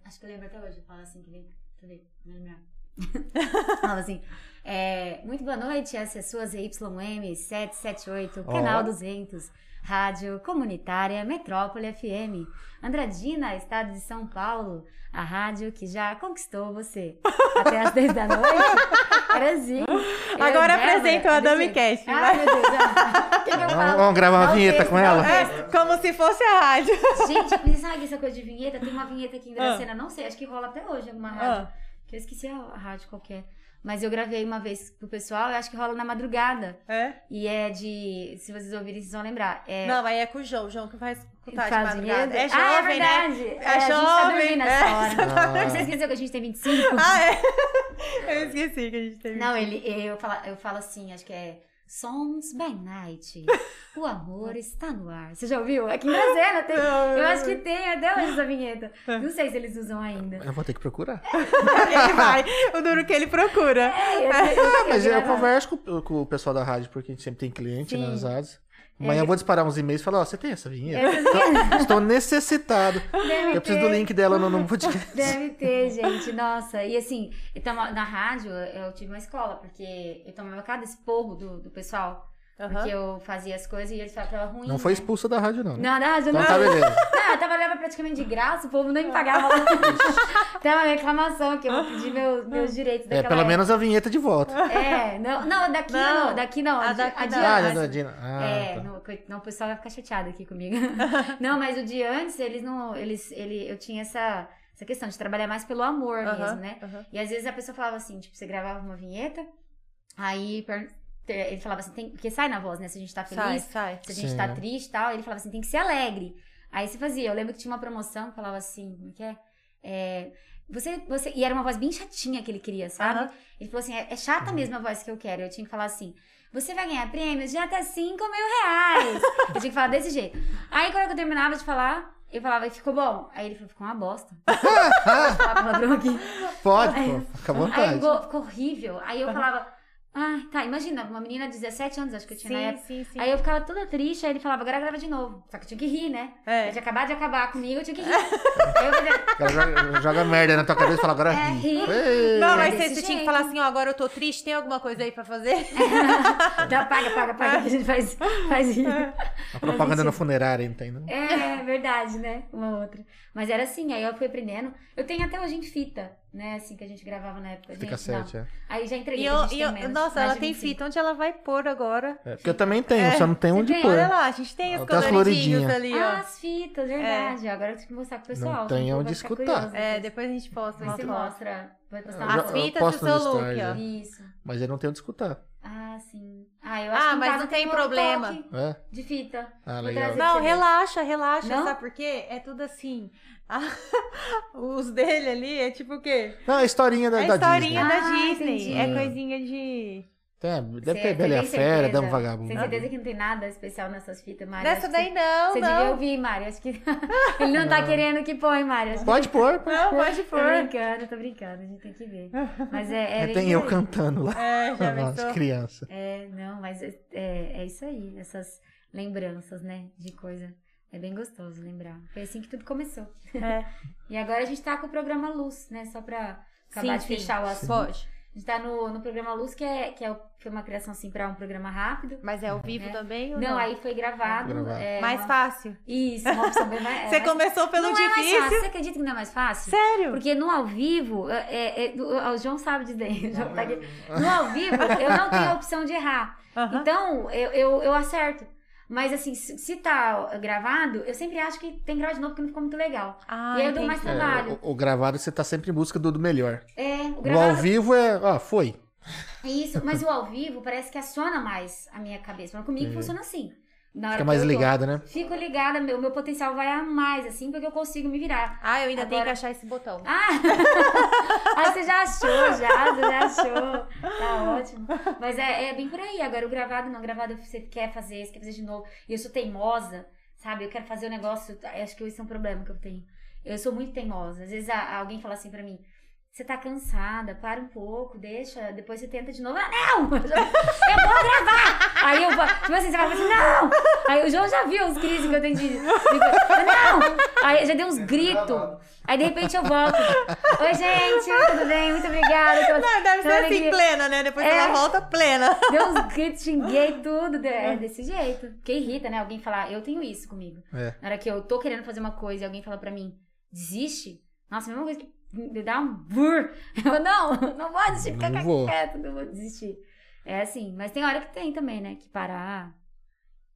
S3: acho que eu lembro até hoje. Fala assim, que vem. Deixa eu lembrar. Fala assim. é, muito boa noite, essa é a sua ZYM 778,
S2: Ó.
S3: canal 200, rádio comunitária Metrópole FM. Andradina, estado de São Paulo, a rádio que já conquistou você. Até às 10 da noite. Era assim. Eu,
S1: Agora
S3: Débora,
S1: apresenta o
S3: deixa
S1: Adami
S3: eu-
S1: Cast.
S3: Ai, meu Deus. ah, O que, que eu
S2: Vamos-
S3: falo?
S2: vamos gravar uma vinheta com ela?
S1: É, como se fosse a rádio.
S3: Gente, me sabe essa coisa de vinheta? Tem uma vinheta aqui em Dracena, não sei, acho que rola até hoje alguma rádio.
S1: Ah,
S3: Que eu esqueci a, a rádio qualquer. Mas eu gravei uma vez pro pessoal, eu acho que rola na madrugada.
S1: é?
S3: E é de. Se vocês ouvirem, vocês vão lembrar. É,
S1: Não, aí é com o João. O João que vai escutar de
S3: faz
S1: madrugada.
S3: vinheta.
S1: É jovem,
S3: ah, é
S1: né?
S3: verdade.
S1: É
S3: a gente tá
S1: jovem,
S3: dormindo
S1: é.
S3: nessa hora.
S2: Ah.
S3: Você esqueceu que a gente tem 25?
S1: Ah, é? Eu esqueci que a gente teve.
S3: Não, ele, eu, falo, eu falo assim, acho que é. Sons by Night. O amor está no ar. Você já ouviu? Aqui em Brasília tem. Eu acho que tem até hoje essa vinheta. Não sei se eles usam ainda.
S2: Eu vou ter que procurar.
S1: Ele vai. O duro que ele procura.
S3: É, eu- eu- eu-
S2: Mas
S3: eu
S2: converso com, com o pessoal da rádio, porque a gente sempre tem cliente
S3: Sim.
S2: nas rádios. Amanhã eu vou disparar uns e-mails e falar, ó, você tem essa vinheta? Estou, estou necessitado.
S3: Deve
S2: Eu preciso
S3: ter.
S2: do link dela no, no podcast.
S3: Deve ter, gente. Nossa. E assim, tava- na rádio eu tive uma escola, porque eu tomava cada esporro do, do pessoal. Porque
S1: Aham.
S3: eu fazia as coisas e eles falavam que tava ruim.
S2: Não foi
S3: né?
S2: expulsa da rádio, não. né?
S3: Não, na rádio
S2: Então
S3: não.
S2: tá beleza.
S3: Não, eu trabalhava praticamente de graça, o povo nem me pagava. Tem uma reclamação que eu vou pedir meus, meus direitos
S2: É,
S3: daquela
S2: pelo
S3: época.
S2: menos a vinheta de volta.
S3: É, não, não, daqui
S1: Não.
S3: não, daqui não.
S1: A daqui
S3: a
S1: não.
S3: dia
S2: Ah,
S3: antes.
S2: já Dina. Ah,
S3: É,
S2: tá.
S3: não, o pessoal vai ficar chateado aqui comigo. não, mas o dia antes, eles não. Eles, ele, eu tinha essa, essa questão de trabalhar mais pelo amor
S1: Aham,
S3: mesmo, né?
S1: aham.
S3: E às vezes a pessoa falava assim, tipo, você gravava uma vinheta, aí ele falava assim, tem, porque sai na voz, né? Se a gente tá
S1: Sai,
S3: feliz,
S1: sai.
S3: se a gente
S2: Sim.
S3: tá triste e tal, ele falava assim, tem que ser alegre. Aí você fazia, eu lembro que tinha uma promoção que falava assim, como é que é? É, você, você, e era uma voz bem chatinha que ele queria, sabe?
S1: Aham.
S3: Ele falou assim, é, é chata mesmo a voz que eu quero. Eu tinha que falar assim, você vai ganhar prêmios de até 5 mil reais. eu tinha que falar desse jeito. Aí quando eu terminava de falar, eu falava, ficou bom. Aí ele falou, ficou uma bosta. Pode falar palavrão aqui.
S2: Pode,
S3: Aí-
S2: pô. Fica à
S3: Aí
S2: vontade.
S3: ficou, ficou horrível. Aí eu falava, ah, tá, imagina, uma menina de 17 anos, acho que eu tinha na
S1: Sim,
S3: época.
S1: sim, sim.
S3: Aí eu ficava toda triste, aí ele falava, agora grava de novo. Só que eu tinha que rir, né?
S1: É.
S3: Ele tinha acabado de acabar comigo, eu tinha que rir. aí eu
S2: cara joga, joga merda na tua cabeça e fala, agora
S3: É,
S2: ri. Ei.
S1: Não, mas você, você tinha que falar assim, ó, agora eu tô triste, tem alguma coisa aí pra fazer?
S3: não, paga, paga, paga, que a gente faz, faz rir.
S2: A propaganda no funerário, entendeu?
S3: É, verdade, né? Uma outra. Mas era assim, aí eu fui aprendendo. Eu tenho até hoje em fita. Né? Assim que a gente gravava na época.
S2: Fita
S3: gente, não.
S2: é.
S3: Aí já entreguei.
S1: E eu, e
S3: tem
S1: eu-
S3: menos,
S1: nossa, ela tem
S3: 25.
S1: fita. Onde ela vai pôr agora?
S2: É, Porque eu também tenho,
S1: É,
S2: só não tenho
S3: você
S2: onde
S3: tem?
S2: pôr.
S1: Olha lá, a gente tem os
S2: Tem as
S1: coloridinhos
S2: floridinhas.
S1: ali,
S3: Ah,
S1: ó.
S3: as fitas, verdade. Agora eu tenho que mostrar pro pessoal.
S2: Não tem onde escutar.
S3: curioso
S1: É,
S3: depois.
S1: a gente posta
S3: você mostra. Vai postar
S1: As fitas do seu look, ó.
S2: é.
S3: Isso.
S2: Mas eu não tenho onde escutar.
S3: Ah, sim. Ah, eu acho
S1: Ah,
S3: que
S1: mas não tem problema.
S2: É?
S3: De fita.
S2: Ah, legal.
S1: Não, relaxa, relaxa.
S3: Não?
S1: Sabe por quê? É tudo assim. Ah, os dele ali é tipo o quê?
S2: Não, a historinha da,
S1: É
S2: da
S1: historinha
S2: Disney.
S1: da
S3: Ah,
S1: Disney.
S3: entendi.
S1: É coisinha de.
S2: Tem, deve
S3: Cê-
S2: ter Bela e a Fera,
S3: certeza?
S2: Dama Vagabundo.
S3: Tem certeza que não tem nada especial nessas fitas, Acho que
S1: daí não,
S3: Você devia
S1: não.
S3: ouvir, Mari. Acho que ele não tá querendo que põe, Mari. Acho que-
S2: Pode pôr, pode
S1: Não,
S2: pôr.
S1: pode
S3: Tô
S1: pôr.
S3: brincando, tô brincando. A gente tem que ver. Mas é, é
S2: É, tem eu cantando lá.
S1: É, já
S2: As
S1: pensou?
S2: crianças.
S3: É, não, mas é, é, é isso aí. Essas lembranças, né? De coisa. É bem gostoso lembrar. Foi assim que tudo começou.
S1: É.
S3: E agora a gente tá com o programa Luz, né? Só pra acabar de fechar o assunto.
S1: Pode.
S3: A gente tá no, no programa Luz, que, é, que é, foi uma criação assim pra um programa rápido.
S1: Mas é ao vivo
S3: É.
S1: também ou
S3: Não,
S1: não?
S3: aí foi gravado.
S2: Gravado.
S3: é,
S1: Mais
S3: uma-
S1: fácil.
S3: Isso, uma opção bem mais. é
S1: Você começou pelo
S3: não é mais
S1: difícil.
S3: fácil. Você acredita que não é mais fácil?
S1: Sério?
S3: Porque no ao vivo, é, é, é, o João sabe disso daí. João tá aqui. No ao vivo, eu não tenho a opção de errar. Então, eu, eu, eu acerto. Mas assim, se, tá gravado, eu sempre acho que tem que gravar de novo porque não ficou muito legal.
S1: Ah,
S3: e aí eu dou mais trabalho.
S2: É, o, o gravado você tá sempre em busca do, do melhor.
S3: É, o
S2: O ao
S3: gravado.
S2: vivo é. Ó, foi.
S3: Isso, mas o ao vivo parece que aciona mais a minha cabeça. Mas comigo
S2: Entendi.
S3: funciona assim. Na hora
S2: Fica mais ligado, né?
S3: Fico ligada, meu, meu potencial vai a mais, assim, porque eu consigo me virar.
S1: Ah, eu ainda tenho
S3: Agora-
S1: que achar esse botão.
S3: Ah! ah, você já achou, já, você já achou. Tá ótimo. Mas é, é bem por aí. Agora, o gravado não, gravado você quer fazer, você quer fazer de novo. E eu sou teimosa, sabe? Eu quero fazer o negócio. Acho que esse é um problema que eu tenho. Eu sou muito teimosa. Às vezes a- alguém fala assim pra mim. Você tá cansada, para um pouco, deixa, depois você tenta de novo. Ah, não! Eu vou gravar! Aí eu vou, tipo assim, você vai falar assim, não! Aí o João já viu os crises que eu tenho de. de- não! Aí já dei uns gritos. Aí de repente eu volto. Oi, gente, tudo bem? Muito obrigada. pela-
S1: Não, deve ser
S3: pela
S1: assim,
S3: alegria.
S1: plena, né? Depois
S3: É.
S1: ela volta plena.
S3: Deu uns gritos, xinguei tudo. de- É desse jeito. Porque irrita, né? Alguém falar, eu tenho isso comigo.
S2: É.
S3: Na hora que eu tô querendo fazer uma coisa e alguém fala pra mim, desiste? Nossa, a mesma coisa que me dá um bur. Eu, não, não vou desistir, fica
S2: Não vou.
S3: quieto, não vou desistir. É assim, mas tem hora que tem também, né? Que parar.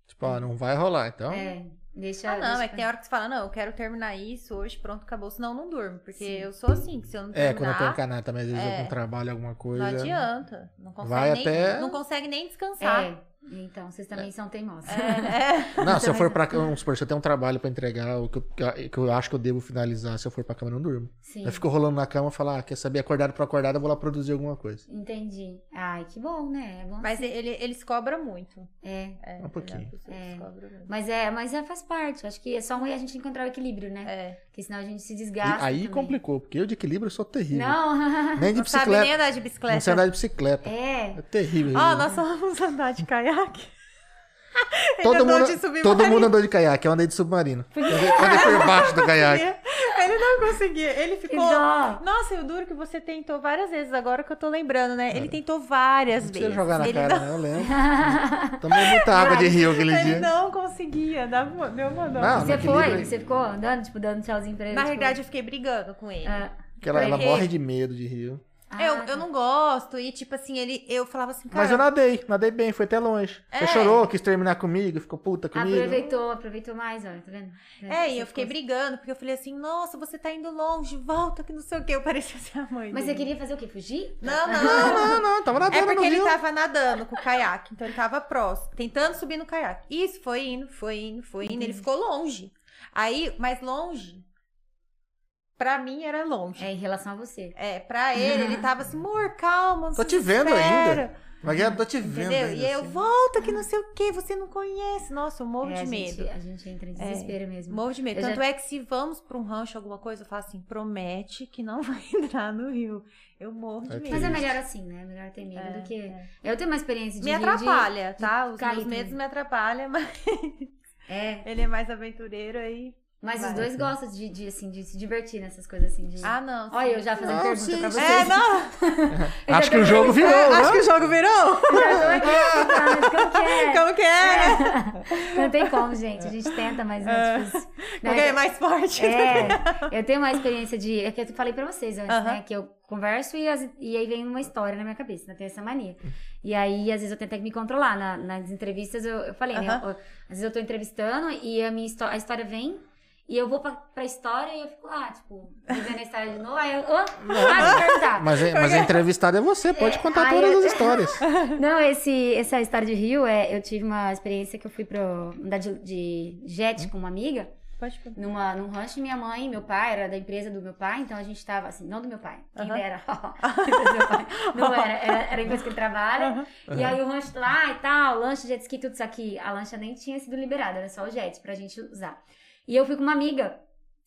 S2: Tipo, ó, não vai rolar. Então,
S3: É, deixa.
S1: Ah, não,
S3: deixa
S1: é que tem hora que você fala, não, eu quero terminar isso hoje, pronto, acabou, senão eu não durmo. Porque eu sou assim, que se eu não
S2: é,
S1: terminar,
S2: quando eu tenho canal também, às vezes
S1: É.
S2: algum trabalho, alguma coisa.
S1: não adianta. Não consegue,
S2: Vai
S1: nem,
S2: até-
S1: não consegue nem descansar.
S3: É, então, vocês também são teimosos.
S1: É, é.
S2: Não, se eu for
S3: Também
S2: pra vamos supor, se eu tenho um trabalho pra entregar, o que eu, que eu acho que eu devo finalizar, se eu for pra cama, eu não durmo.
S3: Sim.
S2: Eu fico rolando na cama e falo, ah, quer saber, acordado pra acordado, eu vou lá produzir alguma coisa.
S3: Entendi. Ai, que bom, né? É bom
S1: Mas
S3: assim.
S1: ele, eles cobram muito.
S3: É.
S1: É,
S2: Um pouquinho.
S3: É.
S1: muito.
S3: Mas é, mas é, faz parte. Acho que é só a gente encontrar o equilíbrio, né?
S1: É.
S3: Porque senão a gente se
S2: E
S3: desgasta.
S2: aí
S3: também.
S2: complicou, porque eu de equilíbrio sou terrível.
S3: Não.
S2: Nem de
S1: Não sabe
S2: bicicleta.
S1: nem andar de
S2: Não sei
S1: bicicleta.
S2: andar de bicicleta.
S3: é.
S2: É terrível.
S1: Ó, nós vamos andar de caiaque. Ele
S2: todo,
S1: andou
S2: mundo, todo mundo andou de caiaque, eu andei de submarino. Eu andei, por baixo do caiaque.
S1: Ele não conseguia. Ele ficou. Nossa, e o duro que você tentou várias vezes, agora que eu tô lembrando, né? Ele tentou várias
S2: Não precisa
S1: vezes.
S2: jogar na
S1: ele
S2: cara,
S1: não,
S2: né? Eu lembro. Tomei muita água de rio aquele
S1: ele
S2: dia.
S1: não conseguia. Dava, deu uma dó.
S2: Não,
S3: Você foi?
S2: equilíbrio-
S3: Você ficou andando, tipo, dando tchauzinho pra ele?
S1: Na
S3: tipo...
S1: verdade, eu fiquei brigando com ele.
S3: ah,
S2: Porque ela, ela morre de medo de rio.
S3: Ah,
S1: eu,
S3: tá.
S1: eu não gosto. E, tipo assim, ele, eu falava assim, cara.
S2: Mas eu nadei, nadei bem, foi até longe.
S1: É.
S2: Você chorou, quis terminar comigo, ficou puta comigo.
S3: Aproveitou, aproveitou mais, ó, tá vendo?
S1: É, e
S3: Você
S1: eu fiquei brigando, porque eu falei assim, nossa, você tá indo longe, volta, que não sei o quê. Eu parecia ser a mãe
S3: Mas você
S1: dele.
S3: queria fazer o quê? Fugir?
S1: Não, não.
S2: Não, não, não, tava nadando
S1: É
S2: no
S1: porque ele
S2: rio.
S1: tava nadando com o caiaque, então ele tava próximo, tentando subir no caiaque. Isso, foi indo, foi indo, foi indo, ele ficou longe. Aí, mais longe, pra mim era longe.
S3: É, em relação a você.
S1: É, pra ele, ele tava assim, amor, calma,
S2: Tô te vendo
S1: desespera",
S2: ainda. Mas eu tô te vendo.
S1: Entendeu?
S2: ainda,
S1: E eu,
S2: assim.
S1: volta que não sei o que, você não conhece. Nossa, eu morro
S3: É,
S1: de
S3: a
S1: medo.
S3: Gente, a gente entra em desespero mesmo.
S1: Morro de medo.
S3: Eu já-
S1: Tanto é que se vamos pra um rancho, alguma coisa, eu falo assim, promete que não vai entrar no rio. Eu morro de
S2: É
S1: medo.
S3: Mas é melhor assim, né? Melhor ter medo
S1: É,
S3: do que.
S1: é.
S3: Eu tenho uma experiência de.
S1: Me
S3: rio de-
S1: atrapalha, tá? Os meus medos
S3: também.
S1: me atrapalham, mas
S3: É.
S1: ele é mais aventureiro aí.
S3: Mas
S1: Vai.
S3: os dois gostam de, de, assim, de se divertir nessas coisas assim. De...
S1: Ah, não.
S3: Olha, eu já fazendo
S2: Não,
S3: pergunta
S2: sim,
S3: pra vocês.
S1: É, não.
S3: Eu
S2: Acho que
S3: tô-
S2: o jogo virou,
S1: É, acho
S2: né?
S1: que o jogo virou.
S3: Como que é?
S1: Como que é?
S3: Não tem como, gente. A gente tenta, mas não é difícil. Não,
S1: Porque é mais forte.
S3: É, eu tenho uma experiência de. É que eu falei pra vocês antes,
S1: Aham.
S3: né? Que eu converso e, as- e aí vem uma história na minha cabeça, né? Tem essa mania. E aí, às vezes, eu tento até me controlar. Na- nas entrevistas, eu, eu falei, né?
S1: Aham.
S3: eu- às vezes eu tô entrevistando e a minha a história vem. E eu vou pra, pra história e eu fico lá, tipo, vivendo a história de novo. Aí eu. Oh, ah, eu perguntar.
S2: Mas, é- mas a entrevistada é você, pode contar
S3: ai,
S2: todas
S3: eu-
S2: as histórias.
S3: Não, esse, essa história de Rio, é, eu tive uma experiência que eu fui pro, andar de, de jet com uma amiga.
S1: Pode perguntar.
S3: numa, num rancho, minha mãe e meu pai, era da empresa do meu pai, então a gente tava assim, não do meu pai, quem dera. Pai. Não era, era, era a empresa que ele trabalha. E aí o rancho lá e tal, lanche, jet ski, tudo isso aqui. A lancha nem tinha sido liberada, era só o jet pra gente usar. E eu fui com uma amiga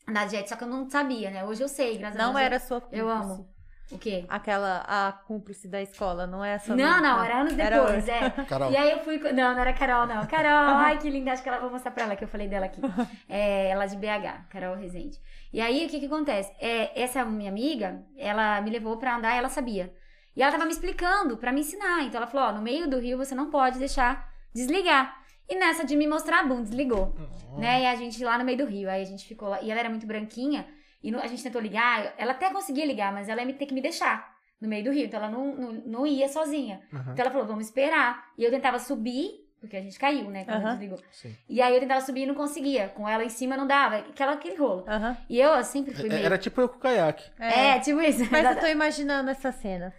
S3: na jet, só que eu não sabia, né? Hoje eu sei, graças a
S1: Não
S3: Deus.
S1: era a sua
S3: Eu
S1: cúmplice.
S3: amo. O quê?
S1: Aquela, a cúmplice da escola, não é a sua
S3: Não, não, era anos
S1: Era
S3: depois,
S1: outra.
S3: é.
S2: Carol.
S3: E aí eu fui. com- Não, não era Carol, não. Carol, ai que linda, acho que ela vou mostrar pra ela que eu falei dela aqui. É, ela é de BH, Carol Rezende. E aí o que que acontece? É, essa minha amiga, ela me levou pra andar, ela sabia. E ela tava me explicando pra me ensinar. Então ela falou: ó, no meio do rio você não pode deixar desligar. E nessa de me mostrar, bum, desligou. Né? E a gente lá no meio do rio. Aí a gente ficou lá. E ela era muito branquinha. E no- a gente tentou ligar. Ela até conseguia ligar, mas ela ia me- ter que me deixar no meio do rio. Então ela não, não, não ia sozinha.
S2: Aham,
S3: Então ela falou, vamos esperar. E eu tentava subir, porque a gente caiu, né? Quando
S1: Aham.
S3: desligou.
S2: sim.
S3: E aí eu tentava subir e não conseguia. Com ela em cima não dava. Aquela, aquele rolo.
S1: Aham.
S3: E eu sempre fui meio.
S2: Era tipo eu com o caiaque.
S3: É, tipo isso.
S1: Mas eu tô imaginando essa cena.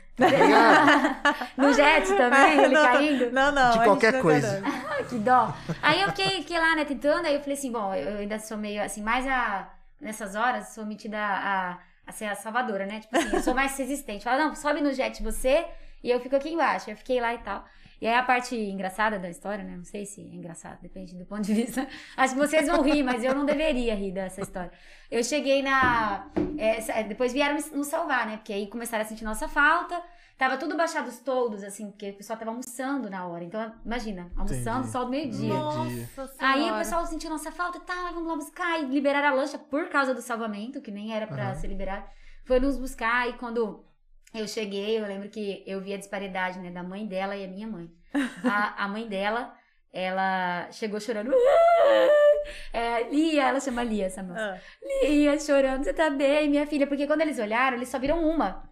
S3: no jet também, ele
S1: Não,
S3: caindo.
S1: Não, não.
S2: De qualquer
S1: não
S2: coisa.
S1: tá.
S3: Ai, que dó. Aí eu fiquei, fiquei lá, né, tentando. Aí eu falei assim, bom, eu ainda sou meio assim, mais a. Nessas horas, sou metida a, a ser a salvadora, né? Tipo assim, eu sou mais resistente. Fala, não, sobe no jet você e eu fico aqui embaixo. Eu fiquei lá e tal. E aí a parte engraçada da história, né? Não sei se é engraçado, depende do ponto de vista. Acho que vocês vão rir, mas eu não deveria rir dessa história. Eu cheguei na. é, depois vieram nos salvar, né? Porque aí começaram a sentir nossa falta. Tava tudo baixado os toldos, assim, porque o pessoal tava almoçando na hora. Então, imagina, almoçando
S2: Entendi.
S3: sol do meio-dia.
S1: Nossa
S3: Aí o
S1: Senhora.
S3: pessoal sentiu nossa falta e tal, aí vamos lá buscar. E liberaram a lancha por causa do salvamento, que nem era pra
S2: Aham.
S3: ser liberado. Foi nos buscar e quando eu cheguei, eu lembro que eu vi a disparidade, né, da mãe dela e a minha mãe. A, a mãe dela, ela chegou chorando. É, Lia, ela chama Lia, essa moça.
S1: Ah.
S3: Lia, chorando, você tá bem, minha filha? Porque quando eles olharam, eles só viram uma.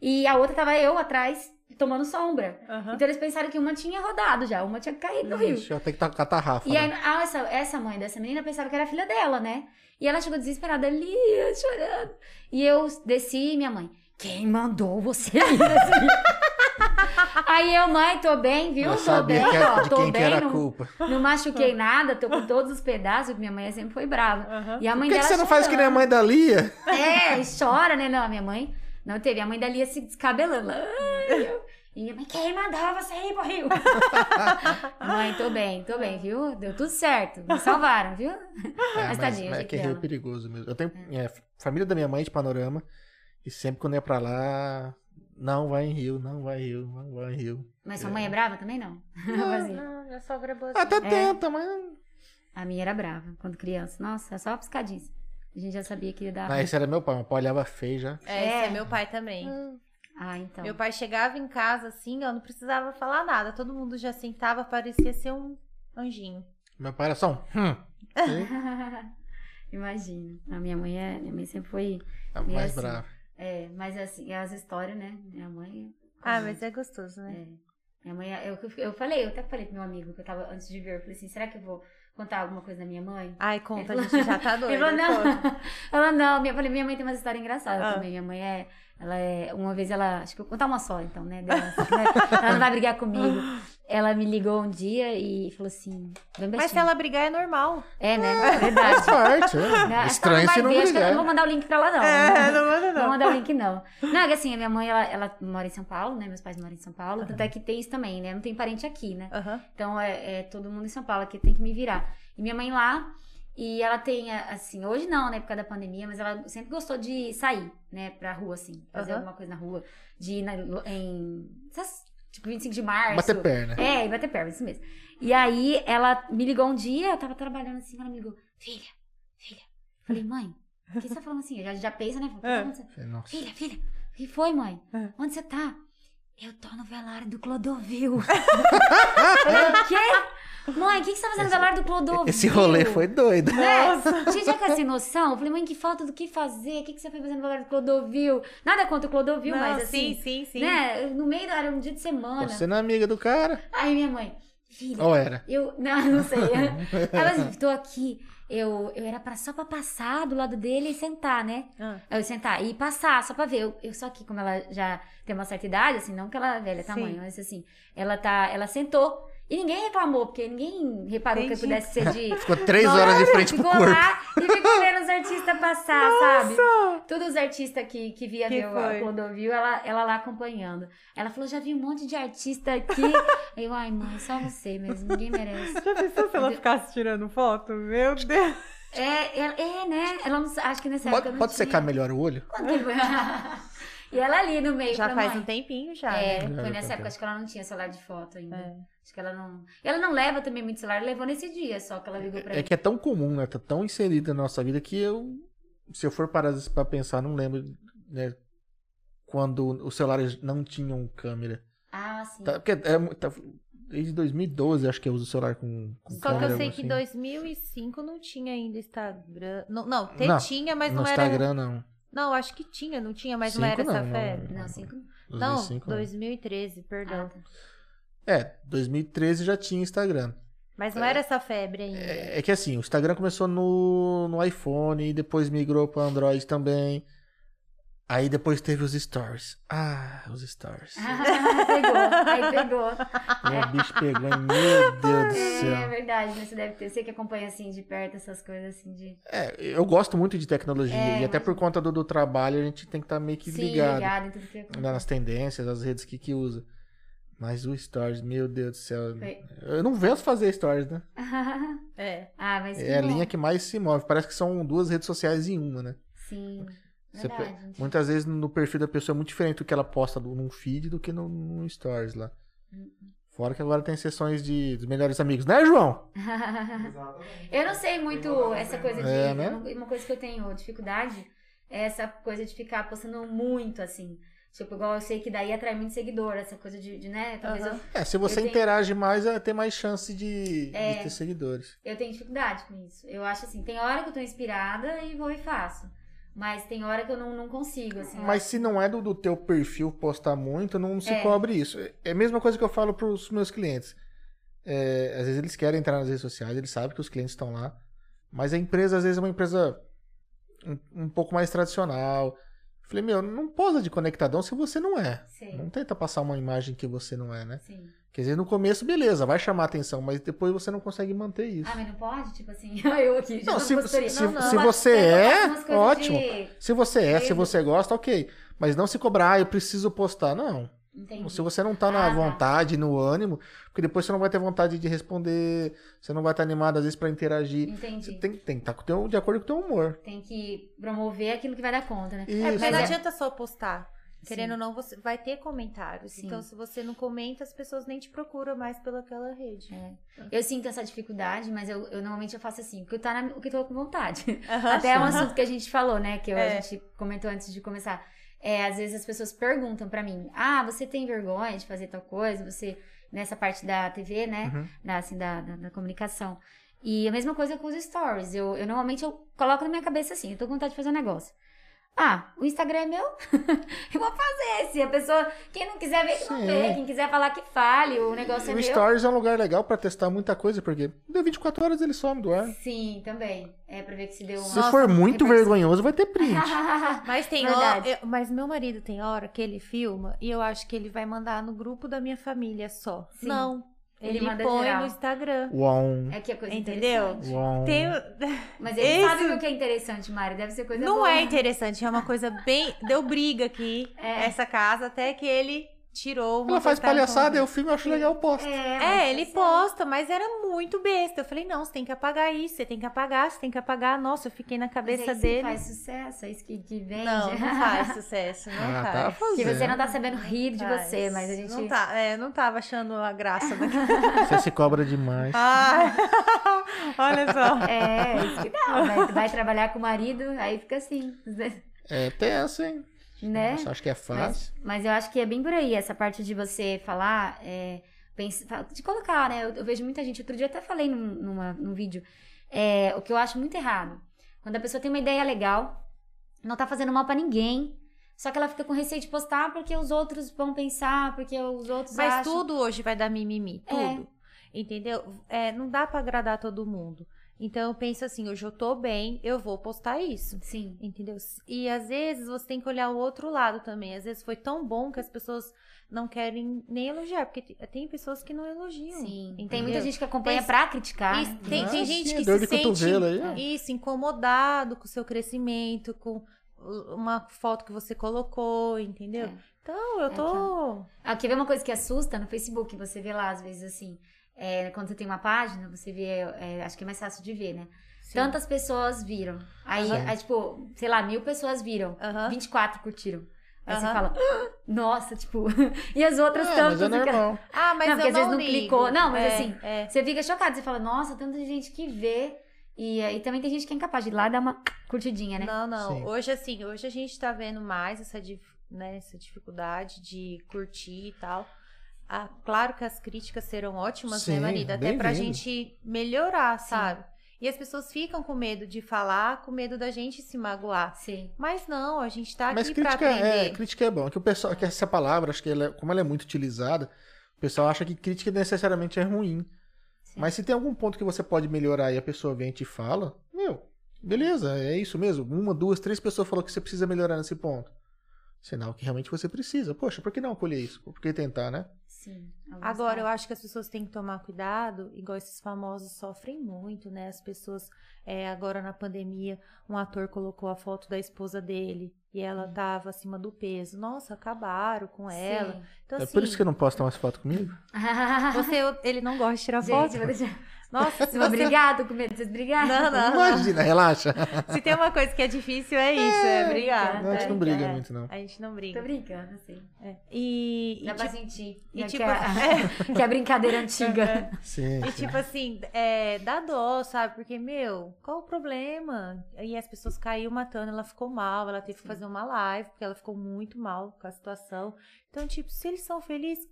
S3: E a outra tava eu atrás, tomando sombra.
S1: Aham.
S3: Então eles pensaram que uma tinha rodado já, uma tinha caído no rio.
S2: Ixi, eu tenho que tacar tarrafa.
S3: E aí,
S2: né?
S3: ah, essa, essa mãe dessa menina pensava que era a filha dela, né? E ela chegou desesperada ali, chorando. E eu desci e minha mãe, quem mandou você ir nesse rio?" Aí eu, mãe, tô bem, viu?
S2: Eu
S3: tô bem,
S2: que era-
S3: ó,
S2: de
S3: tô
S2: quem que
S3: bem,
S2: era a
S3: não,
S2: culpa.
S3: não machuquei nada, tô com todos os pedaços, porque minha mãe sempre foi brava.
S1: Aham.
S3: E a
S2: Por
S3: mãe
S2: que, que
S3: dela
S2: você não faz que nem a mãe da Lia?
S3: É, e chora, né? Não, a minha mãe não teve. A mãe dali ia se descabelando. Ai, eu- E minha mãe, quem mandou você ir pro rio? mãe, tô bem, tô bem, viu? Deu tudo certo. Me salvaram, viu?
S2: É,
S3: Mas tadinho, o
S2: é
S3: jeito
S2: que Rio é perigoso mesmo. Eu tenho é, família da minha mãe de Panorama e sempre quando ia pra lá, não vai em Rio, não vai em Rio, não vai em Rio.
S3: Mas sua mãe é brava também, não? Vazia.
S1: Não, minha sogra é boa.
S2: Até
S3: É.
S2: tenta, mas.
S3: A minha era brava quando criança. Nossa, é só piscadinha. A gente já sabia que ia dar.
S2: Não, esse era meu pai, meu pai olhava feio já.
S1: É, esse é
S3: É.
S1: meu pai também.
S3: Ah, então.
S1: Meu pai chegava em casa assim, eu não precisava falar nada. Todo mundo já sentava, parecia ser um anjinho.
S2: Meu pai era só um. Hum,
S3: Imagina. A minha mãe é. Minha mãe sempre foi.
S2: a
S3: E
S2: mais
S3: assim,
S2: brava.
S3: É, mas assim, as histórias, né? Minha mãe.
S1: Ah, mas é gostoso, né?
S3: É. Minha mãe, eu, eu falei, eu até falei pro meu amigo que eu tava antes de vir, eu falei assim, será que eu vou contar alguma coisa da minha mãe?
S1: Ai, conta, a
S3: Ele
S1: gente já tá doida.
S3: Ele falou, não. Ela não, minha, eu falei, minha mãe tem uma história engraçada
S1: Ah.
S3: também. Minha mãe é, ela é, uma vez ela, acho que eu vou contar uma só então, né? dela, assim, que vai- ela não vai brigar comigo. Ela me ligou um dia e falou assim,
S1: Mas se ela brigar é normal.
S3: É, né?
S2: Faz
S3: Verdade.
S2: parte,
S3: Né?
S2: é.
S3: Que ela
S2: Estranho
S3: vai
S2: se não
S3: ver, que
S2: brigar.
S3: não vou mandar o link pra ela, não.
S1: É, não manda
S3: Não vou
S1: não.
S3: mandar o link, não. Não, é que assim, a minha mãe, ela, ela mora em São Paulo, né? Meus pais moram em São Paulo. Tanto é que tem isso também, né? Não tem parente aqui, né?
S1: Aham.
S3: Então é, é todo mundo em São Paulo aqui, tem que me virar. E minha mãe lá, e ela tem, assim, hoje não, né, por causa da pandemia, mas ela sempre gostou de sair, né, pra rua, assim, fazer
S1: Aham.
S3: alguma coisa na rua, de ir na, em, essas, tipo, 25 de março.
S2: Bater perna.
S3: É, e bater perna, isso mesmo. E aí ela me ligou um dia, eu tava trabalhando assim, ela me ligou, filha, filha, Falei, mãe, o que você tá falando assim? Eu já, já pensa, né? Falei,
S1: É.
S3: "Onde você-
S2: Falei, Nossa.
S3: Filha, filha, o que foi, mãe?
S1: É.
S3: Onde você tá? Eu tô no velário do Clodovil. O quê? Mãe, o que, que você tá fazendo no velário do Clodovil?
S2: Esse rolê foi doido.
S3: Né? Gente, já que sem noção, eu falei, mãe, que falta do que fazer. O que, que você foi fazendo no velário do Clodovil? Nada contra o Clodovil,
S1: Não,
S3: mas assim,
S1: sim, sim, sim.
S3: né? No meio do era um dia de semana.
S2: Você não é amiga do cara?
S3: Aí minha mãe, filha,
S2: Ou era?
S3: eu. Não, não sei. Ela assim, tô aqui. Eu, eu era pra, só pra passar do lado dele e sentar, né?
S1: Ah,
S3: Eu sentar e passar, só pra ver. Eu, eu só que, como ela já tem uma certa idade, assim, não que ela é velha tamanho,
S1: Sim.
S3: mas assim, ela tá. Ela sentou. E ninguém reclamou, porque ninguém reparou
S1: Entendi.
S3: que pudesse ser de.
S2: Ficou três horas de frente pro
S3: ficou
S2: corpo.
S3: lá e ficou vendo os artistas passar, sabe? Todos os artistas que, que via
S1: Que
S3: ver o
S1: foi?
S3: o Clodovil, ela, ela lá acompanhando. Ela falou, já vi um monte de artista aqui. eu, ai, mãe, só você mesmo, ninguém merece.
S1: Já pensou se ela ficasse tirando foto? Meu Deus.
S3: É, é, é, né? Ela não, acho que nessa época
S2: Pode,
S3: não
S2: pode
S3: tinha.
S2: secar melhor o olho?
S3: Quanto tempo? e ela ali no meio.
S1: Já
S3: pra
S1: faz
S3: mãe.
S1: um tempinho já,
S3: É,
S1: né?
S3: Foi nessa época, acho que ela não tinha celular de foto ainda.
S1: É.
S3: Acho que ela não. Ela não leva também muito celular, levou nesse dia só que ela ligou pra
S2: É
S3: mim.
S2: que é tão comum, né? Tá tão inserida na nossa vida que eu, se eu for parar pra pensar, não lembro, né? Quando os celulares não tinham câmera.
S3: Ah, sim.
S2: Tá, porque é, tá- desde 2012 acho que eu uso o celular com, com
S1: Só que eu sei que em
S2: assim.
S1: 2005 não tinha ainda Instagram. Não, não,
S2: Não,
S1: tinha, mas não era.
S2: Instagram não.
S1: Não, acho que tinha, não tinha, mas não
S2: Cinco
S1: era essa
S2: não, não.
S1: febre.
S3: Não, cinco.
S1: Não,
S2: 2005, não.
S1: 2013, perdão.
S3: Ah, tá.
S2: É, 2013 já tinha Instagram.
S1: Mas não era essa febre ainda.
S2: É, é que assim, o Instagram começou no, no iPhone e depois migrou para Android também. Aí depois teve os stories. Ah, os stories.
S3: Ah, pegou, aí pegou.
S2: O bicho pegou? Meu Deus do
S3: É,
S2: céu.
S3: verdade, né? Você deve ter. Você que acompanha assim de perto essas coisas assim de.
S2: É, eu gosto muito de tecnologia
S3: É,
S2: e até por conta do, do trabalho a gente tem que estar meio que
S3: Sim,
S2: ligado,
S3: ligado em tudo que acontece.
S2: nas tendências, as redes que, que usa. Mas o Stories, meu Deus do céu.
S3: Foi.
S2: Eu não venço fazer Stories, né?
S1: É.
S3: ah, mas
S2: É a
S3: bom.
S2: linha que mais se move. Parece que são duas redes sociais em uma, né?
S3: Sim.
S2: Você
S3: Verdade.
S2: Muitas vezes no perfil da pessoa é muito diferente do que ela posta num feed do que no, no Stories lá.
S3: Uhum.
S2: Fora que agora tem sessões de, dos melhores amigos, né, João?
S3: eu não sei muito essa coisa de.
S2: É, né?
S3: uma, uma coisa que eu tenho dificuldade é essa coisa de ficar postando muito, assim. Tipo, igual eu sei que daí atrai muito seguidor, essa coisa de, de, né? Talvez
S1: Aham.
S3: eu,
S2: É, se você
S3: Eu tenho-
S2: interage mais, é ter mais chance de, de
S3: É.
S2: ter seguidores.
S3: eu tenho dificuldade com isso. Eu acho assim, tem hora que eu tô inspirada e vou e faço. Mas tem hora que eu não, não consigo, assim.
S2: Mas se não é do, do teu perfil postar muito, não se
S3: É.
S2: cobre isso. É a mesma coisa que eu falo pros meus clientes. É, às vezes eles querem entrar nas redes sociais, eles sabem que os clientes estão lá. Mas a empresa, às vezes, é uma empresa um, um pouco mais tradicional. Eu Falei, meu, não posa de conectadão se você não é.
S3: Sim,
S2: Não tenta passar uma imagem que você não é, né?
S3: sim.
S2: Quer dizer, no começo, beleza, vai chamar atenção, mas depois você não consegue manter isso.
S3: Ah, mas não pode? Tipo assim, eu aqui,
S2: Não, se, se,
S1: Não, não.
S2: se você é, ótimo.
S3: de-
S2: Se você é, se você gosta, ok. Mas não se cobrar, ah, eu preciso postar. Não.
S3: Entendi.
S2: Se você não tá na
S3: Ah, tá.
S2: vontade, no ânimo, porque depois você não vai ter vontade de responder, você não vai estar animado às vezes pra interagir.
S3: Entendi.
S2: Você tem, tem que estar com o teu- de acordo com o teu humor.
S3: Tem que promover aquilo que vai dar conta, né?
S1: É,
S2: Isso.
S1: porque não
S3: Mas é-
S1: adianta só postar. Querendo
S3: Sim.
S1: ou não, você vai ter comentários.
S3: Sim.
S1: Então, se você não comenta, as pessoas nem te procuram mais pelaquela rede.
S3: É. Eu sinto essa dificuldade, mas eu, eu normalmente eu faço assim, porque eu tá na, o que eu tô com vontade. Até é um assunto que a gente falou, né? Que eu-
S1: É.
S3: a gente comentou antes de começar. É, às vezes as pessoas perguntam pra mim: Ah, você tem vergonha de fazer tal coisa? Você, nessa parte da TV, né?
S2: Uhum.
S3: Da, assim, da, da, da comunicação. E a mesma coisa com os stories. Eu, eu normalmente eu coloco na minha cabeça assim: eu tô com vontade de fazer um negócio. Ah, o Instagram é meu? eu vou fazer. Se a pessoa. Quem não quiser ver, que não vê. Quem quiser falar, que fale. O negócio é
S2: o
S3: meu.
S2: Stories é um lugar legal pra testar muita coisa, porque deu 24 horas ele some do ar.
S3: Sim, também. É pra ver que se deu
S2: Se
S3: uma.
S2: for muito vergonhoso, vai ter print.
S1: Mas tem
S3: Verdade.
S1: hora, eu- mas meu marido tem hora que ele filma e eu acho que ele vai mandar no grupo da minha família só.
S3: Sim.
S1: Não.
S3: Ele
S1: Ele,
S3: manda
S1: põe
S3: geral.
S1: no Instagram.
S2: Uau.
S3: É que é coisa
S1: Entendeu?
S3: interessante.
S2: Uau.
S1: Tem,
S3: Mas ele
S1: Esse-
S3: sabe o que é interessante, Mari. Deve ser coisa
S1: não
S3: boa.
S1: é interessante, é uma coisa bem. Deu briga aqui,
S3: É.
S1: essa casa, até que ele tirou uma
S2: Ela faz palhaçada, eu filme, eu acho legal, eu posto.
S3: É, mas
S1: É, ele
S3: tá
S1: posta, mas era muito besta. Eu falei, não, você tem que apagar isso, você tem que apagar, você tem que apagar. Nossa, eu fiquei na
S3: Mas
S1: cabeça
S3: sim
S1: dele.
S3: faz sucesso, é isso que, que vende.
S1: Não, não faz sucesso, não
S2: Ah,
S1: faz.
S2: tá fazendo.
S3: Que você não tá sabendo rir de
S1: Faz.
S3: você, mas a gente.
S1: Não, tá, é, não tava achando a graça daquilo.
S2: Você se cobra demais.
S1: Ai, olha só.
S3: É, isso que não. Vai, vai trabalhar com o marido, aí fica assim,
S2: É tenso, hein?
S3: Né?
S2: Você acha que é
S3: Mas,
S2: fácil?
S3: mas eu acho que é bem por aí, essa parte de você falar, é, de colocar, né? Eu, eu vejo muita gente, outro dia até falei num, numa, num vídeo, é, o que eu acho muito errado. Quando a pessoa tem uma ideia legal, não tá fazendo mal pra ninguém, só que ela fica com receio de postar porque os outros vão pensar, porque os outros
S1: Mas
S3: acham...
S1: tudo hoje vai dar mimimi,
S3: É.
S1: tudo. Entendeu? É, não dá pra agradar todo mundo. Então eu penso assim, hoje eu tô bem, eu vou postar isso.
S3: Sim.
S1: Entendeu? E às vezes você tem que olhar o outro lado também. Às vezes foi tão bom que as pessoas não querem nem elogiar, porque te- tem pessoas que não elogiam.
S3: Sim.
S1: entendeu?
S3: Tem muita gente que acompanha
S1: Tem-
S3: pra criticar.
S1: Isso, tem, tem
S2: Ah,
S1: gente
S2: sim,
S1: que se
S2: de
S1: sente
S2: cotovelo aí, ó.
S1: isso, incomodado com o seu crescimento, com uma foto que você colocou, entendeu?
S3: É.
S1: Então, eu
S3: É
S1: tô.
S3: Ah, quer ver uma coisa que assusta no Facebook? Você vê lá, às vezes, assim, é, quando você tem uma página, você vê, é, acho que é mais fácil de ver, né?
S1: Sim.
S3: Tantas pessoas viram. Aí,
S2: Aham.
S3: aí, tipo, sei lá, mil pessoas viram.
S1: Aham.
S3: 24 curtiram. Aí você
S1: Aham.
S3: fala, "Ah, nossa, tipo, e as outras
S2: É,
S3: tantas.
S2: mas é
S3: fica-.
S1: Ah, mas
S3: Não,
S1: eu
S3: porque às vezes
S1: não ligo.
S3: clicou. Não, mas
S1: É,
S3: assim,
S1: é.
S3: Você fica chocado, você fala, nossa, tanta gente que vê. E aí também tem gente que é incapaz de ir lá dar uma curtidinha, né?
S1: Não, não.
S2: Sim.
S1: Hoje, assim, hoje a gente tá vendo mais essa, dif- né, essa dificuldade de curtir e tal. Ah, claro que as críticas serão ótimas,
S2: Sim,
S1: né, Marida? Até pra gente melhorar, sabe? E as pessoas ficam com medo de falar, com medo da gente se magoar.
S3: Sim.
S1: Mas não, a gente tá
S2: Mas
S1: aqui pra
S2: crítica é,
S1: aprender.
S2: crítica é bom. Que o pessoal, que essa palavra, acho que ela é- como ela é muito utilizada, o pessoal acha que crítica necessariamente é ruim.
S3: Sim.
S2: Mas se tem algum ponto que você pode melhorar e a pessoa vem e te fala, meu, beleza, é isso mesmo. Uma, duas, três pessoas falou que você precisa melhorar nesse ponto. Sinal que realmente você precisa. Poxa, por que não colher isso? Por que tentar, né?
S3: Sim.
S1: Agora, eu acho que as pessoas têm que tomar cuidado, igual esses famosos sofrem muito, né? As pessoas, é, agora na pandemia, um ator colocou a foto da esposa dele e ela tava acima do peso. Nossa, acabaram com ela. Então,
S2: é
S1: assim,
S2: por isso que eu não posso tomar essa foto comigo?
S1: você, ele não gosta de tirar foto.
S3: Gente, deixar.
S1: Nossa, se
S3: Não,
S1: você...
S3: obrigado, com medo de vocês brigarem.
S1: Não, não.
S2: Imagina, relaxa.
S1: Se tem uma coisa que é difícil, é isso, é brigar.
S2: Não, a gente não
S1: É,
S2: briga
S1: é.
S2: muito, não.
S1: A gente não
S3: Tô
S1: briga.
S3: brincando, assim.
S1: É. E, e
S3: Dá pra
S1: tipo,
S3: sentir.
S1: e
S3: que,
S1: tipo-
S3: é, que é brincadeira antiga.
S2: Sim,
S1: E
S2: sim.
S1: tipo assim, é, dá dó, sabe? Porque, meu, qual o problema? E as pessoas caíram matando, ela ficou mal, ela teve que fazer uma live, porque ela ficou muito mal com a situação. Então, tipo, se eles são felizes,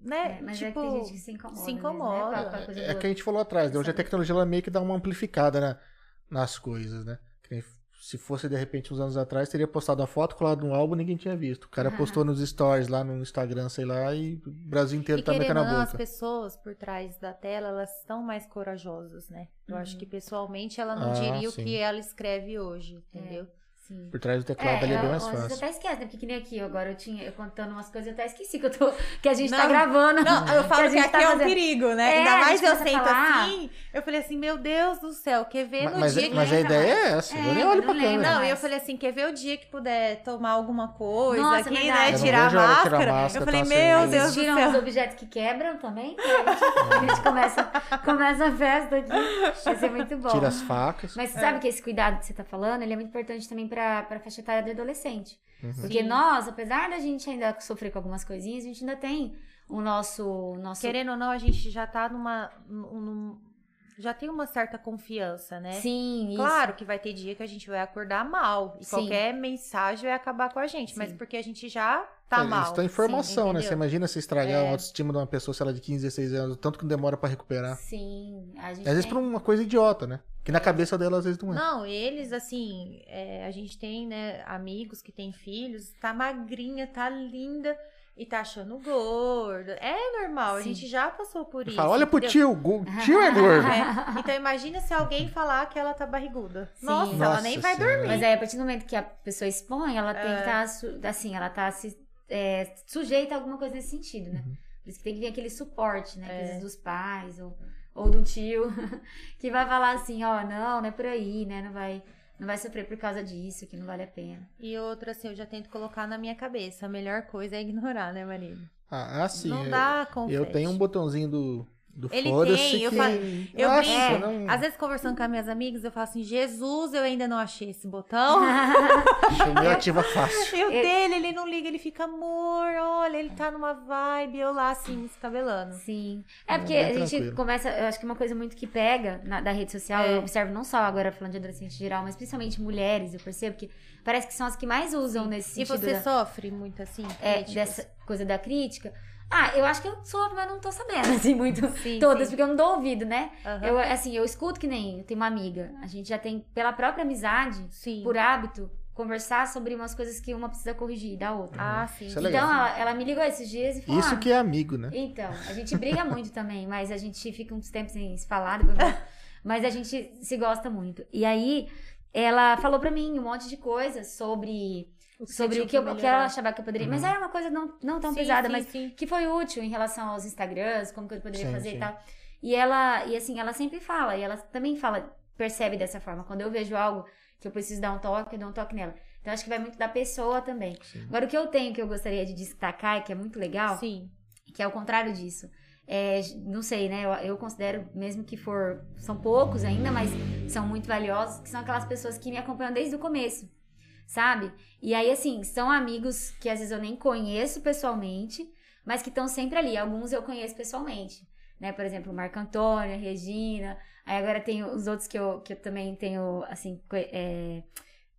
S1: né?
S3: É, mas
S1: tipo,
S3: é que tem gente que se incomoda.
S1: se
S3: mesmo, né?
S1: incomoda.
S3: A coisa
S2: É
S3: do
S2: que a gente falou atrás, né? hoje a tecnologia ela meio que dá uma amplificada né, nas coisas, né? Se fosse de repente uns anos atrás, teria postado a foto, colado no álbum ninguém tinha visto. O cara postou nos stories lá no Instagram, sei lá, e o Brasil inteiro
S1: E
S2: tá metendo a
S1: não, as
S2: boca.
S1: pessoas por trás da tela, elas estão mais corajosas, né? Eu acho
S3: Uhum.
S1: que pessoalmente ela não
S2: Ah,
S1: diria
S2: sim.
S1: o que ela escreve hoje, entendeu?
S3: Sim.
S2: Por trás do teclado ali é bem mais
S3: às vezes
S2: fácil.
S3: até esquece, né? Porque que nem aqui, agora eu tinha, eu contando umas coisas, eu até esqueci que eu tô, que a gente tá
S1: Não.
S3: gravando.
S1: Não, eu falo
S3: a
S1: que,
S3: gente
S1: aqui
S3: tá
S1: é um
S3: fazendo-
S1: perigo, né?
S3: É,
S1: Ainda mais eu sento
S3: falar.
S1: assim, eu falei assim, meu Deus do céu, quer ver
S2: Mas,
S1: no
S2: mas,
S1: dia
S2: é-
S1: que...
S2: mas a ideia
S3: mais.
S2: é essa.
S3: É,
S2: eu nem olho
S3: não
S2: pra câmera.
S1: Não, e eu falei assim, quer ver o dia que puder tomar alguma coisa
S3: Nossa,
S1: aqui,
S3: verdade.
S1: né?
S3: Eu não
S1: Tirar a
S2: vejo a hora de tirar a
S1: máscara.
S2: máscara,
S1: eu falei,
S2: tomar
S1: meu
S2: cerveja.
S1: Deus do
S3: tiram
S1: céu.
S3: os objetos que quebram também? A gente começa, começa a festa aqui. Vai ser muito bom.
S2: Tira as facas.
S3: Mas você sabe que esse cuidado que você tá falando, ele é muito importante também pra, pra faixa etária do adolescente.
S2: Uhum.
S3: Porque
S1: Sim.
S3: nós, apesar da gente ainda sofrer com algumas coisinhas, a gente ainda tem o nosso... nosso...
S1: Querendo ou não, a gente já tá numa... num- num- já tem uma certa confiança, né?
S3: Sim, isso.
S1: Claro que vai ter dia que a gente vai acordar mal. E
S3: Sim.
S1: qualquer mensagem vai acabar com a gente. Mas
S3: Sim.
S1: porque a gente já tá
S2: É,
S1: mal.
S2: Isso tá informação,
S1: Sim,
S2: né? Você imagina se estragar
S1: É.
S2: a autoestima de uma pessoa, sei lá, de 15, 16 anos, tanto que demora pra recuperar.
S3: Sim, a gente
S2: Às vezes por uma coisa idiota, né? Que na cabeça dela às vezes não é.
S1: Não, eles, assim, é, a gente tem, né, amigos que têm filhos, tá magrinha, tá linda e tá achando gordo. É normal, a
S3: Sim.
S1: gente já passou por isso.
S2: Fala, olha pro
S1: entendeu?
S2: tio, go- tio é gordo.
S1: É, Então imagina se alguém falar que ela tá barriguda.
S3: Sim.
S1: Nossa, ela
S2: Nossa
S1: nem vai
S2: Senhora.
S1: dormir.
S3: Mas aí, a partir do momento que a pessoa expõe, ela tem que
S1: É.
S3: estar, su- assim, ela tá se, é, sujeita a alguma coisa nesse sentido, né?
S2: Uhum.
S3: Por isso que tem que vir aquele suporte, né?
S1: É.
S3: Às vezes dos pais ou, ou do tio, que vai falar assim, ó, não, não é por aí, né? Não vai... não vai sofrer por causa disso, que não vale a pena.
S1: E outra, assim, eu já tento colocar na minha cabeça. A melhor coisa é ignorar, né, marido?
S2: Ah, assim.
S1: não
S2: eu-
S1: dá confete.
S2: Eu tenho um botãozinho do, do
S1: Ele tem, eu falo- eu
S2: Nossa,
S1: brinco.
S2: não-
S1: Às vezes, conversando com as minhas amigas, eu falo assim, Jesus, eu ainda não achei esse botão.
S2: Deixa eu ativa fácil.
S1: E o dele, ele não liga, ele fica, amor, olha, ele tá numa vibe, eu lá, assim, me escabelando.
S3: Sim. É
S2: É,
S3: porque a gente
S2: tranquilo.
S3: começa, eu acho que uma coisa muito que pega na, da rede social,
S1: É.
S3: eu observo não só agora falando de adolescente geral, mas principalmente mulheres, eu percebo que parece que são as que mais usam nesse
S1: E
S3: sentido
S1: você
S3: da-
S1: sofre muito, assim,
S3: é,
S1: críticas?
S3: dessa coisa da crítica. Ah, eu acho que eu sofro, mas não tô sabendo, assim, muito.
S1: Sim,
S3: Todas,
S1: sim.
S3: porque eu não dou ouvido, né?
S1: Aham.
S3: Eu, assim, eu escuto que nem eu tenho uma amiga. A gente já tem, pela própria amizade,
S1: Sim.
S3: por hábito, conversar sobre umas coisas que uma precisa corrigir da outra.
S1: Ah, sim.
S2: Isso é legal.
S3: então, ela, ela me ligou esses dias e falou.
S2: Isso
S3: ah,
S2: que é amigo, né?
S3: Então, a gente briga muito também, mas a gente fica uns tempos sem se falar, mas a gente se gosta muito. E aí, ela falou pra mim um monte de coisas sobre,
S1: O
S3: sobre o que, eu, o que ela achava que eu poderia. Mas era uma coisa não, não tão
S1: Sim,
S3: pesada,
S1: sim,
S3: mas
S1: sim.
S3: que foi útil em relação aos Instagrams, como que eu poderia
S2: Sim,
S3: fazer
S2: sim.
S3: e tal. E ela, e assim, ela sempre fala, e ela também fala, percebe dessa forma. Quando eu vejo algo que eu preciso dar um toque, eu dou um toque nela. Então acho que vai muito da pessoa também.
S2: Sim.
S3: Agora, o que eu tenho que eu gostaria de destacar, e que é muito legal,
S1: Sim.
S3: que é o contrário disso. É, não sei, né? Eu, eu considero, mesmo que for. São poucos ainda, mas são muito valiosos, que são aquelas pessoas que me acompanham desde o começo, sabe? E aí, assim, são amigos que às vezes eu nem conheço pessoalmente, mas que estão sempre ali. Alguns eu conheço pessoalmente, né? Por exemplo, o Marco Antônio, a Regina. Aí agora tem os outros que eu, que eu também tenho, assim. É,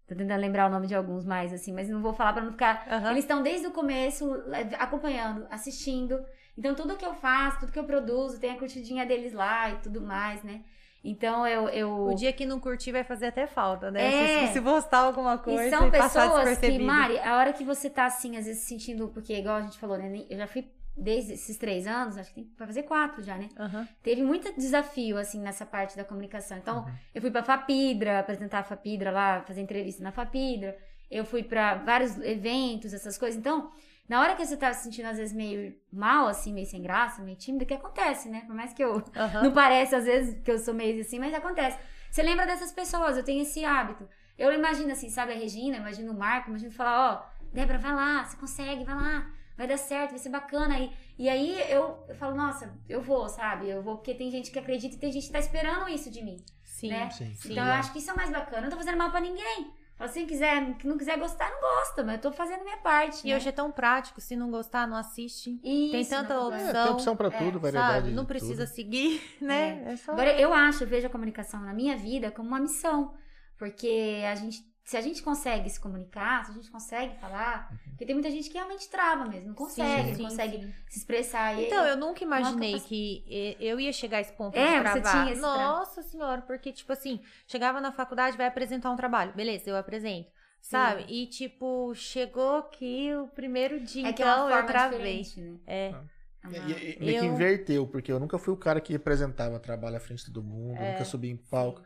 S3: tô tentando lembrar o nome de alguns mais, assim, mas não vou falar pra não ficar
S1: Aham.
S3: eles estão desde o começo acompanhando, assistindo. Então, tudo que eu faço, tudo que eu produzo, tem a curtidinha deles lá e tudo mais, né? Então, eu. eu...
S1: O dia que não curtir vai fazer até falta, né?
S3: É.
S1: Se, se postar alguma coisa
S3: E são
S1: passar
S3: pessoas que. Mari, a hora que você tá assim, às vezes sentindo, porque igual a gente falou, né? Eu já fui desde esses três anos, acho que tem, vai fazer quatro já, né?
S1: Aham.
S3: Teve muito desafio, assim, nessa parte da comunicação. Então,
S2: Uhum.
S3: eu fui pra Fapidra, apresentar a Fapidra lá, fazer entrevista na Fapidra. Eu fui pra vários eventos, essas coisas. Então, na hora que você tá se sentindo, às vezes, meio mal, assim, meio sem graça, meio tímida, que acontece, né? Por mais que eu
S1: Aham.
S3: não parece, às vezes, que eu sou meio assim, mas acontece. Você lembra dessas pessoas, eu tenho esse hábito. Eu imagino assim, sabe, a Regina, imagino o Marco, imagino falar, ó, Débora, vai lá, você consegue, vai lá, vai dar certo, vai ser bacana. E, e aí eu, eu falo, nossa, eu vou, sabe? Eu vou, porque tem gente que acredita e tem gente que tá esperando isso de mim.
S1: Sim.
S3: né?
S2: Sim.
S3: Então eu acho que isso é mais bacana. Eu não tô fazendo mal pra ninguém. Se quiser, que não quiser gostar, não gosta, mas eu tô fazendo a minha parte.
S1: E
S3: né?
S1: hoje é tão prático, se não gostar, não assiste.
S3: Isso,
S1: tem tanta
S3: não-
S2: É,
S1: opção.
S2: tem opção pra tudo, variedade.
S1: Sabe? Não precisa
S2: tudo.
S1: seguir, né? É, só...
S3: Agora, eu acho, eu vejo a comunicação na minha vida como uma missão. Porque a gente, se a gente consegue se comunicar, se a gente consegue falar, porque tem muita gente que realmente trava mesmo, não consegue,
S1: Sim,
S3: não
S1: sim,
S3: consegue
S1: sim.
S3: se expressar. E-
S1: Então, eu nunca imaginei que eu ia chegar a esse ponto
S3: É,
S1: de
S3: você
S1: travar.
S3: tinha esse tra-
S1: Nossa senhora, porque, tipo assim, chegava na faculdade, vai apresentar um trabalho. Beleza, eu apresento. Sabe? E, tipo, chegou aqui o primeiro dia,
S3: é que é
S1: então
S3: forma
S1: eu travei.
S3: né?
S1: É.
S3: É uma-
S2: E- e- meio que
S1: Eu-
S2: inverteu, porque eu nunca fui o cara que representava trabalho à frente de todo mundo,
S1: É,
S2: nunca subi em palco.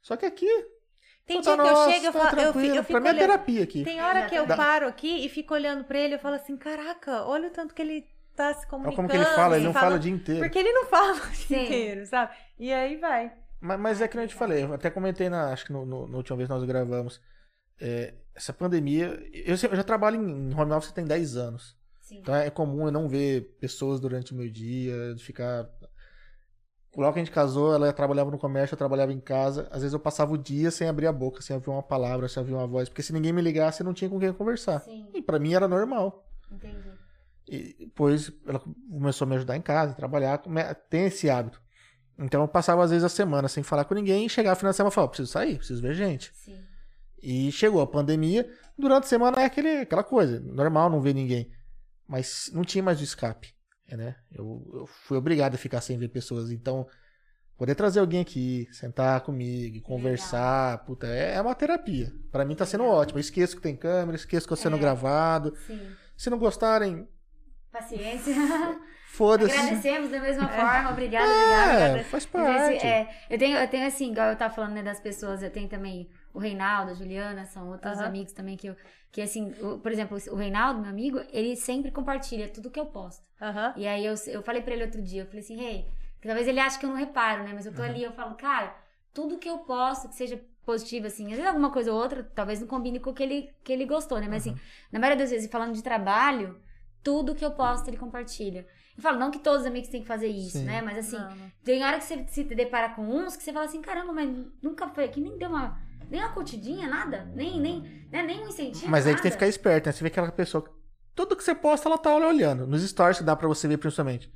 S2: Só que aqui.
S1: Tem dia
S2: tá,
S1: que eu
S2: nossa,
S1: chego, eu,
S2: tá
S1: falo, eu, eu fico
S2: Pra mim é
S1: olhando.
S2: terapia aqui.
S1: Tem hora que eu paro aqui e fico olhando pra ele, eu falo assim, caraca, olha o tanto que ele tá se
S2: Olha
S1: comunicando.
S2: como que ele fala, ele não fala o dia inteiro.
S1: Porque ele não fala o dia
S3: Sim.
S1: inteiro, sabe? E aí vai.
S2: Mas, mas é que nem eu te falei, eu até comentei na, acho que no, no- na última vez que nós gravamos. é, essa pandemia. Eu, eu já trabalho em home office tem 10 anos.
S3: Sim.
S2: Então é comum eu não ver pessoas durante o meu dia, de ficar. Logo que a gente casou, ela trabalhava no comércio, eu trabalhava em casa. Às vezes eu passava o dia sem abrir a boca, sem ouvir uma palavra, sem ouvir uma voz, porque se ninguém me ligasse, eu não tinha com quem conversar.
S3: Sim,
S2: E pra mim era normal.
S3: entendi.
S2: E depois ela começou a me ajudar em casa, trabalhar, tem esse hábito. Então eu passava às vezes a semana sem falar com ninguém e chegava no final de semana e falava, preciso sair, preciso ver gente.
S3: Sim.
S2: E chegou a pandemia, durante a semana é aquele, aquela coisa, normal não ver ninguém. Mas não tinha mais o escape, né? Eu, eu fui obrigado a ficar sem ver pessoas, então poder trazer alguém aqui, sentar comigo, conversar, puta, é, é uma terapia. Pra mim tá sendo
S3: Legal.
S2: ótimo. Eu esqueço que tem câmera, esqueço que tá sendo
S3: É.
S2: gravado.
S3: Sim.
S2: Se não gostarem,
S3: Paciência.
S2: foda-se.
S3: Agradecemos da mesma forma. Obrigada, obrigada.
S2: É,
S3: obrigada.
S2: faz
S3: Mas esse-
S2: parte.
S3: é, eu, tenho, eu tenho assim, igual eu tava falando né, das pessoas, eu tenho também o Reinaldo, a Juliana, são outros
S1: Aham.
S3: amigos também que eu. Que assim, o- por exemplo, o Reinaldo, meu amigo, ele sempre compartilha tudo que eu posto.
S1: Aham.
S3: E aí eu, eu falei pra ele outro dia, eu falei assim, rei, que talvez ele ache que eu não reparo, né? Mas eu tô ali, eu falo, cara, tudo que eu posto, que seja positiva, assim. Às vezes alguma coisa ou outra, talvez não combine com o que ele, que ele gostou, né? Mas assim, na maioria das vezes, falando de trabalho, tudo que eu posto ele compartilha. Eu falo, não que todos os amigos têm que fazer isso,
S2: Sim.
S3: né? Mas assim,
S1: Não, não.
S3: tem hora que você se depara com uns que você fala assim, caramba, mas nunca foi aqui, nem deu uma. Nem uma curtidinha, nada. Nem, nem, né? nem um incentivo.
S2: Mas aí que tem que ficar esperto, né? Você vê aquela pessoa. que- Tudo que você posta, ela tá olhando. Nos stories que dá pra você ver principalmente.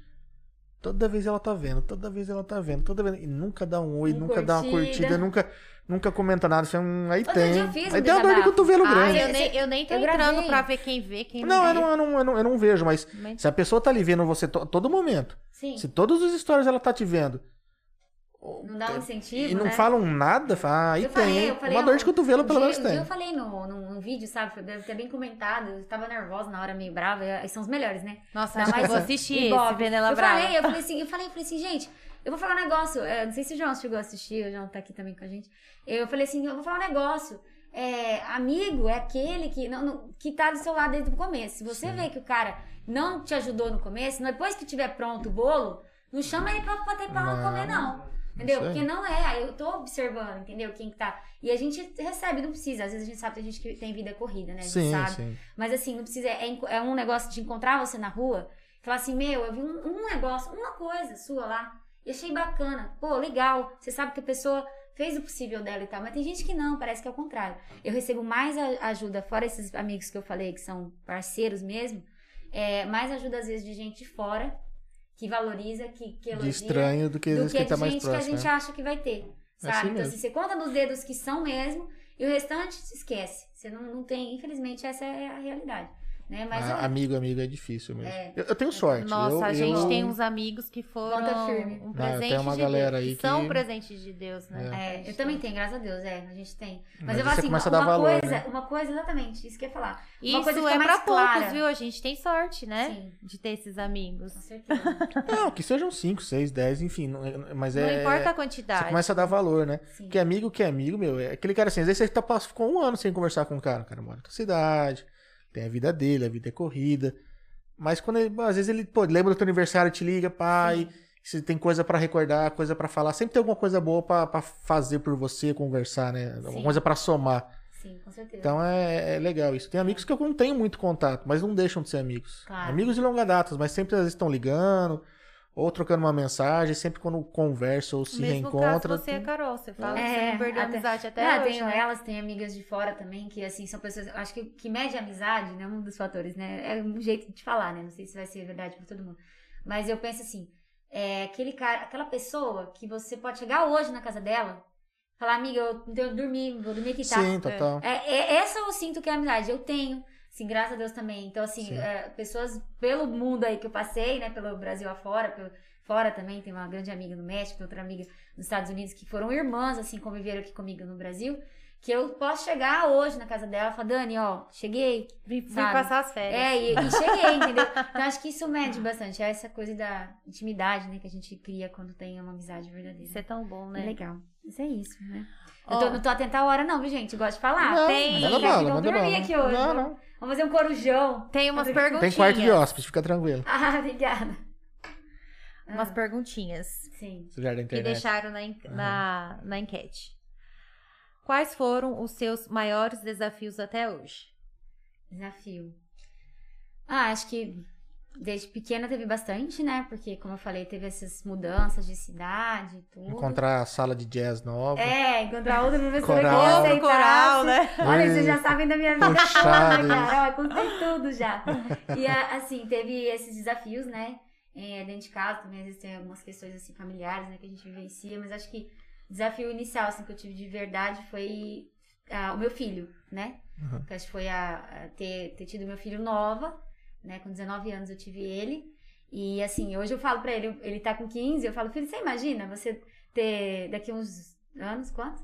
S2: Toda vez ela tá vendo, toda vez ela tá vendo, toda vez. E nunca dá um oi,
S3: Um
S2: nunca dá uma
S3: curtida.
S2: curtida, nunca, nunca comenta nada. Você, hum, aí
S3: Outro
S2: tem.
S3: fiz um
S2: aí tem uma dor de cotovelo
S1: Ah,
S2: grande.
S1: eu nem, eu nem tô
S3: Eu
S1: entrando
S3: gravei.
S1: pra ver quem vê, quem
S2: Não,
S1: não,
S2: eu
S1: vê.
S2: não, eu, não, eu, não, eu não vejo, mas
S1: Mas-
S2: se a pessoa tá ali vendo você to- todo momento,
S3: Sim.
S2: se todos os stories ela tá te vendo,
S3: Não dá um incentivo.
S2: e não
S3: né?
S2: falam nada, fala, ah, aí
S3: Eu
S2: tem.
S3: falei, eu falei,
S2: uma dor de cotovelo
S3: um
S2: pelo
S3: dia-
S2: menos
S3: um dia
S2: tem.
S3: Eu falei no, num, num vídeo, sabe? foi- Deve ter bem comentado. Eu tava nervosa na hora, meio brava. e- São os melhores, né?
S1: Nossa, acho que eu vou assistir esse,
S3: eu
S1: brava.
S3: falei, eu falei assim, eu falei, eu falei assim, gente, eu vou falar um negócio. é, não sei se o João chegou a assistir, o João tá aqui também com a gente. Eu falei assim, eu vou falar um negócio. É, amigo é aquele que, não, não- que tá do seu lado desde o começo. Se você vê que o cara não te ajudou no começo, depois que tiver pronto o bolo, não chama ele pra bater pau
S2: Não,
S3: comer, não. Entendeu? Porque não é, aí eu tô observando, entendeu? Quem que tá. E a gente recebe, não precisa. Às vezes a gente sabe que tem gente que tem vida corrida, né? A gente
S2: Sim,
S3: sabe.
S2: sim.
S3: Mas assim, não precisa. É, é um negócio de encontrar você na rua, falar assim, meu, eu vi um, um negócio, uma coisa sua lá. E achei bacana. Pô, legal. Você sabe que a pessoa fez o possível dela e tal. Mas tem gente que não, parece que é o contrário. Eu recebo mais a- ajuda, fora esses amigos que eu falei, que são parceiros mesmo, é, mais ajuda às vezes de gente de fora, que valoriza, que, que
S2: De
S3: elogia
S2: estranho do que
S3: do que
S2: quem tá
S3: de
S2: mais
S3: gente que a
S2: próximo.
S3: gente
S2: né?
S3: acha que vai ter.
S2: É
S3: Sabe?
S2: assim
S3: então, assim, você conta nos dedos que são mesmo e o restante se esquece. Você não, não tem, infelizmente, essa é a realidade. Né? Mas
S2: Ah,
S3: é,
S2: amigo, amigo é difícil mesmo.
S3: É.
S2: Eu, eu tenho sorte.
S1: Nossa,
S2: eu,
S1: a gente
S2: eu-
S1: tem uns amigos que foram um
S2: Ah,
S1: presente
S2: tem uma
S1: de
S2: galera
S1: Deus,
S2: aí
S1: que são
S2: que-
S1: presentes de Deus, né?
S2: É.
S3: É, eu também tenho, graças a Deus, é, a gente tem. Mas,
S2: Mas
S3: eu
S2: você
S3: falo assim, uma,
S2: valor,
S3: coisa,
S2: né?
S3: uma coisa, exatamente, isso que eu ia falar. Uma
S1: Isso
S3: coisa
S1: é pra poucos, viu? A gente tem sorte, né?
S3: Sim,
S1: De ter esses amigos.
S3: com certeza.
S2: Não, que sejam 5, 6, 10, enfim. não- é- mas
S1: Não
S2: é.
S1: importa a
S2: Você
S1: quantidade.
S2: começa a dar valor, né?
S3: Sim.
S2: Que amigo que é amigo, meu. É aquele cara assim, às vezes você tá, ficou um ano sem conversar com o cara. O cara mora na cidade, tem a vida dele, a vida é corrida. Mas quando ele, às vezes ele, pô, lembra do teu aniversário, te liga, pai. Se tem coisa pra recordar, coisa pra falar. Sempre tem alguma coisa boa pra pra fazer por você, conversar, né? Alguma
S3: Sim.
S2: coisa pra somar.
S3: Sim, com certeza.
S2: Então é, é legal isso. Tem amigos que eu não tenho muito contato, mas não deixam de ser amigos.
S3: Claro.
S2: Amigos de longa data, mas sempre às vezes estão ligando, ou trocando uma mensagem, sempre quando conversa ou se
S1: Mesmo
S2: reencontra.
S1: caso você é Carol, você fala que
S3: É,
S1: você não perdeu
S3: até-
S1: amizade até
S3: Ah,
S1: hoje,
S3: tenho
S1: né?
S3: elas, tem amigas de fora também, que assim, são pessoas. eu Acho que que mede a amizade, né? Um dos fatores, né? É um jeito de falar, né? Não sei se vai ser verdade pra todo mundo. Mas eu penso assim, é aquele cara, aquela pessoa que você pode chegar hoje na casa dela, falar, amiga, eu, eu dormi, vou dormir aqui, tá?
S2: Sim, total.
S3: É, é- essa eu sinto que é amizade. Eu tenho, assim, graças a Deus também. Então, assim,
S2: Sim.
S3: é, pessoas pelo mundo aí que eu passei, né? Pelo Brasil afora, pelo, fora também. Tem uma grande amiga no México, tem outra amiga nos Estados Unidos, que foram irmãs, assim, conviveram aqui comigo no Brasil. Que eu posso chegar hoje na casa dela e falar, Dani, ó, cheguei.
S1: Vim,
S3: Sabe?
S1: passar as férias.
S3: É, e, e cheguei, entendeu? Então, acho que isso mede bastante. É essa coisa da intimidade, né? Que a gente cria quando tem uma amizade verdadeira.
S1: Isso é tão bom,
S3: É
S1: né?
S3: legal. Isso é isso, né?
S1: Ó,
S3: Eu tô, não tô atenta a hora, não, viu, gente? Gosto de falar.
S2: Não,
S1: tem-
S2: manda
S3: vão
S2: manda
S3: dormir
S2: bala.
S3: aqui hoje.
S2: Não, não.
S3: Vamos fazer um corujão.
S1: Tem umas perguntinhas.
S2: Tem quarto de hóspede, fica tranquilo.
S3: Ah, obrigada.
S1: Umas
S3: Ah,
S1: perguntinhas
S3: sim.
S1: Que deixaram na, na, na enquete. Quais foram os seus maiores desafios até hoje?
S3: Desafio. Ah, acho que desde pequena teve bastante, né? Porque, como eu falei, teve essas mudanças de cidade e tudo.
S2: Encontrar a sala de jazz nova.
S3: É, encontrar outra professora
S2: Coral.
S3: que
S1: coral, né?
S3: Olha, vocês já sabem da minha vida
S2: Puxado
S3: toda, cara. Ó, contei tudo já. E, assim, teve esses desafios, né? É, dentro de casa também, às vezes tem algumas questões, assim, familiares, né? Que a gente vivencia. Mas acho que o desafio inicial, assim, que eu tive de verdade foi ah, o meu filho, né?
S2: Uhum.
S3: Que acho que foi a, a ter, ter tido meu filho nova, né? Com 19 anos eu tive ele. E, assim, hoje eu falo pra ele, ele tá com 15, eu falo, filho, você imagina você ter daqui uns anos, quanto?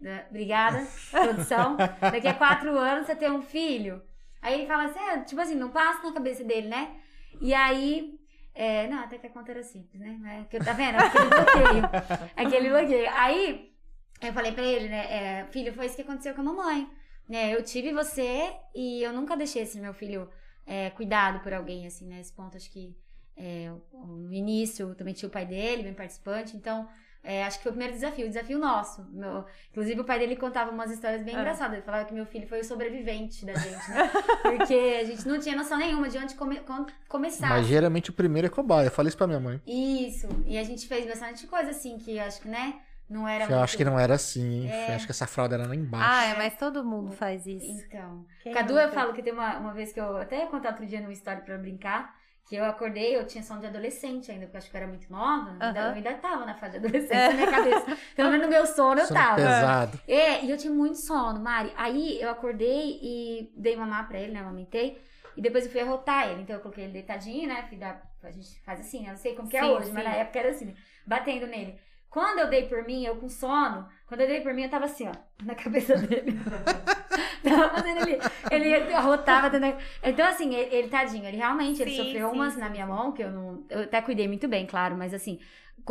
S3: Da- Obrigada, produção. Daqui a quatro anos você ter um filho. Aí ele fala assim, é, tipo assim, não passa na cabeça dele, né? E aí, é, não, até que a conta era simples, né? Mas, que, tá vendo? Aquele bloqueio. Aquele bloqueio. Aí, eu falei pra ele, né? é, filho, foi isso que aconteceu com a mamãe. Né? Eu tive você e eu nunca deixei esse meu filho é, cuidado por alguém, assim, né? Esse ponto, acho que é, no início, também tinha o pai dele, bem participante. Então, É, acho que foi o primeiro desafio, o desafio nosso. Meu- inclusive, o pai dele contava umas histórias bem
S1: Ah.
S3: engraçadas. Ele falava que meu filho foi o sobrevivente da gente, né? Porque a gente não tinha noção nenhuma de onde come- com- começar.
S2: Mas geralmente o primeiro é cobaia. Eu falei isso pra minha mãe.
S3: Isso. E a gente fez bastante coisa assim, que acho que, né? Não era
S2: Eu
S3: muito...
S2: acho que não era assim, hein?
S3: É.
S2: Acho que essa fralda era lá embaixo.
S1: Ah, é, mas todo mundo faz isso.
S3: Então.
S1: Quem
S3: Cadu,
S1: nunca?
S3: eu falo que tem uma, uma vez que eu até ia contar outro dia numa história pra brincar, que eu acordei, eu tinha sono de adolescente ainda, porque eu acho que eu era muito nova, ainda,
S1: Aham.
S3: eu ainda tava na fase de adolescente na minha cabeça. Pelo menos no meu sono eu
S2: Sono
S3: tava.
S2: pesado.
S3: É, e eu tinha muito sono, Mari. Aí eu acordei e dei mamar pra ele, né? Amamentei. E depois eu fui arrotar ele. Então eu coloquei ele deitadinho, né? Fui dar. A gente faz assim, né? Eu não sei como que é
S1: Sim,
S3: hoje, mas
S1: sim.
S3: na época era assim, né? batendo nele. Quando eu dei por mim, eu com sono, quando eu dei por mim, eu tava assim, ó, na cabeça dele. tava fazendo ele. Ele arrotava. tentando- Então, assim, ele, ele, tadinho, ele realmente ele
S1: Sim,
S3: sofreu
S1: sim,
S3: umas
S1: sim,
S3: na minha mão, que eu não. Eu até cuidei muito bem, claro, mas assim,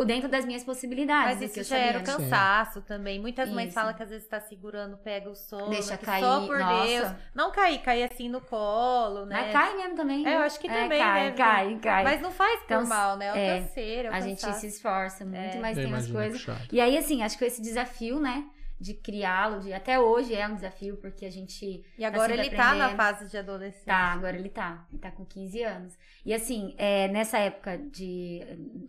S3: dentro das minhas possibilidades.
S1: Mas isso
S3: que eu
S1: já era o
S3: né?
S1: cansaço também. Muitas mães
S3: Isso.
S1: falam que às vezes tá segurando, pega o sono.
S3: Deixa
S1: que
S3: cair,
S1: Só por
S3: nossa.
S1: Deus. Não cair, cair assim no colo, né?
S3: Mas cai mesmo também.
S1: É, eu acho que
S3: É,
S1: também,
S3: cai,
S1: né?
S3: Cai, cai.
S1: Mas não faz por
S3: Então,
S1: mal, né? É o
S3: é,
S1: canseiro, é o
S3: a gente se esforça muito,
S1: É.
S3: mas tem umas coisas. E aí, assim, acho que esse desafio, né? De criá-lo, de até hoje é um desafio, porque a gente
S1: E agora
S3: sempre
S1: ele tá na fase de adolescência.
S3: Tá, agora ele tá. Ele tá com 15 anos. E assim, é, nessa época de.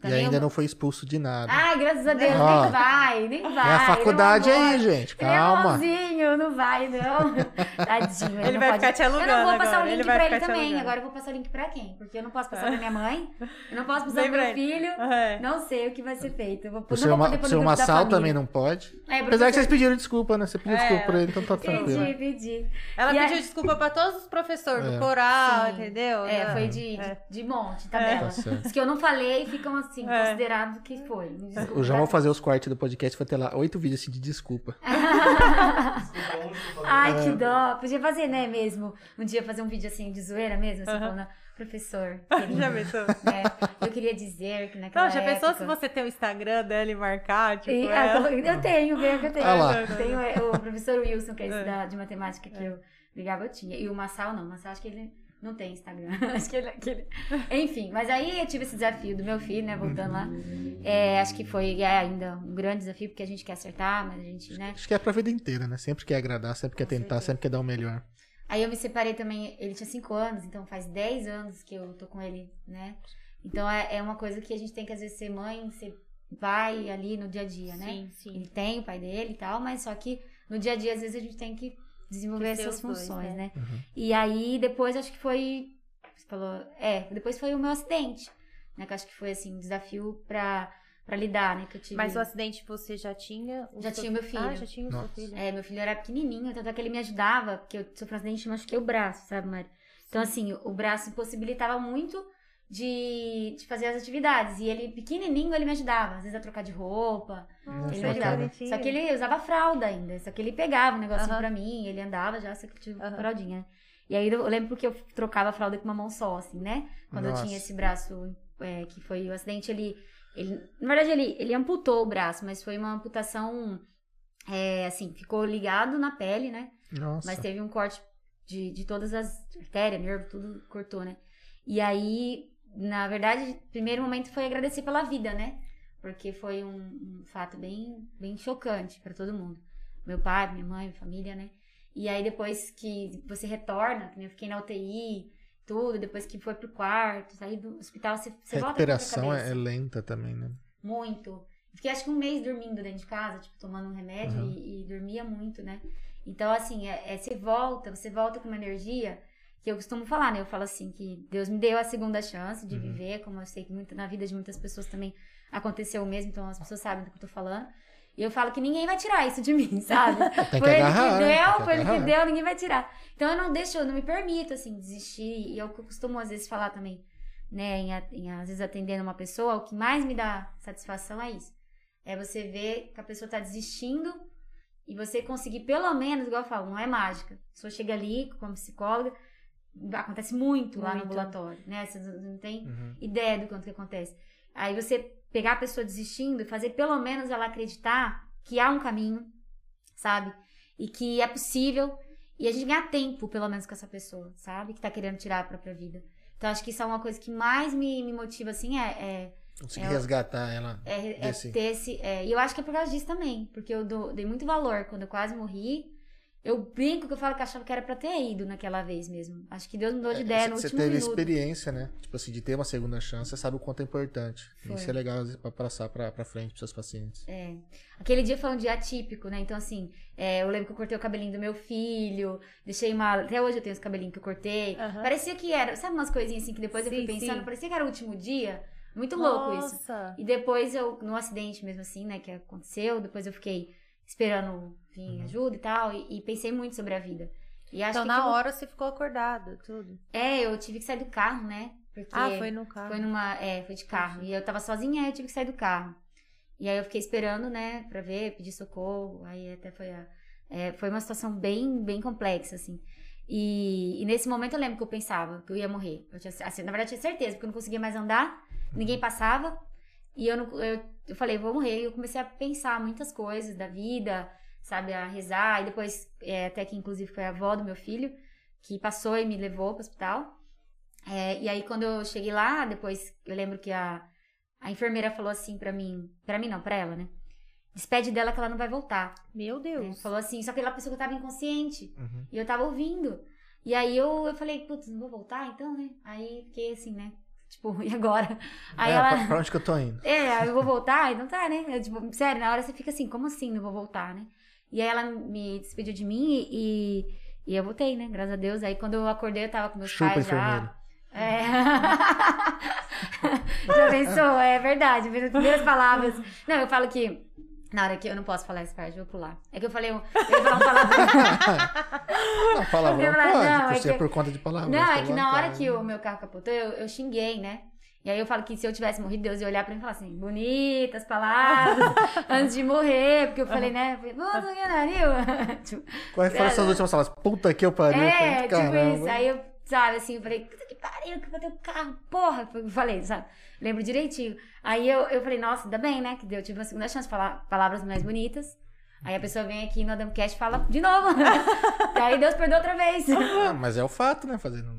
S2: E ainda
S3: eu-
S2: não foi expulso de nada.
S3: Ai, graças a Deus,
S2: Ó,
S3: nem vai, nem vai.
S2: Tem a faculdade
S3: ele é
S2: aí, gente.
S3: Ele é
S2: Calma.
S3: bonzinho, não vai, não. Tadinho.
S1: Ele
S3: não
S1: vai
S3: pode-
S1: ficar te alugando
S3: Eu não vou passar
S1: agora,
S3: o link
S1: ele
S3: pra ele também.
S1: alugando.
S3: Agora eu vou passar o link pra quem? Porque eu não posso passar pra minha mãe, eu não posso passar pro meu
S1: ele.
S3: filho.
S1: É.
S3: Não sei o que vai ser feito. Eu vou,
S2: Pro
S3: não
S2: seu,
S3: vou
S2: ma-
S3: poder pôr
S2: pro
S3: no
S2: seu
S3: grupo da
S2: também não pode.
S3: É,
S2: Apesar que vocês pediram desculpa, né? Você pediu
S1: É.
S2: desculpa pra ele, então tá tranquilo.
S3: Pedi, pedi.
S1: Ela
S3: E
S1: pediu desculpa pra todos os professores
S2: É.
S1: do coral,
S3: Sim.
S1: entendeu?
S3: É,
S1: Não.
S3: foi de,
S1: É.
S3: de, de monte, tabela.
S2: Tá certo.
S3: Os que eu não falei ficam assim,
S1: É.
S3: considerados que foi.
S2: O João vai fazer os cortes do podcast, vai ter lá oito vídeos assim de desculpa.
S3: Ai,
S2: É.
S3: que dó. Podia fazer, né, mesmo? Um dia fazer um vídeo assim de zoeira mesmo, assim,
S1: Aham.
S3: falando, professor, querido,
S1: Já pensou?
S3: né? Eu queria dizer que naquela
S1: Não, já pensou
S3: época...
S1: se você tem o Instagram dela e marcar, tipo,
S3: E- ah,
S1: ela?
S3: eu tenho, veio que eu tenho.
S2: Ah.
S3: Tenho é, o professor Wilson, que é esse
S1: É.
S3: da, de matemática que eu ligava, eu tinha. E o Massal não, o Massal acho que ele não tem Instagram. acho que ele, que ele- Enfim, mas aí eu tive esse desafio do meu filho, né, voltando lá. É, acho que foi é, ainda um grande desafio, porque a gente quer acertar, mas a gente, né...
S2: Acho que é pra vida inteira, né? Sempre quer agradar, sempre quer tentar, sempre quer dar o melhor.
S3: Aí eu me separei também, ele tinha 5 anos, então faz 10 anos que eu tô com ele, né? Então é, é uma coisa que a gente tem que às vezes ser mãe, você vai ali no dia a dia, né?
S1: Sim, sim.
S3: Ele tem o pai dele e tal, mas só que no dia a dia às vezes a gente tem que desenvolver
S1: Que ser
S3: essas
S1: os dois,
S3: funções,
S1: né?
S3: né?
S2: Uhum.
S3: E aí depois acho que foi, você falou, é, depois foi o meu acidente, né? Que eu acho que foi assim, um desafio pra, pra lidar, né? Que eu tive.
S1: Mas o acidente você já tinha? o
S3: Já
S1: seu
S3: tinha meu
S1: Ah,
S3: filho.
S1: já tinha o seu filho.
S3: É, meu filho era pequenininho, tanto é que ele me ajudava, porque eu sofri um acidente e machuquei o braço, sabe, Mari? Então, assim, o braço impossibilitava muito de, de fazer as atividades. E ele, pequenininho, ele me ajudava, às vezes a trocar de roupa,
S2: Nossa,
S3: ele me ajudava. Só que ele usava fralda ainda, só que ele pegava um negocinho
S1: Aham.
S3: pra mim, ele andava já, só que tinha
S1: Aham.
S3: fraldinha. E aí eu lembro porque eu trocava a fralda com uma mão só, assim, né? Quando
S2: Nossa.
S3: eu tinha esse braço, é, que foi o acidente, ele, ele. Na verdade, ele, ele amputou o braço, mas foi uma amputação. É, assim, ficou ligado na pele, né?
S2: Nossa.
S3: Mas teve um corte de, de todas as artérias, nervo, tudo cortou, né? E aí, na verdade, primeiro momento foi agradecer pela vida, né? Porque foi um, um fato bem, bem chocante pra todo mundo. Meu pai, minha mãe, minha família, né? E aí depois que você retorna, que eu fiquei na UTI, tudo, depois que foi pro quarto, saí do hospital, você, você volta com outra
S2: Recuperação é,
S3: cabeça.
S2: é lenta também, né?
S3: Muito. Fiquei acho que um mês dormindo dentro de casa, tipo, tomando um remédio
S2: Uhum.
S3: e, e dormia muito, né? Então, assim, é, é- você volta, você volta com uma energia que eu costumo falar, né? Eu falo assim, que Deus me deu a segunda chance de
S2: Uhum.
S3: viver, como eu sei que muito, na vida de muitas pessoas também aconteceu o mesmo, então as pessoas sabem do que eu tô falando. E eu falo que ninguém vai tirar isso de mim, sabe?
S2: Tem que
S3: foi ele
S2: agarrar,
S3: que
S2: né? Tem
S3: deu,
S2: que
S3: foi ele que deu, ninguém vai tirar. Então eu não deixo, eu não me permito, assim, desistir. E é o que eu costumo às vezes falar também, né? Em, em, às vezes atendendo uma pessoa, o que mais me dá satisfação é isso. É você ver que a pessoa tá desistindo e você conseguir, pelo menos, igual eu falo, não é mágica. A pessoa chega ali como psicóloga, acontece muito, lá no
S1: Muito.
S3: ambulatório, né? Você não tem
S2: Uhum.
S3: ideia do quanto que acontece. Aí você pegar a pessoa desistindo e fazer pelo menos ela acreditar que há um caminho, sabe? E que é possível. E a gente ganhar tempo, pelo menos, com essa pessoa, sabe? Que tá querendo tirar a própria vida. Então, acho que isso é uma coisa que mais me, me motiva, assim, é, é
S2: Consegui
S3: É,
S2: resgatar ela.
S3: É, é
S2: desse-
S3: ter esse. é, e eu acho que é por causa disso também. Porque eu dou- dei muito valor quando eu quase morri. Eu brinco que eu falo que eu achava que era pra ter ido naquela vez mesmo. Acho que Deus mudou de ideia
S2: É,
S3: no
S2: você
S3: último
S2: teve
S3: minuto.
S2: experiência, né? Tipo assim, de ter uma segunda chance, você sabe o quanto é importante.
S3: Foi.
S2: Isso é legal às vezes, pra passar pra, pra frente pros seus pacientes.
S3: É. Aquele dia foi um dia atípico, né? Então, assim, é, eu lembro que eu cortei o cabelinho do meu filho, deixei uma. Até hoje eu tenho os cabelinhos que eu cortei.
S1: Aham.
S3: Parecia que era. Sabe umas coisinhas assim que depois eu fui
S1: Sim,
S3: pensando?
S1: sim.
S3: Parecia que era o último dia. Muito louco isso.
S1: Nossa.
S3: E depois eu, no acidente mesmo assim, né, que aconteceu, depois eu fiquei esperando vir ajuda e tal, e, e pensei muito sobre a vida. E acho
S1: Então,
S3: que
S1: na
S3: aquilo-
S1: hora você ficou acordada, tudo.
S3: É, eu tive que sair do carro, né? Porque
S1: Ah, foi no carro.
S3: foi numa. É, foi de carro. E eu tava sozinha, aí eu tive que sair do carro. E aí eu fiquei esperando, né, pra ver, pedir socorro. Aí até foi a. é, foi uma situação bem, bem complexa, assim. E, e nesse momento eu lembro que eu pensava que eu ia morrer. Eu tinha, assim, na verdade, eu tinha certeza, porque eu não conseguia mais andar, ninguém passava. E eu, não, eu, eu falei, vou morrer. E eu comecei a pensar muitas coisas da vida, sabe, a rezar. E depois, é, até que inclusive foi a avó do meu filho, que passou e me levou pro hospital. É, e aí, quando eu cheguei lá, depois eu lembro que a, a enfermeira falou assim pra mim, pra mim não, pra ela, né? Despede dela que ela não vai voltar.
S1: Meu
S3: né?
S1: Deus.
S3: Falou assim, só que ela pensou que eu tava inconsciente.
S2: Uhum.
S3: E eu tava ouvindo. E aí eu, eu falei, putz, não vou voltar então, né? Aí fiquei assim, né? Tipo, e agora? Aí
S2: É,
S3: ela.
S2: pra, onde que eu tô indo?
S3: É, eu vou voltar? E não tá, né? Eu, tipo, sério, na hora você fica assim, como assim não vou voltar, né? E aí ela me despediu de mim e, e eu voltei, né? Graças a Deus. Aí quando eu acordei, eu tava com meus
S2: Chupa,
S3: pais já.
S2: enfermeira.
S3: É. Já pensou? É verdade. As primeiras palavras. Não, eu falo que. Na hora que eu não posso falar essa parte, eu vou pular. É que eu falei. Eu ia falar um palavrão.
S2: Não, palavrão
S3: Eu falei,
S2: pode,
S3: não, é
S2: ser
S3: que-
S2: por conta de palavras.
S3: Não,
S2: tá
S3: é que na hora
S2: cara.
S3: que o meu carro capotou, eu, eu xinguei, né? E aí eu falo que se eu tivesse morrido, Deus ia olhar pra mim e falar assim, bonitas palavras, antes de morrer, porque eu falei, né? Puta que. Tipo,
S2: Qual foram essas últimas palavras? Puta que eu pariu.
S3: é,
S2: falei,
S3: tipo isso. Aí eu, sabe, assim, eu falei, pariu, que bateu o carro, porra. Falei, sabe? Lembro direitinho. Aí eu, eu falei, nossa, ainda bem, né? Que deu, tive uma segunda chance de falar palavras mais bonitas. Aí a pessoa vem aqui no Adamcast e fala de novo. aí Deus perdoou outra vez.
S2: Ah, mas é o fato, né? Fazendo.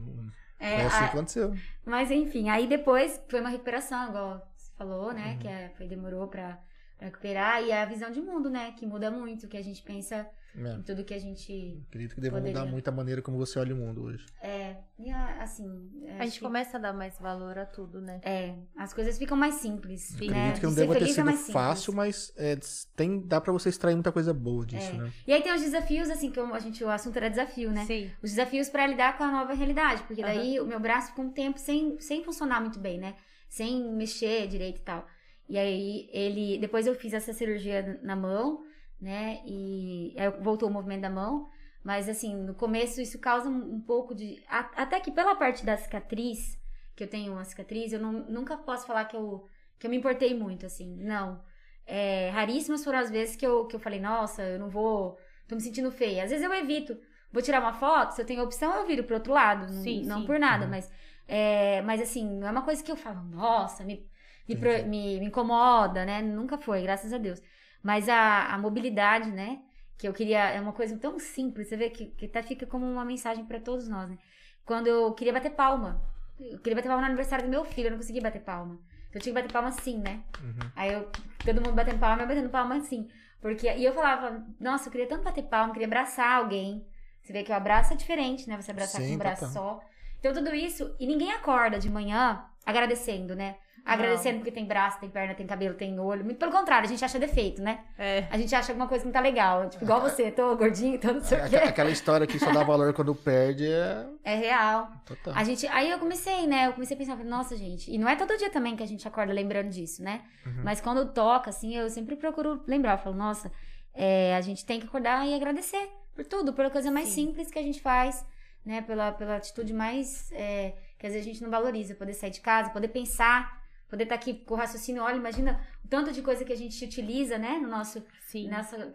S3: É,
S2: É, assim
S3: a-
S2: que aconteceu.
S3: Mas enfim, aí depois foi uma recuperação, igual você falou, né?
S2: Uhum.
S3: Que é, foi, demorou pra, pra recuperar. E é a visão de mundo, né? Que muda muito, que a gente pensa
S2: É.
S3: em tudo que a gente.
S2: Acredito que deva
S3: Poderia.
S2: mudar muito a maneira como você olha o mundo hoje.
S3: É, e a- assim.
S1: A gente começa a dar mais valor a tudo, né?
S3: É, as coisas ficam mais simples.
S2: Acredito
S3: né?
S2: que não deva ter
S3: é
S2: sido
S3: simples.
S2: fácil, mas é, tem, dá pra você extrair muita coisa boa disso,
S3: É.
S2: né?
S3: E aí tem os desafios, assim, que a gente, o assunto era desafio, né?
S1: Sim.
S3: Os desafios pra lidar com a nova realidade, porque daí o meu braço ficou um tempo sem, sem funcionar muito bem, né? Sem mexer direito e tal. E aí ele. Depois eu fiz essa cirurgia na mão, né? E aí voltou o movimento da mão. Mas assim, no começo isso causa um, pouco de. Até que pela parte da cicatriz, que eu tenho uma cicatriz, eu não, nunca posso falar que eu, que eu me importei muito, assim. Não. É, raríssimas foram as vezes que eu, que eu falei, nossa, eu não vou. tô me sentindo feia. Às vezes eu evito. Vou tirar uma foto, se eu tenho opção, eu viro pro outro lado. Não,
S1: Sim,
S3: não
S1: sim.
S3: por nada,
S2: Uhum.
S3: mas. é, mas assim, não é uma coisa que eu falo, nossa, me, me, me, me incomoda, né? Nunca foi, graças a Deus. Mas a, a mobilidade, né? Que eu queria. É uma coisa tão simples, você vê que, que até fica como uma mensagem pra todos nós, né? Quando eu queria bater palma. Eu queria bater palma no aniversário do meu filho, eu não consegui bater palma. Então eu tinha que bater palma assim, né?
S2: Uhum.
S3: Aí eu, todo mundo batendo palma, eu batendo palma assim. Porque, e eu falava, nossa, eu queria tanto bater palma, eu queria abraçar alguém. Você vê que o abraço é diferente, né? Você abraçar
S2: Sim,
S3: com um braço
S2: total.
S3: só. Então tudo isso, e ninguém acorda de manhã agradecendo, né? Agradecendo porque tem braço, tem perna, tem cabelo, tem olho. Muito pelo contrário, a gente acha defeito, né?
S1: É.
S3: A gente acha alguma coisa que não tá legal. Tipo, igual você, tô gordinho, tô não sei o
S2: Aquela,
S3: quê.
S2: aquela história que só dá valor quando perde é
S3: É real.
S2: total.
S3: A gente, aí eu comecei, né? Eu comecei a pensar, nossa, gente. E não é todo dia também que a gente acorda lembrando disso, né?
S2: Uhum.
S3: Mas quando toca, assim, eu sempre procuro lembrar. Eu falo, nossa, é, a gente tem que acordar e agradecer por tudo, pela coisa mais
S1: Sim.
S3: simples que a gente faz, né? Pela, pela atitude mais é, que às vezes a gente não valoriza. Poder sair de casa, poder pensar, poder estar aqui com o raciocínio. Olha, imagina o tanto de coisa que a gente utiliza, né? No nosso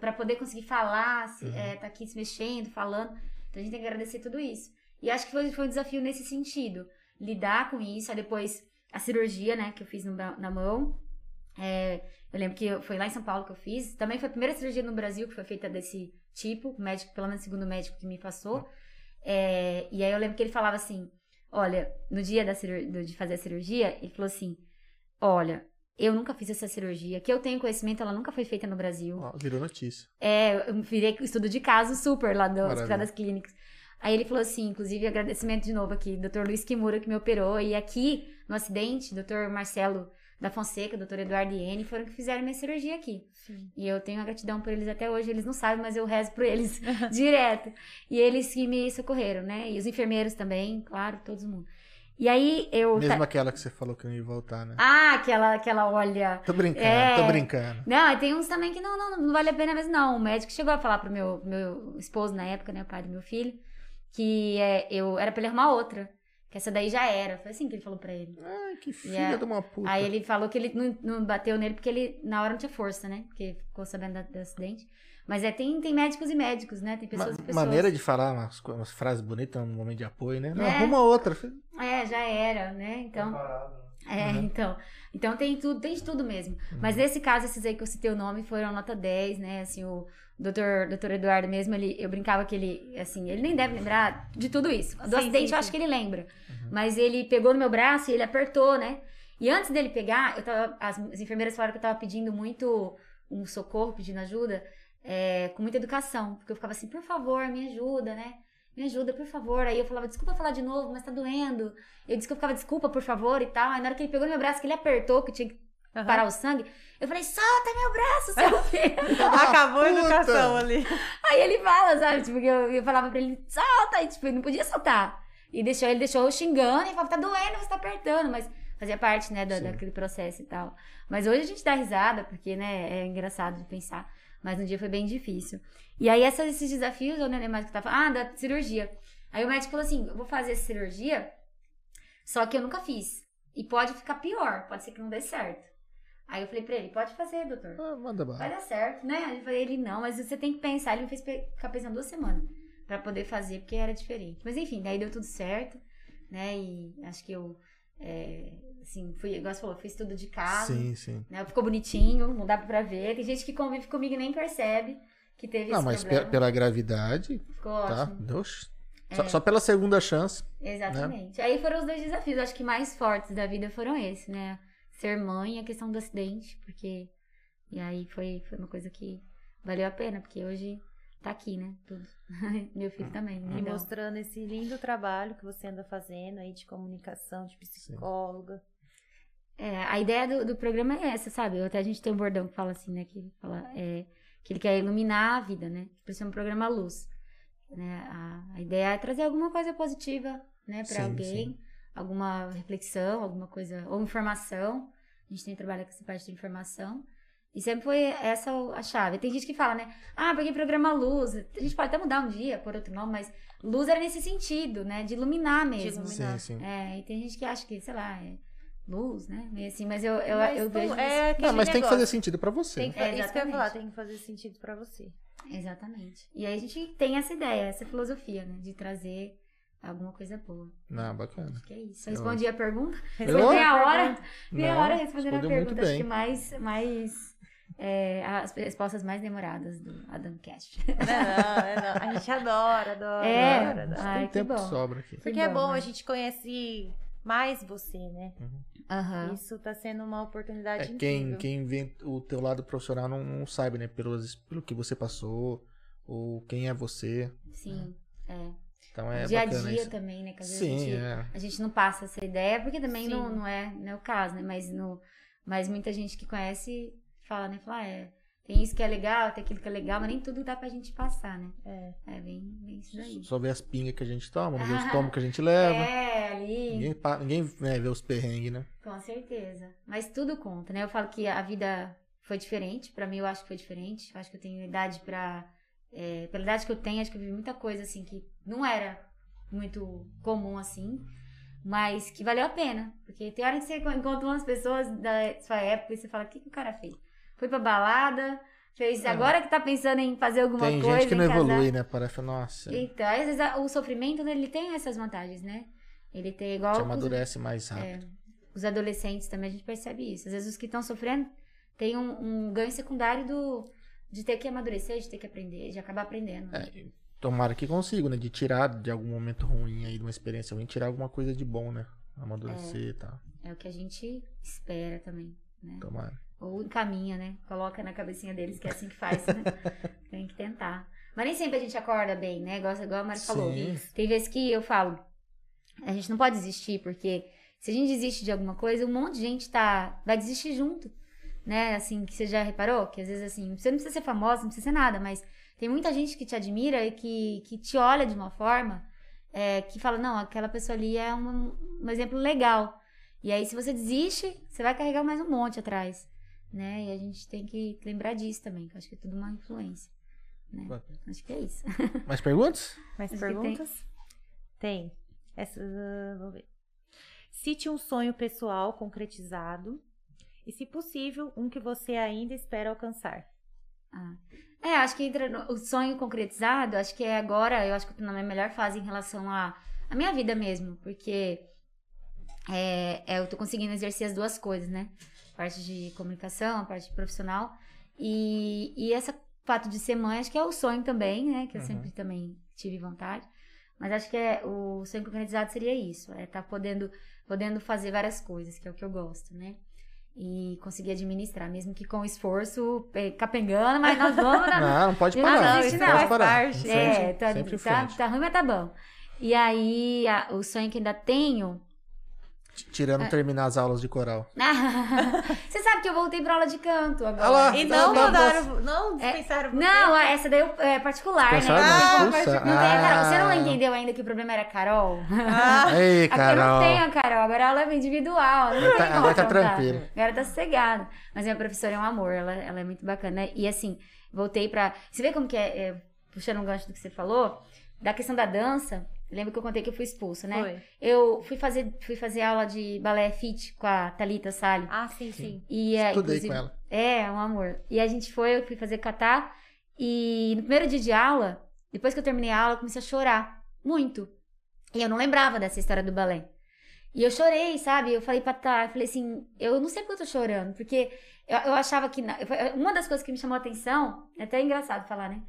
S3: para poder conseguir falar, se,
S2: Uhum.
S3: é, tá aqui se mexendo, falando. Então a gente tem que agradecer tudo isso. E acho que foi, foi um desafio nesse sentido, lidar com isso. Aí depois a cirurgia, né, que eu fiz no na mão. É, eu lembro que foi lá em São Paulo que eu fiz. Também foi a primeira cirurgia no Brasil que foi feita desse tipo, o médico, pelo menos o segundo médico que me passou. É, e aí eu lembro que ele falava assim: olha, no dia da de fazer a cirurgia, ele falou assim: olha, Eu nunca fiz essa cirurgia. Que eu tenho conhecimento, ela nunca foi feita no Brasil.
S2: Ó, virou notícia.
S3: É, eu virei estudo de caso super lá do
S2: Maravilha.
S3: Hospital das Clínicas. Aí ele falou assim, inclusive agradecimento de novo aqui, Dr. Luiz Kimura que me operou. E aqui, no acidente, Dr. Marcelo da Fonseca, Dr. Eduardo Iene, foram que fizeram minha cirurgia aqui.
S1: Sim.
S3: E eu tenho a gratidão por eles até hoje. Eles não sabem, mas eu rezo por eles direto. E eles que me socorreram, né? E os enfermeiros também, claro, todo mundo. E aí eu.
S2: Mesmo
S3: tá-
S2: aquela que você falou que não ia voltar, né?
S3: Ah, aquela, aquela olha.
S2: Tô brincando,
S3: É.
S2: tô brincando.
S3: Não, e tem uns também que não, não, não vale a pena mesmo, não. O médico chegou a falar pro meu, meu esposo na época, né? O pai do meu filho, que é, eu era pra ele arrumar outra. Que essa daí já era. Foi assim que ele falou pra ele.
S2: Ai, que filha
S3: Yeah.
S2: de uma puta.
S3: Aí ele falou que ele não, não bateu nele porque ele, na hora, não tinha força, né? Porque ficou sabendo do acidente. Mas é, tem, tem médicos e médicos, né? Tem pessoas
S2: Ma-
S3: e pessoas.
S2: Maneira de falar umas, umas frases bonitas no momento de apoio, né? Não,
S3: É.
S2: arruma outra.
S3: É, já era, né? Então. É,
S2: Uhum.
S3: então. Então tem tudo, tem de tudo mesmo. Mas nesse caso, esses aí que eu citei o nome foram nota 10, né? Assim, o doutor, doutor Eduardo mesmo, ele, eu brincava que ele, assim, ele nem deve lembrar de tudo isso. Do
S1: Sim,
S3: acidente
S1: sim,
S3: eu acho
S1: sim.
S3: que ele lembra. Mas ele pegou no meu braço e ele apertou, né? E antes dele pegar, eu tava, as, as enfermeiras falaram que eu tava pedindo muito um socorro, pedindo ajuda, é, com muita educação. Porque eu ficava assim, por favor, me ajuda, né? Me ajuda, por favor. Aí eu falava, desculpa falar de novo, mas tá doendo. Eu disse que eu ficava, desculpa, por favor, e tal. Aí na hora que ele pegou no meu braço, que ele apertou, que eu tinha que
S1: Aham.
S3: parar o sangue, eu falei, solta meu braço, seu filho.
S1: Acabou a
S2: Puta!
S1: educação ali.
S3: Aí ele fala, sabe? Tipo, que eu, eu falava pra ele, solta. E, tipo, ele não podia soltar. E deixou, ele deixou eu xingando e falava, tá doendo, você tá apertando. Mas fazia parte, né, da, daquele processo e tal. Mas hoje a gente dá risada, porque, né, é engraçado de pensar. Mas no dia foi bem difícil. E aí, essas- esses desafios, eu não lembro mais o que tava falando. Ah, da cirurgia. Aí o médico falou assim: eu vou fazer essa cirurgia, só que eu nunca fiz. E pode ficar pior, pode ser que não dê certo. Aí eu falei pra ele: pode fazer, doutor.
S2: Ah, manda
S3: Vai dar certo, né? Eu falei, ele não, mas você tem que pensar. Ele me fez ficar pensando duas semanas pra poder fazer, porque era diferente. Mas enfim, daí deu tudo certo, né? E acho que eu, é, assim, fui, igual você falou, fiz tudo de casa.
S2: Sim, sim.
S3: Né? Ficou bonitinho, não dá pra ver. Tem gente que convive comigo e nem percebe que teve
S2: Não,
S3: esse
S2: mas pe-
S3: problema.
S2: pela gravidade,
S3: Ficou
S2: tá?
S3: ótimo.
S2: Deus.
S3: É.
S2: Só, só pela segunda chance.
S3: Exatamente. Aí foram os dois desafios, acho que mais fortes da vida foram esses, né? Ser mãe e a questão do acidente, porque. E aí foi, foi uma coisa que valeu a pena, porque hoje tá aqui, né? Tudo. Meu filho também.
S1: E
S3: lindão.
S1: mostrando esse lindo trabalho que você anda fazendo aí de comunicação, de psicóloga.
S3: É, a ideia do, do programa é essa, sabe? Até a gente tem um bordão que fala assim, né? Que, fala, é, que ele quer iluminar a vida, né? Por isso é um programa luz. Né? A, a ideia é trazer alguma coisa positiva, né? Pra
S2: Sim,
S3: alguém.
S2: sim.
S3: Alguma reflexão, alguma coisa... Ou informação. A gente tem trabalho com essa parte de informação. E sempre foi essa a chave. Tem gente que fala, né? Ah, porque programa luz. A gente pode até mudar um dia, por outro nome, mas luz era nesse sentido, né? De iluminar mesmo.
S1: iluminar.
S2: Sim, sim.
S3: É, e tem gente que acha que, sei lá, é luz, né? Meio assim, mas eu, eu,
S1: Mas
S3: eu vejo.
S1: é
S2: Não, mas tem que
S1: negócio.
S2: fazer sentido pra você.
S1: Tem que,
S3: É,
S1: isso que eu ia falar,
S3: exatamente.
S1: tem que fazer sentido pra você.
S3: Exatamente. E aí a gente tem essa ideia, essa filosofia, né? De trazer alguma coisa boa.
S2: Não, bacana.
S3: Acho que é isso. Eu respondi a pergunta.
S2: Eu-
S3: Respondi meia hora. Meia hora respondendo a pergunta. Acho que mais. mais é, as respostas mais demoradas do Adam Cast.
S1: Não, é não. A gente adora, adora,
S3: É.
S1: adora, adora.
S3: Ai,
S2: Tem
S3: que
S2: tempo
S3: bom.
S2: que sobra aqui.
S1: Porque
S3: Que
S1: é
S3: bom, né?
S1: a gente conhece mais você, né?
S3: Aham.
S1: Isso tá sendo uma oportunidade
S2: É,
S1: incrível.
S2: quem, quem vê o teu lado profissional não, não sabe, né? Pelos, pelo que você passou, ou quem é você.
S3: Sim. É.
S2: Então é
S3: dia a dia
S2: isso.
S3: também, né? Que às vezes
S2: Sim,
S3: a gente,
S2: é.
S3: a gente não passa essa ideia, porque também
S1: Sim.
S3: não, não, é, não é o caso, né? Mas, no, mas muita gente que conhece fala, né? Fala, ah, é, tem isso que é legal, tem aquilo que é legal, mas nem tudo dá pra gente passar, né?
S1: É.
S3: É bem, bem isso daí.
S2: Só vê as pingas que a gente toma, não vê os tomos que a gente leva.
S3: É, ali,
S2: Ninguém, ninguém né, vê os perrengues, né?
S3: com certeza. Mas tudo conta, né? Eu falo que a vida foi diferente, pra mim eu acho que foi diferente. Eu acho que eu tenho idade pra. é, pela idade que eu tenho, acho que eu vivi muita coisa assim que não era muito comum assim. Mas que valeu a pena. Porque tem hora que você encontra umas pessoas da sua época e você fala, o que, que o cara fez? Foi pra balada, fez.
S2: É.
S3: Agora que tá pensando em fazer alguma
S2: Tem
S3: coisa.
S2: gente que não evolui, né? Parece, nossa,
S3: Então, às vezes o sofrimento ele tem essas vantagens, né? Ele tem igual.
S2: te
S3: os-
S2: amadurece mais rápido.
S3: os adolescentes também a gente percebe isso. Às vezes os que estão sofrendo têm um, um ganho secundário do de ter que amadurecer, de ter que aprender, de acabar aprendendo. né?
S2: É, tomara que consiga, né? De tirar de algum momento ruim aí, de uma experiência ruim, tirar alguma coisa de bom, né? Amadurecer e tal.
S3: É. o que a gente espera também. né?
S2: Tomara.
S3: Ou encaminha, né? Coloca na cabecinha deles que é assim que faz, né? Tem que tentar. Mas nem sempre a gente acorda bem, né? Igual, igual a Mari falou. Tem vezes que eu falo, a gente não pode desistir, porque se a gente desiste de alguma coisa, um monte de gente tá, vai desistir junto. Né? Assim, que você já reparou? Que às vezes, assim, você não precisa ser famosa, não precisa ser nada, mas tem muita gente que te admira e que, que te olha de uma forma é, que fala, não, aquela pessoa ali é um, um exemplo legal. E aí, se você desiste, você vai carregar mais um monte atrás. Né? E a gente tem que lembrar disso também, que eu acho que é tudo uma influência. Né? Acho que é isso.
S2: Mais perguntas?
S1: Mais
S3: Acho que tem.
S1: perguntas? Tem. Essa, ah, vou ver. Cite um sonho pessoal concretizado e, se possível, um que você ainda espera alcançar.
S3: É, acho que entra no- o sonho concretizado, acho que é agora, eu acho que eu tô na minha melhor fase em relação à à minha vida mesmo, porque é, é, eu tô conseguindo exercer as duas coisas, né? Parte de comunicação, a parte profissional. E, e esse fato de ser mãe, acho que é o sonho também, né? Que eu
S2: Uhum.
S3: sempre também tive vontade. Mas acho que é, o sonho concretizado seria isso, é estar podendo, podendo fazer várias coisas, que é o que eu gosto, né? E conseguir administrar, mesmo que com esforço, capengando, mas nós vamos na,
S2: Não, não pode
S3: Não,
S2: parar.
S3: não,
S2: não
S3: isso
S2: pode parar.
S1: parte.
S3: É, tá, tá, tá ruim, mas tá bom. E aí, a- o sonho que ainda tenho.
S2: Tirando terminar as aulas de coral.
S3: Você sabe que eu voltei pra aula de canto agora.
S2: Ah lá.
S1: E não
S2: tá,
S1: mandaram, não dispensaram você?
S3: Não, essa daí eu- é particular,
S2: Pensaram
S3: né?
S1: Ah, mas
S3: Não tem a Carol. Você não
S2: Ah.
S3: entendeu ainda que o problema era a Carol?
S1: Ah,
S2: Ei,
S3: É porque eu
S2: Carol.
S3: não tenho a Carol, agora a aula é individual. Não
S2: Agora tá- agora tá tranquilo.
S3: Agora tá sossegado. Mas minha professora é um amor, ela, ela é muito bacana. né? E assim, voltei pra. Você vê como que é, é, puxando um gancho do que você falou, da questão da dança. Lembra que eu contei que eu fui expulsa, né?
S1: Foi.
S3: Eu fui fazer, fui fazer aula de balé fit com a Thalita Salles.
S1: Ah, sim, sim.
S3: E, é,
S2: Estudei com ela.
S3: É, um amor. E a gente foi, eu fui fazer catar. E no primeiro dia de aula, depois que eu terminei a aula, eu comecei a chorar. Muito. E eu não lembrava dessa história do balé. E eu chorei, sabe? Eu falei pra Tá, eu falei assim, eu não sei porque eu tô chorando, porque eu, eu achava que. Uma das coisas que me chamou a atenção, é até engraçado falar, né?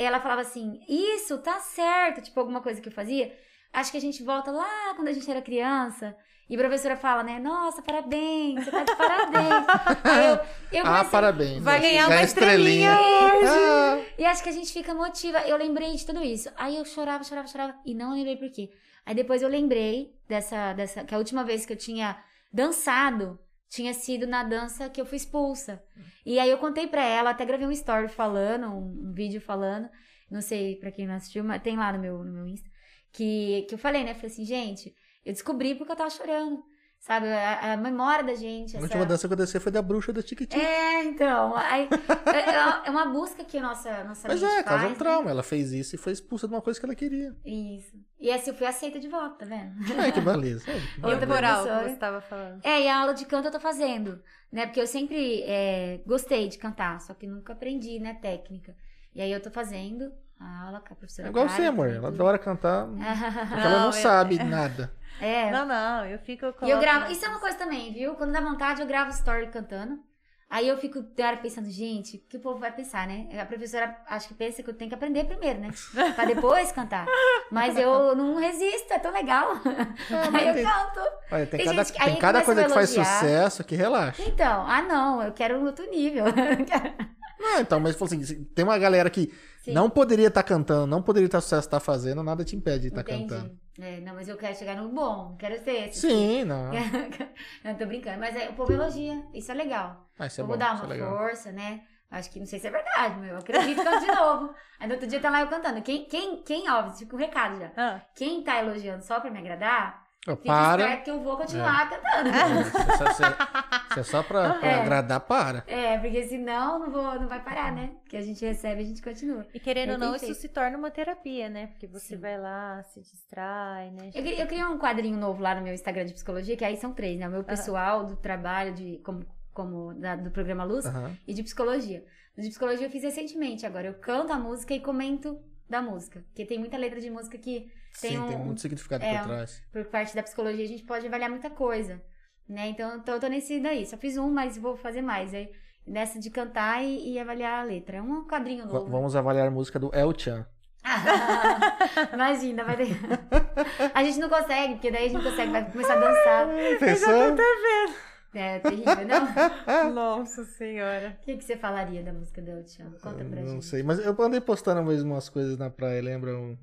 S3: Ela falava assim, isso, tá certo, tipo, alguma coisa que eu fazia. Acho que a gente volta lá quando a gente era criança. E a professora fala, né? Nossa, parabéns, você tá de parabéns. Eu, eu
S2: Ah,
S3: comecei-
S2: parabéns.
S1: Vai
S2: Ganha
S1: ganhar uma estrelinha
S2: Ah,
S3: e acho que a gente fica motiva. Eu lembrei de tudo isso. Aí eu chorava, chorava, chorava. E não lembrei por quê. Aí depois eu lembrei dessa, dessa. Que a última vez que eu tinha dançado tinha sido na dança que eu fui expulsa. E aí eu contei pra ela, até gravei um story falando, um, um vídeo falando. Não sei pra quem não assistiu, mas tem lá no meu, no meu Insta. Que, que eu falei, né? Falei assim, gente, eu descobri porque eu tava chorando. Sabe? A, a memória da gente.
S2: A
S3: essa-
S2: última dança que eu desci foi da bruxa da Tiquitico.
S3: É, então. Aí, é, é uma busca que a nossa, nossa
S2: Mas
S3: mente
S2: é, causa
S3: faz,
S2: um
S3: né?
S2: trauma. Ela fez isso e foi expulsa de uma coisa que ela queria.
S3: Isso. E assim eu fui aceita de volta, tá vendo?
S2: Ai, que beleza. É,
S1: E
S3: Outra
S1: que você tava falando.
S3: É, e a aula de canto eu tô fazendo, né? Porque eu sempre é, gostei de cantar, só que nunca aprendi, né, técnica. E aí eu tô fazendo a aula com a professora
S2: É igual
S3: Karen
S2: você, amor.
S3: também,
S2: Ela adora cantar, porque ela
S1: Não, eu-
S2: sabe nada.
S3: É,
S1: Não, não, eu fico.
S3: e eu gravo. Isso é uma coisa também, viu? Quando dá vontade, eu gravo story cantando. Aí eu fico tem hora pensando, gente, o que o povo vai pensar, né? A professora acho que pensa que eu tenho que aprender primeiro, né? Pra depois cantar. Mas eu não resisto, é tão legal.
S2: Mas
S3: Aí eu
S2: tem-
S3: canto.
S2: Olha, tem,
S3: Tem
S2: cada,
S3: gente
S2: tem cada coisa que faz sucesso que relaxa.
S3: Então, ah não, eu quero um outro nível.
S2: Não, então, mas assim, se tem uma galera que
S3: Sim.
S2: não poderia estar cantando, não poderia estar sucesso estar fazendo, nada te impede de estar
S3: Entendi.
S2: cantando.
S3: É, não, mas eu quero chegar no bom, quero ser esse.
S2: Sim, não.
S3: não, tô brincando, mas é, o povo elogia, isso é legal.
S2: Ah, isso é
S3: eu
S2: bom,
S3: vou dar
S2: é
S3: uma
S2: legal.
S3: força, né? Acho que não sei se é verdade, mas eu acredito canto de novo. Aí no outro dia tá lá eu cantando. Quem, quem, quem, óbvio, fica um recado já.
S1: Ah,
S3: Quem tá elogiando só pra me agradar, Fica
S2: para.
S3: esperto que eu vou continuar cantando.
S2: É, Isso é é- isso é só pra, pra
S3: É.
S2: agradar, para.
S3: É, porque senão não, vou, não vai parar, né? Porque a gente recebe, a gente continua.
S1: e querendo ou não, isso se torna uma terapia, né? Porque você
S3: Sim.
S1: vai lá, se distrai, né?
S3: Eu, eu criei um quadrinho novo lá no meu Instagram de psicologia, que aí são três, né? O meu pessoal, do trabalho, de, como, como da- do programa Luz, e de psicologia. De psicologia eu fiz recentemente agora. Eu canto a música e comento da música. Porque tem muita letra de música que, Tem
S2: Sim,
S3: um-
S2: tem muito significado
S3: é,
S2: por trás.
S3: por parte da psicologia, a gente pode avaliar muita coisa. Né? Então, eu tô, eu tô nesse daí. Só fiz um, mas vou fazer mais. Aí, nessa de cantar e, e avaliar a letra. É um quadrinho
S2: V-
S3: novo.
S2: vamos avaliar a música do El Chan.
S3: Imagina, vai ter. A gente não consegue, porque daí a gente consegue, vai começar a dançar.
S2: Pensou?
S3: É terrível, não?
S1: Nossa senhora.
S3: O que, que você falaria da música do El Chan? Conta pra
S2: Não
S3: gente.
S2: sei, mas eu andei postando mesmo umas coisas na praia, lembram?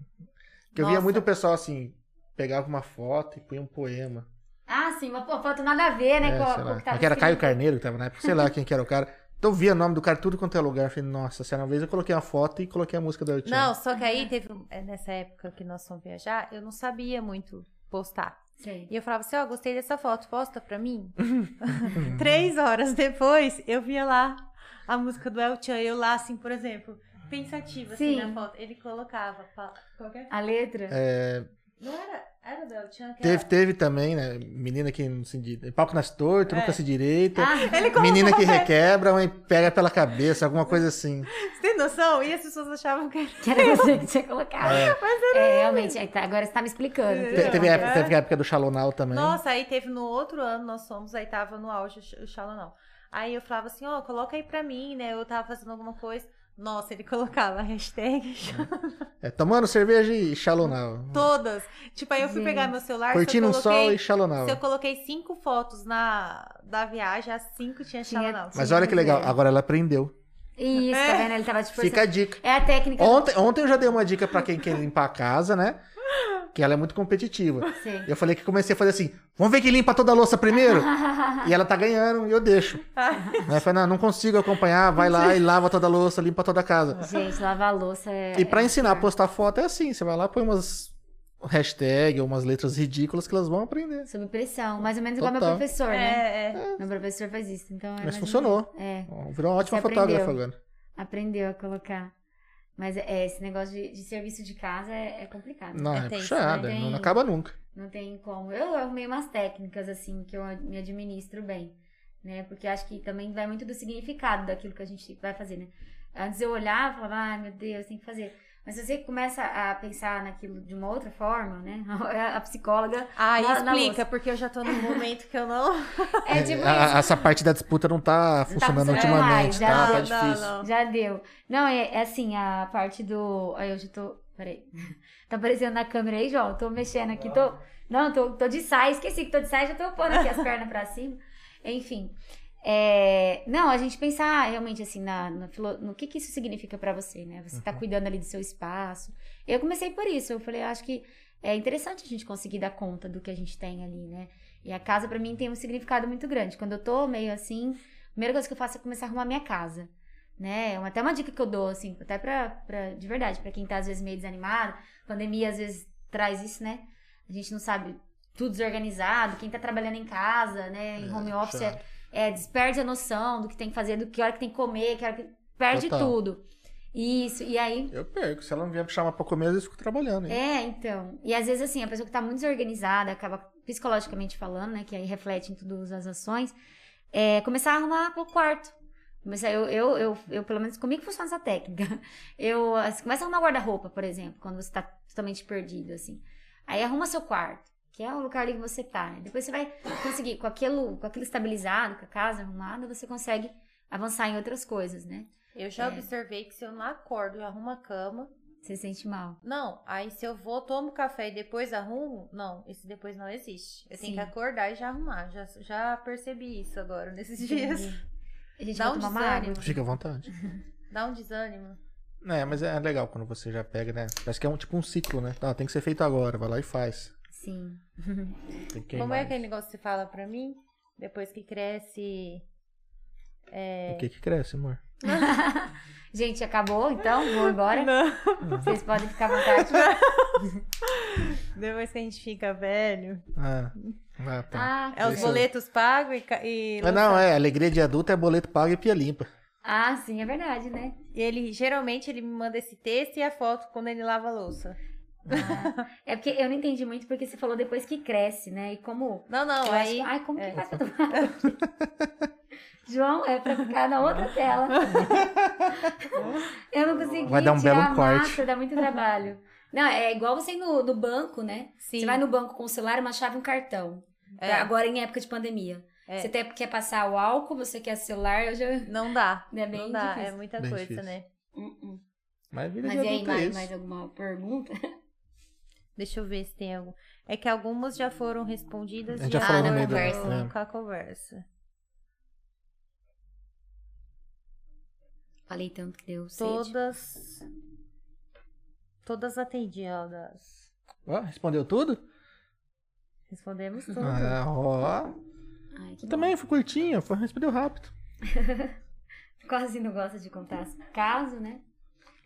S2: Que eu via muito o pessoal assim, pegava uma foto e punha um poema.
S3: Ah, sim, uma foto nada a ver, né?
S2: É,
S3: com, com o que tava
S2: que era Caio. Carneiro que tava na época, sei lá quem que era o cara. Então eu via o nome do cara tudo quanto é lugar. Eu falei, nossa, se uma vez eu coloquei uma foto e coloquei a música da El Chan.
S1: Não, só que aí teve. é, Nessa época que nós fomos viajar, eu não sabia muito postar.
S3: Sei.
S1: E eu falava assim, ó, gostei dessa foto, posta pra mim. Três horas depois, eu via lá a música do El Chan. Eu lá, assim, por exemplo, pensativa, assim,
S3: Sim.
S1: na foto. Ele colocava. pa- Qualquer...
S3: A letra?
S2: É,
S1: Não era. Era do El Chan que
S2: teve,
S1: era...
S2: teve também, né? Menina que não se. Palco nas tortas,
S1: É.
S2: nunca se direita.
S3: Ah,
S1: Ele
S2: Menina que requebra, mãe pega pela cabeça, alguma coisa assim.
S1: Você tem noção? E as pessoas achavam que era.
S3: que era você que tinha colocado. É, realmente. é, tá, agora você tá me explicando.
S1: É.
S2: Te- Teve, a época,
S1: É.
S2: teve a época do Xalonal também.
S1: Nossa, aí teve no outro ano, nós fomos, aí tava no auge o Shalom. Aí eu falava assim, ó, coloca aí pra mim, né? Eu tava fazendo alguma coisa. Nossa, ele colocava a hashtag
S2: É, tomando cerveja e Xalonal.
S1: todas. Tipo, aí eu fui
S3: Gente.
S1: pegar meu celular,
S2: Curtindo um sol e Xalonal.
S1: se eu coloquei cinco fotos na, da viagem, as cinco tinha
S3: Tinha-
S1: Shalom.
S2: Mas olha que legal,
S3: é.
S2: agora ela aprendeu.
S3: Isso, tá
S1: É.
S3: vendo? Ele tava forçando.
S2: Fica a dica.
S3: É a técnica.
S2: Ontem, ontem eu já dei uma dica pra quem quer limpar a casa, né? Que ela é muito competitiva.
S3: Sei.
S2: Eu falei que comecei a fazer assim: vamos ver quem limpa toda a louça primeiro? e ela tá ganhando e eu deixo. Aí eu falei: não, não consigo acompanhar, vai lá e lava toda a louça, limpa toda a casa.
S3: Gente, lavar a louça é.
S2: E pra
S3: é
S2: ensinar a postar foto é assim: você vai lá, põe umas hashtag ou umas letras ridículas que elas vão aprender.
S3: Sob pressão. Mais ou menos igual meu
S2: Total.
S3: professor, né?
S1: É, é.
S3: Meu professor faz isso. Então é
S2: Mas funcionou.
S3: É.
S2: Virou uma ótima
S3: Você
S2: fotógrafa
S3: aprendeu.
S2: agora.
S3: Aprendeu a colocar. Mas é, esse negócio de, de serviço de casa é, é complicado.
S2: Não,
S1: É
S2: é, puxada,
S3: né?
S2: não
S3: Tem-
S2: acaba nunca.
S3: Não tem como. Eu arrumei umas técnicas, assim, que eu me administro bem, né? Porque acho que também vai muito do significado daquilo que a gente vai fazer, né? Antes eu olhava e falava, ai meu Deus, tem que fazer. Mas se você começa a pensar naquilo de uma outra forma, né? A psicóloga.
S1: Ah,
S3: Na- na
S1: explica,
S3: louça.
S1: porque eu já tô num momento que eu não.
S3: É tipo
S2: A-
S3: isso.
S2: essa parte da disputa não tá funcionando
S3: funcionando
S2: ultimamente,
S3: mais,
S2: tá?
S3: já
S2: Tá
S3: não,
S2: difícil.
S1: não.
S3: Já deu. Não, é, é assim, a parte do. Aí eu já tô. Peraí. Tá aparecendo na câmera aí, João? Tô mexendo aqui, tô. Não, tô, tô de saia, esqueci que tô de saia, já tô pondo aqui as pernas pra cima. Enfim. É, não, a gente pensar realmente assim na, na no que, que isso significa pra você, né? Você tá cuidando ali do seu espaço. Eu comecei por isso. Eu falei, eu acho que é interessante a gente conseguir dar conta do que a gente tem ali, né? E a casa pra mim tem um significado muito grande. Quando eu tô meio assim, a primeira coisa que eu faço é começar a arrumar minha casa. Né? É Até uma dica que eu dou, assim, até pra, pra de verdade, pra quem tá às vezes meio desanimado. Pandemia às vezes traz isso, né? A gente não sabe tudo desorganizado, quem tá trabalhando em casa, né? Em home office é. É, desperde a noção do que tem que fazer, do que hora que tem que comer, que hora que. Perde
S2: Total.
S3: tudo. Isso, e aí.
S2: Eu perco. Se ela não vier me chamar pra comer, às vezes eu fico trabalhando. hein?
S3: É, então. E às vezes, assim, a pessoa que tá muito desorganizada, acaba psicologicamente falando, né? Que aí reflete em todas as ações, é começar a arrumar o quarto. Começar, eu, eu, eu, eu, pelo menos comigo funciona essa técnica. Eu assim, começa a arrumar guarda-roupa, por exemplo, quando você tá totalmente perdido, assim. Aí arruma seu quarto, que é o lugar ali que você tá. né? Depois você vai conseguir, com aquilo, com aquilo estabilizado, com a casa arrumada, você consegue avançar em outras coisas, né?
S1: Eu já
S3: É.
S1: observei que se eu não acordo e arrumo a cama.
S3: Você se sente mal.
S1: Não, aí se eu vou, tomo café e depois arrumo, não, esse depois não existe. Eu tenho
S3: Sim.
S1: que acordar e já arrumar. Já, já percebi isso agora, nesses dias.
S3: A gente
S1: Dá um desânimo.
S2: Fica à vontade.
S1: Dá um desânimo.
S2: É, mas é legal quando você já pega, né? Parece que é um tipo um ciclo, né? Tá, tem que ser feito agora, vai lá e faz.
S3: Sim.
S1: Como
S2: queimar
S1: é aquele negócio que você fala pra mim? Depois que cresce. É...
S2: O que que cresce, amor?
S3: Gente, acabou, então? Vou embora.
S1: Não.
S3: Vocês podem ficar à vontade.
S1: Depois que a gente fica velho.
S2: Ah, ah tá.
S3: Ah,
S1: É os boletos pagos e. e
S2: Mas não, é, alegria de adulto é boleto pago e pia limpa.
S3: ah, sim, é verdade, né?
S1: E ele geralmente ele me manda esse texto e a foto quando ele lava a louça.
S3: É porque eu não entendi muito porque você falou depois que cresce, né? E como.
S1: Não, não,
S3: acho
S1: aí.
S3: que- ai, como
S1: é.
S3: que faz pra tomar? João, é pra ficar na outra tela. eu não consegui
S2: Vai dar um
S3: tirar
S2: belo
S3: a
S2: corte.
S3: massa, dá muito trabalho. Não, é igual você ir no, no banco, né?
S1: Sim.
S3: Você vai no banco com o celular, uma chave e um cartão.
S1: É.
S3: Agora em época de pandemia.
S1: É.
S3: Você até quer passar o álcool, você quer celular, eu já.
S1: Não dá.
S3: É bem
S1: não dá,
S3: difícil.
S1: é muita
S2: Bem
S1: coisa,
S2: difícil.
S1: né?
S3: Uh-uh.
S2: Mas vida
S3: Mas e aí,
S2: é
S3: mais, mais alguma pergunta?
S1: Deixa eu ver se tem algum. É que algumas já foram respondidas é,
S2: já,
S3: já
S1: ah,
S3: conversa. Né?
S1: Com a conversa.
S3: Falei tanto que deu Todas. Sede.
S1: Todas atendidas.
S2: Ó, respondeu tudo?
S1: Respondemos ah, tudo.
S2: Ah, ó.
S3: Ai,
S2: também foi curtinha, foi, respondeu rápido.
S3: Quase não gosta de contar caso, né?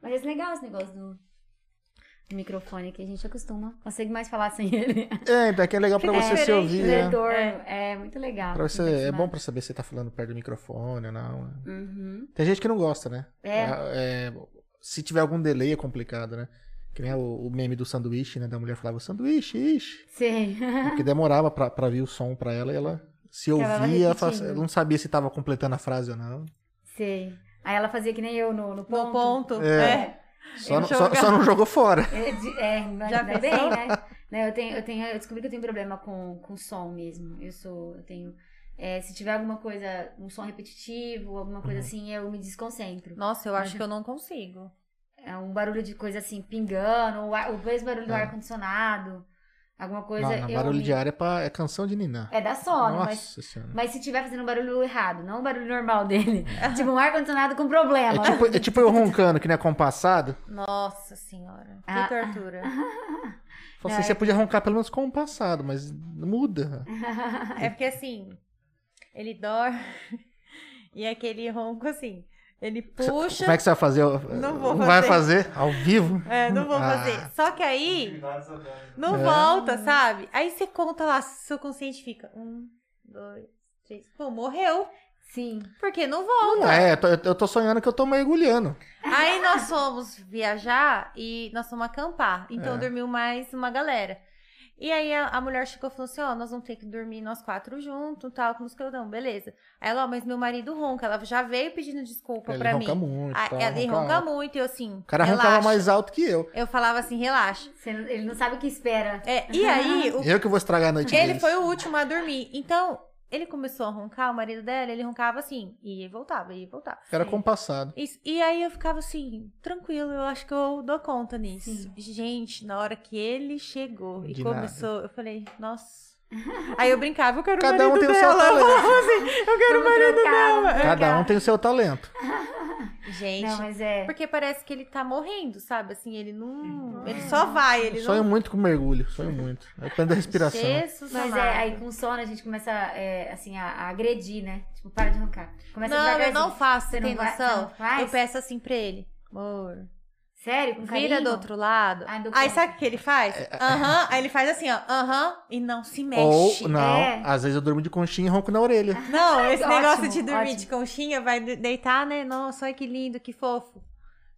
S3: Mas é legal esse negócio do do microfone que a gente acostuma. Consegue mais falar sem ele.
S2: É, então é que é legal pra
S1: Fica
S2: você se ouvir.
S3: O
S2: né?
S3: retorno.
S1: É.
S3: É. muito legal.
S2: Pra você, é bom pra saber se você tá falando perto do microfone ou não. né?
S3: Uhum.
S2: Tem gente que não gosta, né?
S3: É.
S2: É, se tiver algum delay é complicado, né? Que nem o, o meme do sanduíche, né? Da mulher falava sanduíche, ixi.
S3: Sim.
S2: Porque demorava pra, pra vir o som pra ela e ela se ouvia, ela não sabia se tava completando a frase ou não.
S3: Sei. Aí ela fazia que nem eu no, no ponto.
S1: No ponto.
S2: É.
S1: É.
S2: Só, não, só, só não jogou fora.
S3: É, é, mas
S1: Já
S3: ainda bem, né? Né, Eu, tenho, eu, tenho, eu descobri que eu tenho problema com, com som mesmo. Eu sou, eu tenho. é, se tiver alguma coisa, um som repetitivo, alguma coisa
S2: Uhum.
S3: assim, eu me desconcentro.
S1: Nossa, eu acho que eu não consigo.
S3: É um barulho de coisa assim, pingando, o, ar- o mesmo barulho do
S2: É.
S3: ar-condicionado, alguma coisa.
S2: Não, não,
S3: eu
S2: barulho
S3: me-
S2: de ar é, pra, é canção de Niná.
S3: É da sono,
S2: Nossa
S3: mas,
S2: senhora.
S3: mas se tiver fazendo um barulho errado, não o barulho normal dele. tipo um ar-condicionado com problema.
S2: É tipo, é tipo eu roncando, que não é compassado.
S1: Nossa senhora. Que
S3: Ah.
S1: tortura.
S2: Falei assim, você podia roncar pelo menos compassado, mas muda.
S1: É porque assim, ele dorme e é aquele ronco assim. Ele puxa.
S2: Como é que você vai fazer?
S1: Não vou
S2: vai
S1: fazer.
S2: fazer ao vivo?
S1: É, não vou
S2: Ah.
S1: fazer. Só que aí não
S2: É.
S1: volta, sabe? Aí você conta lá, seu consciente fica. Um, dois, três. Pô, morreu.
S3: Sim.
S1: Porque não volta.
S2: É, eu tô, eu tô sonhando que eu tô mergulhando.
S1: Aí nós fomos viajar e nós fomos acampar. Então
S2: É.
S1: dormiu mais uma galera. E aí a, a mulher chegou e falou assim: Ó, nós vamos ter que dormir nós quatro juntos, tal, com os não, beleza. Aí ela, ó, mas meu marido ronca. Ela já veio pedindo desculpa
S2: Ele
S1: pra
S2: ronca
S1: mim.
S2: muito.
S1: Ah,
S2: tal,
S1: ela
S2: ronca
S1: ronca muito, e eu assim.
S2: O cara
S1: relaxa.
S2: roncava mais alto que eu.
S1: Eu falava assim, relaxa.
S3: Você não- ele não sabe o que espera.
S1: É, e aí, o
S2: Eu que vou estragar a noite
S1: Ele
S2: deles.
S1: foi o último a dormir. Então, ele começou a roncar, o marido dela, ele roncava assim, e voltava, e voltava.
S2: Era
S1: Sim.
S2: compassado.
S1: Isso. E aí eu ficava assim, tranquilo, eu acho que eu dou conta nisso.
S3: Sim.
S1: Gente, na hora que ele chegou e
S2: De
S1: começou, eu falei, nossa. Aí eu brincava, eu quero o
S2: Cada um
S1: marido
S2: tem o seu
S1: dela. Eu
S2: talento.
S1: assim, eu quero o
S3: Vamos
S1: marido
S3: trocar,
S1: dela.
S3: vamos
S2: Cada um tem o seu talento.
S1: Gente,
S3: Não, mas é.
S1: porque parece que ele tá morrendo, sabe? Assim, ele não. Ele só vai, ele
S2: Sonho
S1: não.
S2: muito com mergulho, sonho muito. Depende da respiração.
S1: Jesus
S3: Mas
S1: amado.
S3: é, aí com sono a gente começa é, assim, a, a agredir, né? Tipo, para de roncar. Começa
S1: Não, eu não faço, você tem
S3: não vai-
S1: noção?
S3: você não faz?
S1: Eu peço assim pra ele, amor,
S3: Sério? Com carinho?
S1: vira do outro lado.
S3: Ai, do
S1: Aí sabe o que ele faz? Aham, aí ele faz assim, ó, aham, e não se mexe.
S2: Ou, não,
S3: É.
S2: às vezes eu durmo de conchinha e ronco na orelha.
S1: Não, esse
S3: Ótimo,
S1: negócio de dormir
S3: ótimo.
S1: de conchinha, vai de- deitar, né? Nossa, olha que lindo, que fofo.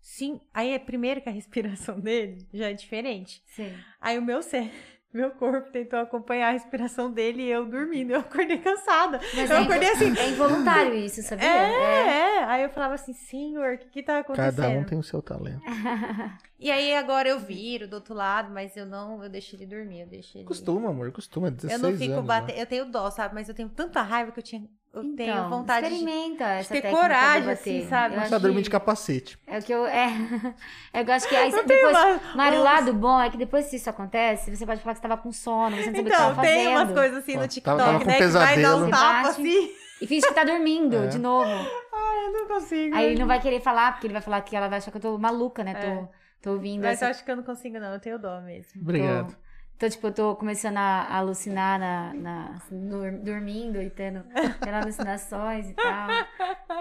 S1: Sim, aí é primeiro que a respiração dele já é diferente.
S3: Sim.
S1: Aí o meu cérebro, meu corpo tentou acompanhar a respiração dele e eu dormindo. Eu acordei cansada.
S3: Mas
S1: eu
S3: é,
S1: acordei assim.
S3: é involuntário isso, sabia?
S1: É, é. Aí eu falava assim, senhor, o que que tá acontecendo?
S2: Cada um tem o seu talento.
S1: E aí agora eu viro do outro lado, mas eu não, eu deixo ele dormir, eu deixo ele.
S2: Costuma, amor, costuma. é 16
S1: Eu não fico
S2: anos,
S1: batendo,
S2: né?
S1: eu tenho dó, sabe? Mas eu tenho tanta raiva que eu tinha, eu tenho
S3: Então,
S1: vontade de
S3: experimenta essa
S1: ter
S3: técnica
S1: coragem,
S3: de
S1: assim, sabe?
S3: Eu
S2: Pra
S3: que-
S2: dormir de capacete.
S3: É o que eu. É, é eu acho que aí você
S1: tem
S3: depois.
S1: uma-
S3: Mário, o lado bom é que depois que isso acontece, você pode falar que você tava com sono, você não sabia o que
S1: Então,
S3: tava
S1: tem
S3: fazendo.
S1: umas coisas assim no
S2: tava-
S1: TikTok,
S2: tava com
S1: né? Que vai dar um tapa assim.
S3: E finge que tá dormindo
S2: É.
S3: de novo.
S1: Ai, eu não consigo.
S3: Aí ele não vai querer falar, porque ele vai falar que ela vai achar que eu tô maluca, né?
S1: É.
S3: Tô, tô ouvindo
S1: Mas
S3: essa.
S1: eu acho que eu não consigo, não. Eu tenho dó mesmo.
S2: Obrigado.
S3: Tô, então, tipo, eu tô começando a a alucinar na, na, dur- dormindo e tendo, tendo alucinações e tal.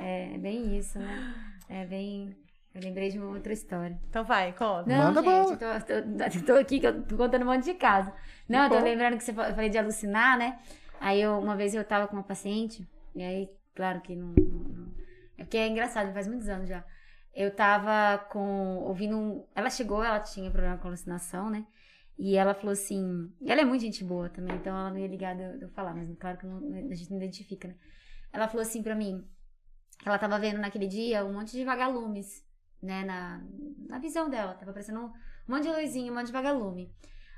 S3: É, é bem isso, né? É bem. Eu lembrei de uma outra história.
S1: Então vai, conta.
S3: Não,
S2: Manda
S3: gente, tô, tô- tô aqui que eu tô contando um monte de caso. Não, eu tô lembrando que você fa- eu falei de alucinar, né? Aí eu, uma vez eu tava com uma paciente, e aí, claro que não. não- não- é porque é engraçado, faz muitos anos já. Eu tava com. ouvindo um. Ela chegou, ela tinha problema com alucinação, né? E ela falou assim. Ela é muito gente boa também, então ela não ia ligar de eu, falar, mas claro que não- a gente não identifica, né? Ela falou assim pra mim ela tava vendo naquele dia um monte de vagalumes, né? Na, na visão dela. Tava aparecendo um, monte de luzinha, um monte de vagalume.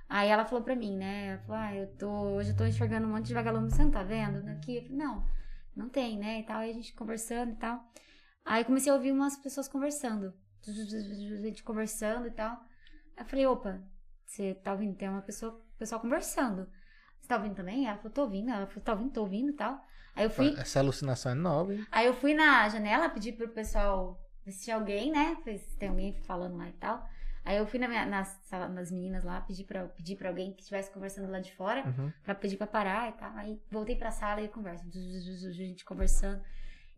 S3: Aí ela falou pra mim, né? Ela falou, ah, eu tô. Hoje eu tô enxergando um monte de vagalume, você não tá vendo? Daqui? Eu falei, não, não tem, né? E tal. Aí a gente conversando e tal. Aí comecei a ouvir umas pessoas conversando. A gente conversando e tal. Eu falei, opa, você tá ouvindo? Tem uma pessoa, pessoal conversando. Você tá ouvindo também? Ela falou, tô ouvindo. Ela falou, tá ouvindo? Tô ouvindo e tal. Aí eu fui.
S2: Essa alucinação é nova, hein?
S3: Aí eu fui na janela, pedi pro pessoal ver se tinha alguém, né? Se tem alguém falando lá e tal. Aí eu fui na minha, na sala das meninas lá, pedi pra, pedi pra alguém que estivesse conversando lá de fora,
S2: Uhum.
S3: pra pedir pra parar e tal. Aí voltei pra sala e conversa. A gente conversando.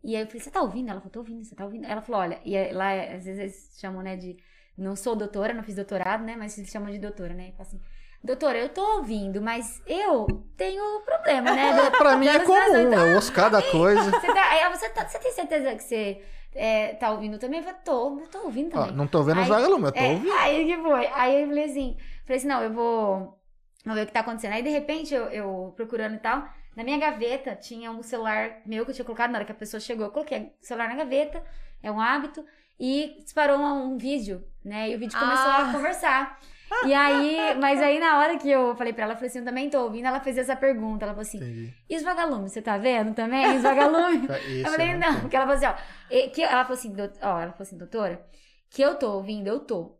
S3: E aí eu falei, você tá ouvindo? Ela falou, tô ouvindo, você tá ouvindo? Ela falou, olha, e lá às vezes eles chamam, né, de. Não sou doutora, não fiz doutorado, né? Mas eles chamam de doutora, né? E fala assim, doutora, eu tô ouvindo, mas eu tenho problema, né?
S2: É, pra mim é comum, eu ouço cada coisa.
S3: Você, tá, aí ela, você, tá- você tem certeza que você é, tá ouvindo também? Eu falei, tô, eu tô ouvindo também.
S2: não tô vendo os vagalumes, eu tô
S3: É,
S2: ouvindo.
S3: aí que foi? Aí eu falei assim, falei assim, não, eu vou, vou ver o que tá acontecendo. Aí de repente eu, eu procurando e tal, na minha gaveta tinha um celular meu que eu tinha colocado na hora que a pessoa chegou. Eu coloquei o celular na gaveta, é um hábito, e disparou um, um vídeo, né? E o vídeo começou
S1: Ah.
S3: a conversar. E aí, mas aí na hora que eu falei pra ela, eu falei assim, eu também tô ouvindo, ela fez essa pergunta, ela falou assim,
S2: Entendi.
S3: e os vagalumes, você tá vendo também? Os vagalumes?
S2: Esse
S3: Eu falei, não,
S2: tenho.
S3: porque ela falou assim, ó. e- Que, ela falou assim, ó, ela falou assim, doutora, que eu tô ouvindo, eu tô.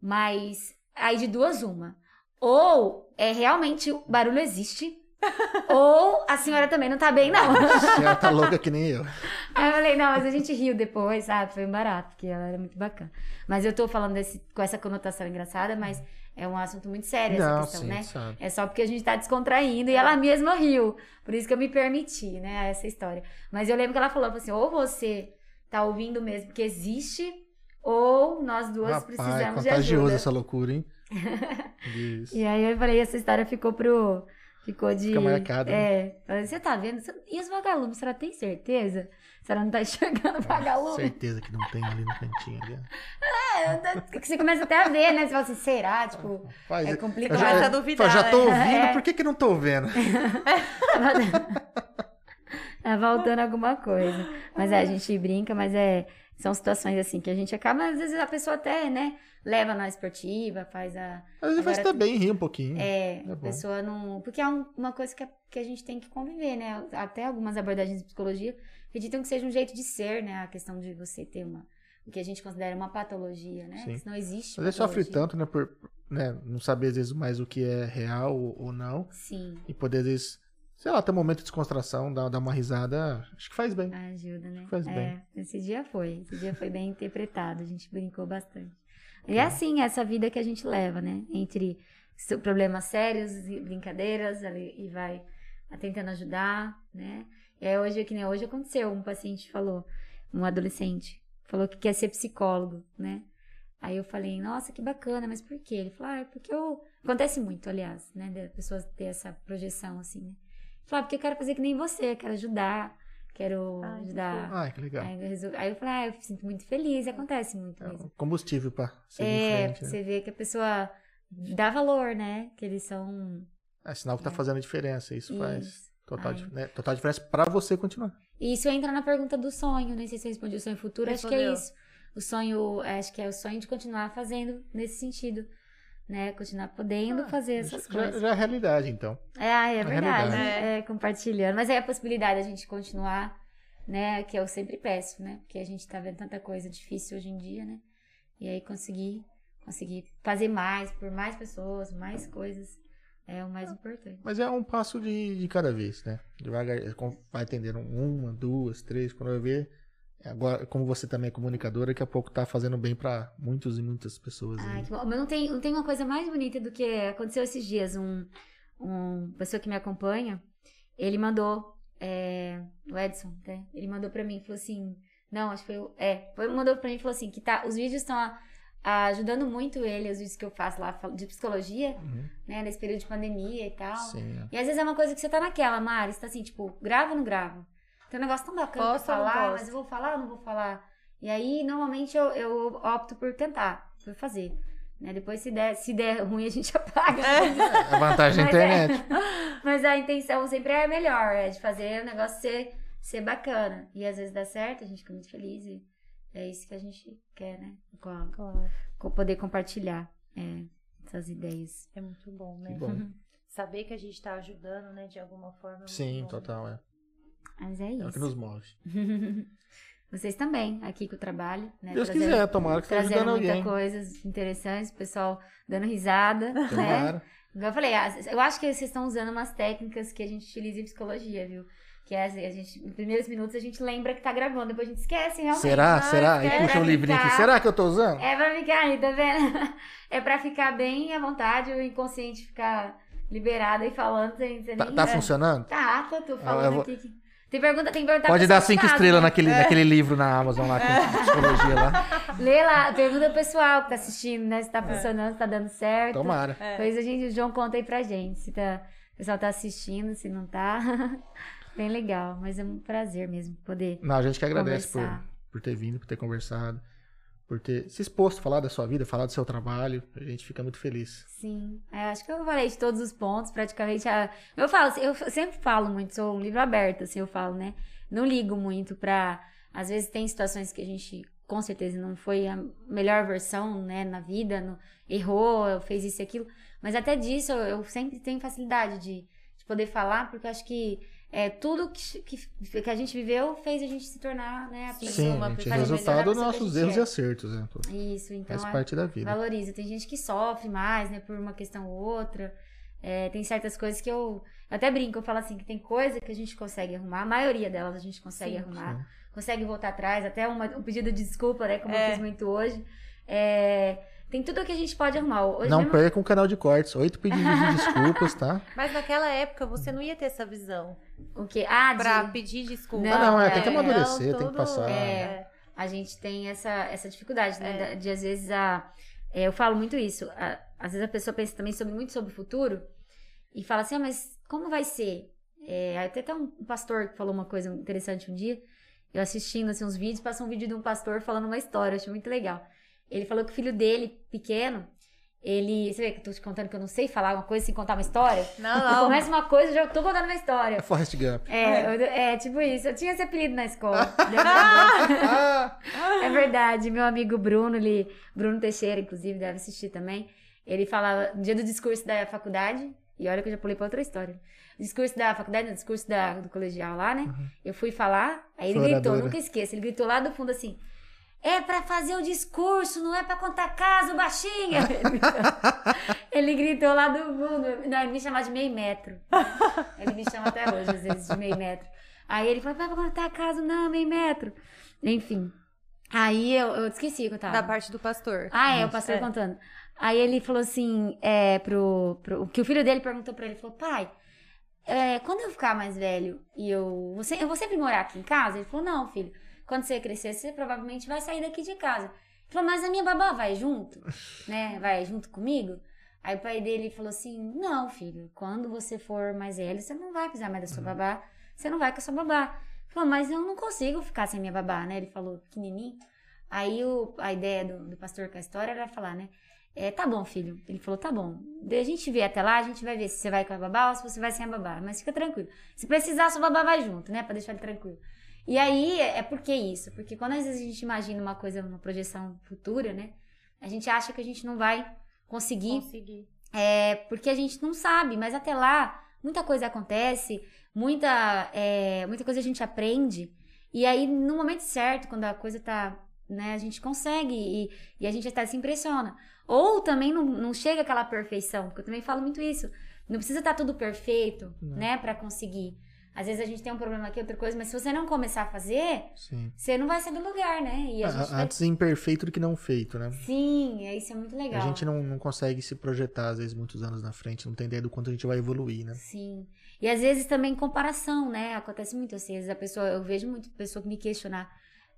S3: Mas aí de duas, uma. Ou é realmente o barulho existe, ou a senhora também não tá bem, não.
S2: A senhora tá louca que nem eu.
S3: Aí eu falei, não, mas a gente riu depois, sabe? Foi um barato, porque ela era muito bacana. Mas eu tô falando desse, com essa conotação engraçada, mas é um assunto muito sério essa
S2: Não,
S3: questão,
S2: sim,
S3: né?
S2: sabe.
S3: É só porque a gente tá descontraindo e ela mesma riu. Por isso que eu me permiti, né, essa história. Mas eu lembro que ela falou, assim, ou você tá ouvindo mesmo que existe, ou nós duas
S2: Rapaz,
S3: precisamos de
S2: contagioso
S3: ajuda.
S2: essa loucura, hein? Isso.
S3: E aí eu falei, essa história ficou pro... Ficou de...
S2: Fica marcada, né?
S3: É. Falei, Você tá vendo? E os vagalumes, senhora tem certeza? Senhora não tá enxergando vagalume?
S2: Certeza que não tem ali no cantinho ali.
S3: É, você começa até a ver, né? Você fala assim, será? Tipo,
S2: Faz,
S3: é complicado.
S2: já,
S1: começa a
S2: eu-
S1: duvidar,
S2: eu já tô
S1: né?
S2: ouvindo,
S3: É.
S2: por que que não tô vendo?
S3: Tá faltando alguma coisa. Mas é, a gente brinca, mas é. São situações assim que a gente acaba, às vezes a pessoa até, né, leva na esportiva, faz a.
S2: Às vezes faz bem rir um pouquinho.
S3: É,
S2: É
S3: a
S2: bom.
S3: pessoa não. Porque é um- uma coisa que a, que a gente tem que conviver, né? Até algumas abordagens de psicologia acreditam que seja um jeito de ser, né? A questão de você ter uma. O que a gente considera uma patologia, né?
S2: Sim.
S3: Se não existe.
S2: Às vezes sofre tanto, né, por né, não saber às vezes mais o que é real ou, ou não.
S3: Sim.
S2: E poder, às vezes, sei lá, ter um momento de descontração, dar, dar uma risada, acho que faz bem.
S3: Ajuda, né?
S2: Faz
S3: é,
S2: bem.
S3: esse dia foi. Esse dia foi bem interpretado. A gente brincou bastante. E é assim, essa vida que a gente leva, né? Entre problemas sérios e brincadeiras, e vai tentando ajudar, né? E aí hoje, que nem hoje aconteceu, um paciente falou, um adolescente, falou que quer ser psicólogo, né? Aí eu falei, nossa, que bacana, mas por quê? Ele falou, ah, é porque eu... Acontece muito, aliás, né? Da pessoa ter essa projeção, assim, né? Ele falou, ah, porque eu quero fazer que nem você, quero ajudar, quero
S1: Ai, que
S3: ajudar...
S2: Ai, que legal.
S3: Aí eu, resol- aí eu falei, ah, eu me sinto muito feliz, acontece muito
S2: É
S3: mesmo.
S2: combustível pra seguir
S3: É,
S2: em frente.
S3: porque
S2: Né?
S3: você vê que a pessoa dá valor, né? Que eles são.
S2: É sinal que tá fazendo a diferença. Isso faz
S3: Isso.
S2: total,
S3: Ai.
S2: dif- né, total diferença pra você continuar.
S3: E isso entra na pergunta do sonho, nem sei se eu respondi o sonho futuro, acho que é
S1: Respondeu.
S3: isso. O sonho, acho que é o sonho de continuar fazendo nesse sentido, né? Continuar podendo
S2: Ah,
S3: fazer essas
S2: já,
S3: coisas.
S2: já é a realidade, então.
S3: É, é
S2: É
S3: verdade.
S1: realidade.
S3: É. compartilhando. Mas é a possibilidade de a gente continuar, né? Que eu sempre peço, né? Porque a gente tá vendo tanta coisa difícil hoje em dia, né? E aí conseguir, conseguir fazer mais por mais pessoas, mais coisas, é o mais importante.
S2: Mas é um passo de, de cada vez, né? Devagar, é vai atendendo uma, duas, três, quando eu ver. Agora, como você também é comunicadora, daqui a pouco tá fazendo bem pra muitos e muitas pessoas.
S3: Ai, que bom. Mas não tem, não tem uma coisa mais bonita do que aconteceu esses dias. Um, um pessoa que me acompanha, ele mandou, é, o Edson, né? Ele mandou pra mim, falou assim, não, acho que foi, o- é, foi, mandou pra mim e falou assim, que tá, os vídeos estão ajudando muito ele, os vídeos que eu faço lá de psicologia,
S2: Uhum.
S3: né, nesse período de pandemia e tal.
S2: Sim. é.
S3: E às vezes é uma coisa que você tá naquela, Mari, você tá assim, tipo, grava ou não gravo? Tem um negócio tão bacana
S1: Posta
S3: pra falar, mas eu vou falar ou não vou falar? E aí, normalmente, eu, eu opto por tentar, por fazer. Né? Depois, se der, se der ruim, a gente apaga.
S2: A vantagem da
S3: é.
S2: internet.
S3: Mas a intenção sempre é a melhor, é de fazer o negócio ser, ser bacana. E às vezes dá certo, a gente fica muito feliz. E é isso que a gente quer, né? Com, a-
S1: Claro,
S3: com poder compartilhar é, essas ideias.
S1: é muito bom, né?
S2: Que bom.
S1: Saber que a gente tá ajudando, né, de alguma forma. é
S2: Sim,
S1: bom.
S2: total, é.
S3: Mas é
S2: É o que
S3: isso.
S2: nos move.
S3: Vocês também, aqui com o trabalho, né?
S2: Deus
S3: Trazendo-
S2: quiser, tomara que esteja
S3: Trazendo
S2: ajudando
S3: muita
S2: alguém.
S3: coisas interessantes, o pessoal dando risada, né? Igual eu falei, eu acho que vocês estão usando umas técnicas que a gente utiliza em psicologia, viu? Que é assim, a gente, nos primeiros minutos a gente lembra que tá gravando, depois a gente esquece realmente.
S2: Será?
S3: Ah,
S2: Será? Aí
S3: é
S2: puxa um livrinho aqui. Será que eu tô usando?
S3: É pra ficar aí, tá vendo? É pra ficar bem à vontade, o inconsciente ficar liberado e falando sem,
S2: Tá, tá funcionando?
S3: Tá, tô, tô
S2: Ah,
S3: falando
S2: vou-
S3: aqui. que- Tem pergunta, tem pergunta
S2: Pode dar cinco estrelas
S3: né?
S2: naquele, naquele livro na Amazon lá com psicologia lá.
S3: Lê lá, pergunta pro pessoal que tá assistindo, né? Se tá funcionando, se tá dando certo.
S2: Tomara.
S1: É.
S3: Depois a gente, o João conta aí pra gente se tá, o pessoal tá assistindo, se não tá. Bem legal, mas é um prazer mesmo poder.
S2: Não, a gente que agradece por, por ter vindo, por ter conversado, por ter se exposto, falar da sua vida, falar do seu trabalho. A gente fica muito feliz.
S3: Sim, é, acho que eu falei de todos os pontos, praticamente. a- Eu falo, eu sempre falo muito, sou um livro aberto, assim, eu falo, né? Não ligo muito pra. Às vezes tem situações que a gente, com certeza, não foi a melhor versão, né, na vida, não- errou, fez isso e aquilo. Mas até disso eu, eu sempre tenho facilidade de, de poder falar, porque eu acho que é, tudo que, que, que a gente viveu fez a gente se tornar, né, a pessoa.
S2: Sim,
S1: uma
S2: a gente é
S1: pessoa
S2: resultado dos nossos erros e
S3: é.
S2: acertos, né?
S3: Isso, então
S2: Faz
S3: é-
S2: parte da vida.
S3: valoriza. Tem gente que sofre mais, né, por uma questão ou outra. É, tem certas coisas que eu, eu até brinco, eu falo assim, que tem coisa que a gente consegue arrumar, a maioria delas a gente consegue
S1: Sim.
S3: arrumar, consegue voltar atrás, até uma, um pedido de desculpa, né, como eu
S1: É.
S3: fiz muito hoje. É, tem tudo que a gente pode arrumar. Hoje
S2: Não
S3: mesmo-
S2: perca o canal de cortes. Oito pedidos de desculpas, tá?
S1: Mas naquela época você não ia ter essa visão
S3: o quê? Ah, de-
S1: pra pedir desculpa.
S3: Não,
S2: ah, não, é,
S3: é,
S2: tem que amadurecer,
S1: Não,
S2: tem que
S1: tudo-
S2: passar.
S3: É. a gente tem essa, essa dificuldade, né?
S1: É.
S3: da- De, às vezes a. é, eu falo muito isso. a- às vezes a pessoa pensa também sobre, muito sobre o futuro e fala assim: ah, mas como vai ser? É, até até um pastor que falou uma coisa interessante um dia. Eu assistindo assim, uns vídeos, passou um vídeo de um pastor falando uma história, eu achei muito legal. Ele falou que o filho dele, pequeno, ele. Você vê que eu tô te contando que eu não sei falar uma coisa sem contar uma história?
S1: Não,
S3: Eu
S1: não.
S3: começo uma coisa, já tô contando uma história.
S2: É Forrest Gump.
S3: É, eu- é, tipo isso. Eu tinha esse apelido na escola.
S2: Ah,
S3: É verdade, meu amigo Bruno, ele, Bruno Teixeira, inclusive, deve assistir também. Ele falava no dia do discurso da faculdade, e olha que eu já pulei pra outra história. O discurso da faculdade, no discurso da, do colegial lá, né? Eu fui falar, aí ele
S2: Foi
S3: gritou, nunca esqueço, ele gritou lá do fundo assim: É pra fazer o discurso, não é pra contar caso, baixinha. ele gritou lá do fundo. Não, ele me chamava de meio metro. Ele me chama até hoje, às vezes, de meio metro. Aí ele falou: Vai pra contar caso, não, meio metro. Enfim. Aí eu, eu esqueci o que eu tava.
S1: Da parte do pastor.
S3: Ah, é, o pastor
S1: é.
S3: contando. Aí ele falou assim, é, pro, pro. Que o filho dele perguntou pra ele, falou, pai, é, quando eu ficar mais velho e eu. Você, eu vou sempre morar aqui em casa? Ele falou, não, filho. Quando você crescer, você provavelmente vai sair daqui de casa. Ele falou, mas a minha babá vai junto? né? Vai junto comigo? Aí o pai dele falou assim: Não, filho, quando você for mais velho, você não vai precisar mais da sua babá. Você não vai com a sua babá. Ele falou, mas eu não consigo ficar sem minha babá, né? Ele falou, pequenininho. Aí o, a ideia do, do pastor com a história era falar, né? É, tá bom, filho. Ele falou, tá bom. A gente vê até lá, a gente vai ver se você vai com a babá ou se você vai sem a babá. Mas fica tranquilo. Se precisar, sua babá vai junto, né? Pra deixar ele tranquilo. E aí, é por que isso? Porque quando às vezes a gente imagina uma coisa, uma projeção futura, né? A gente acha que a gente não vai conseguir
S1: Consegui.
S3: é porque a gente não sabe, mas até lá muita coisa acontece, muita, é, muita coisa a gente aprende. E aí, no momento certo, quando a coisa tá, né, a gente consegue e, e a gente até se impressiona. Ou também não, não chega aquela perfeição, porque eu também falo muito isso. Não precisa estar tudo perfeito,
S2: Não.
S3: né, pra conseguir. Às vezes a gente tem um problema aqui, outra coisa, mas se você não começar a fazer,
S2: sim.
S3: você não vai sair do lugar, né? E a
S2: Ah,
S3: gente vai...
S2: Antes imperfeito do que não feito, né?
S3: Sim, é, isso é muito legal.
S2: A gente não, não consegue se projetar, às vezes, muitos anos na frente, não tem ideia do quanto a gente vai evoluir, né?
S3: Sim. E às vezes também comparação, né? Acontece muito assim. Às vezes a pessoa, eu vejo muito pessoa me questionar,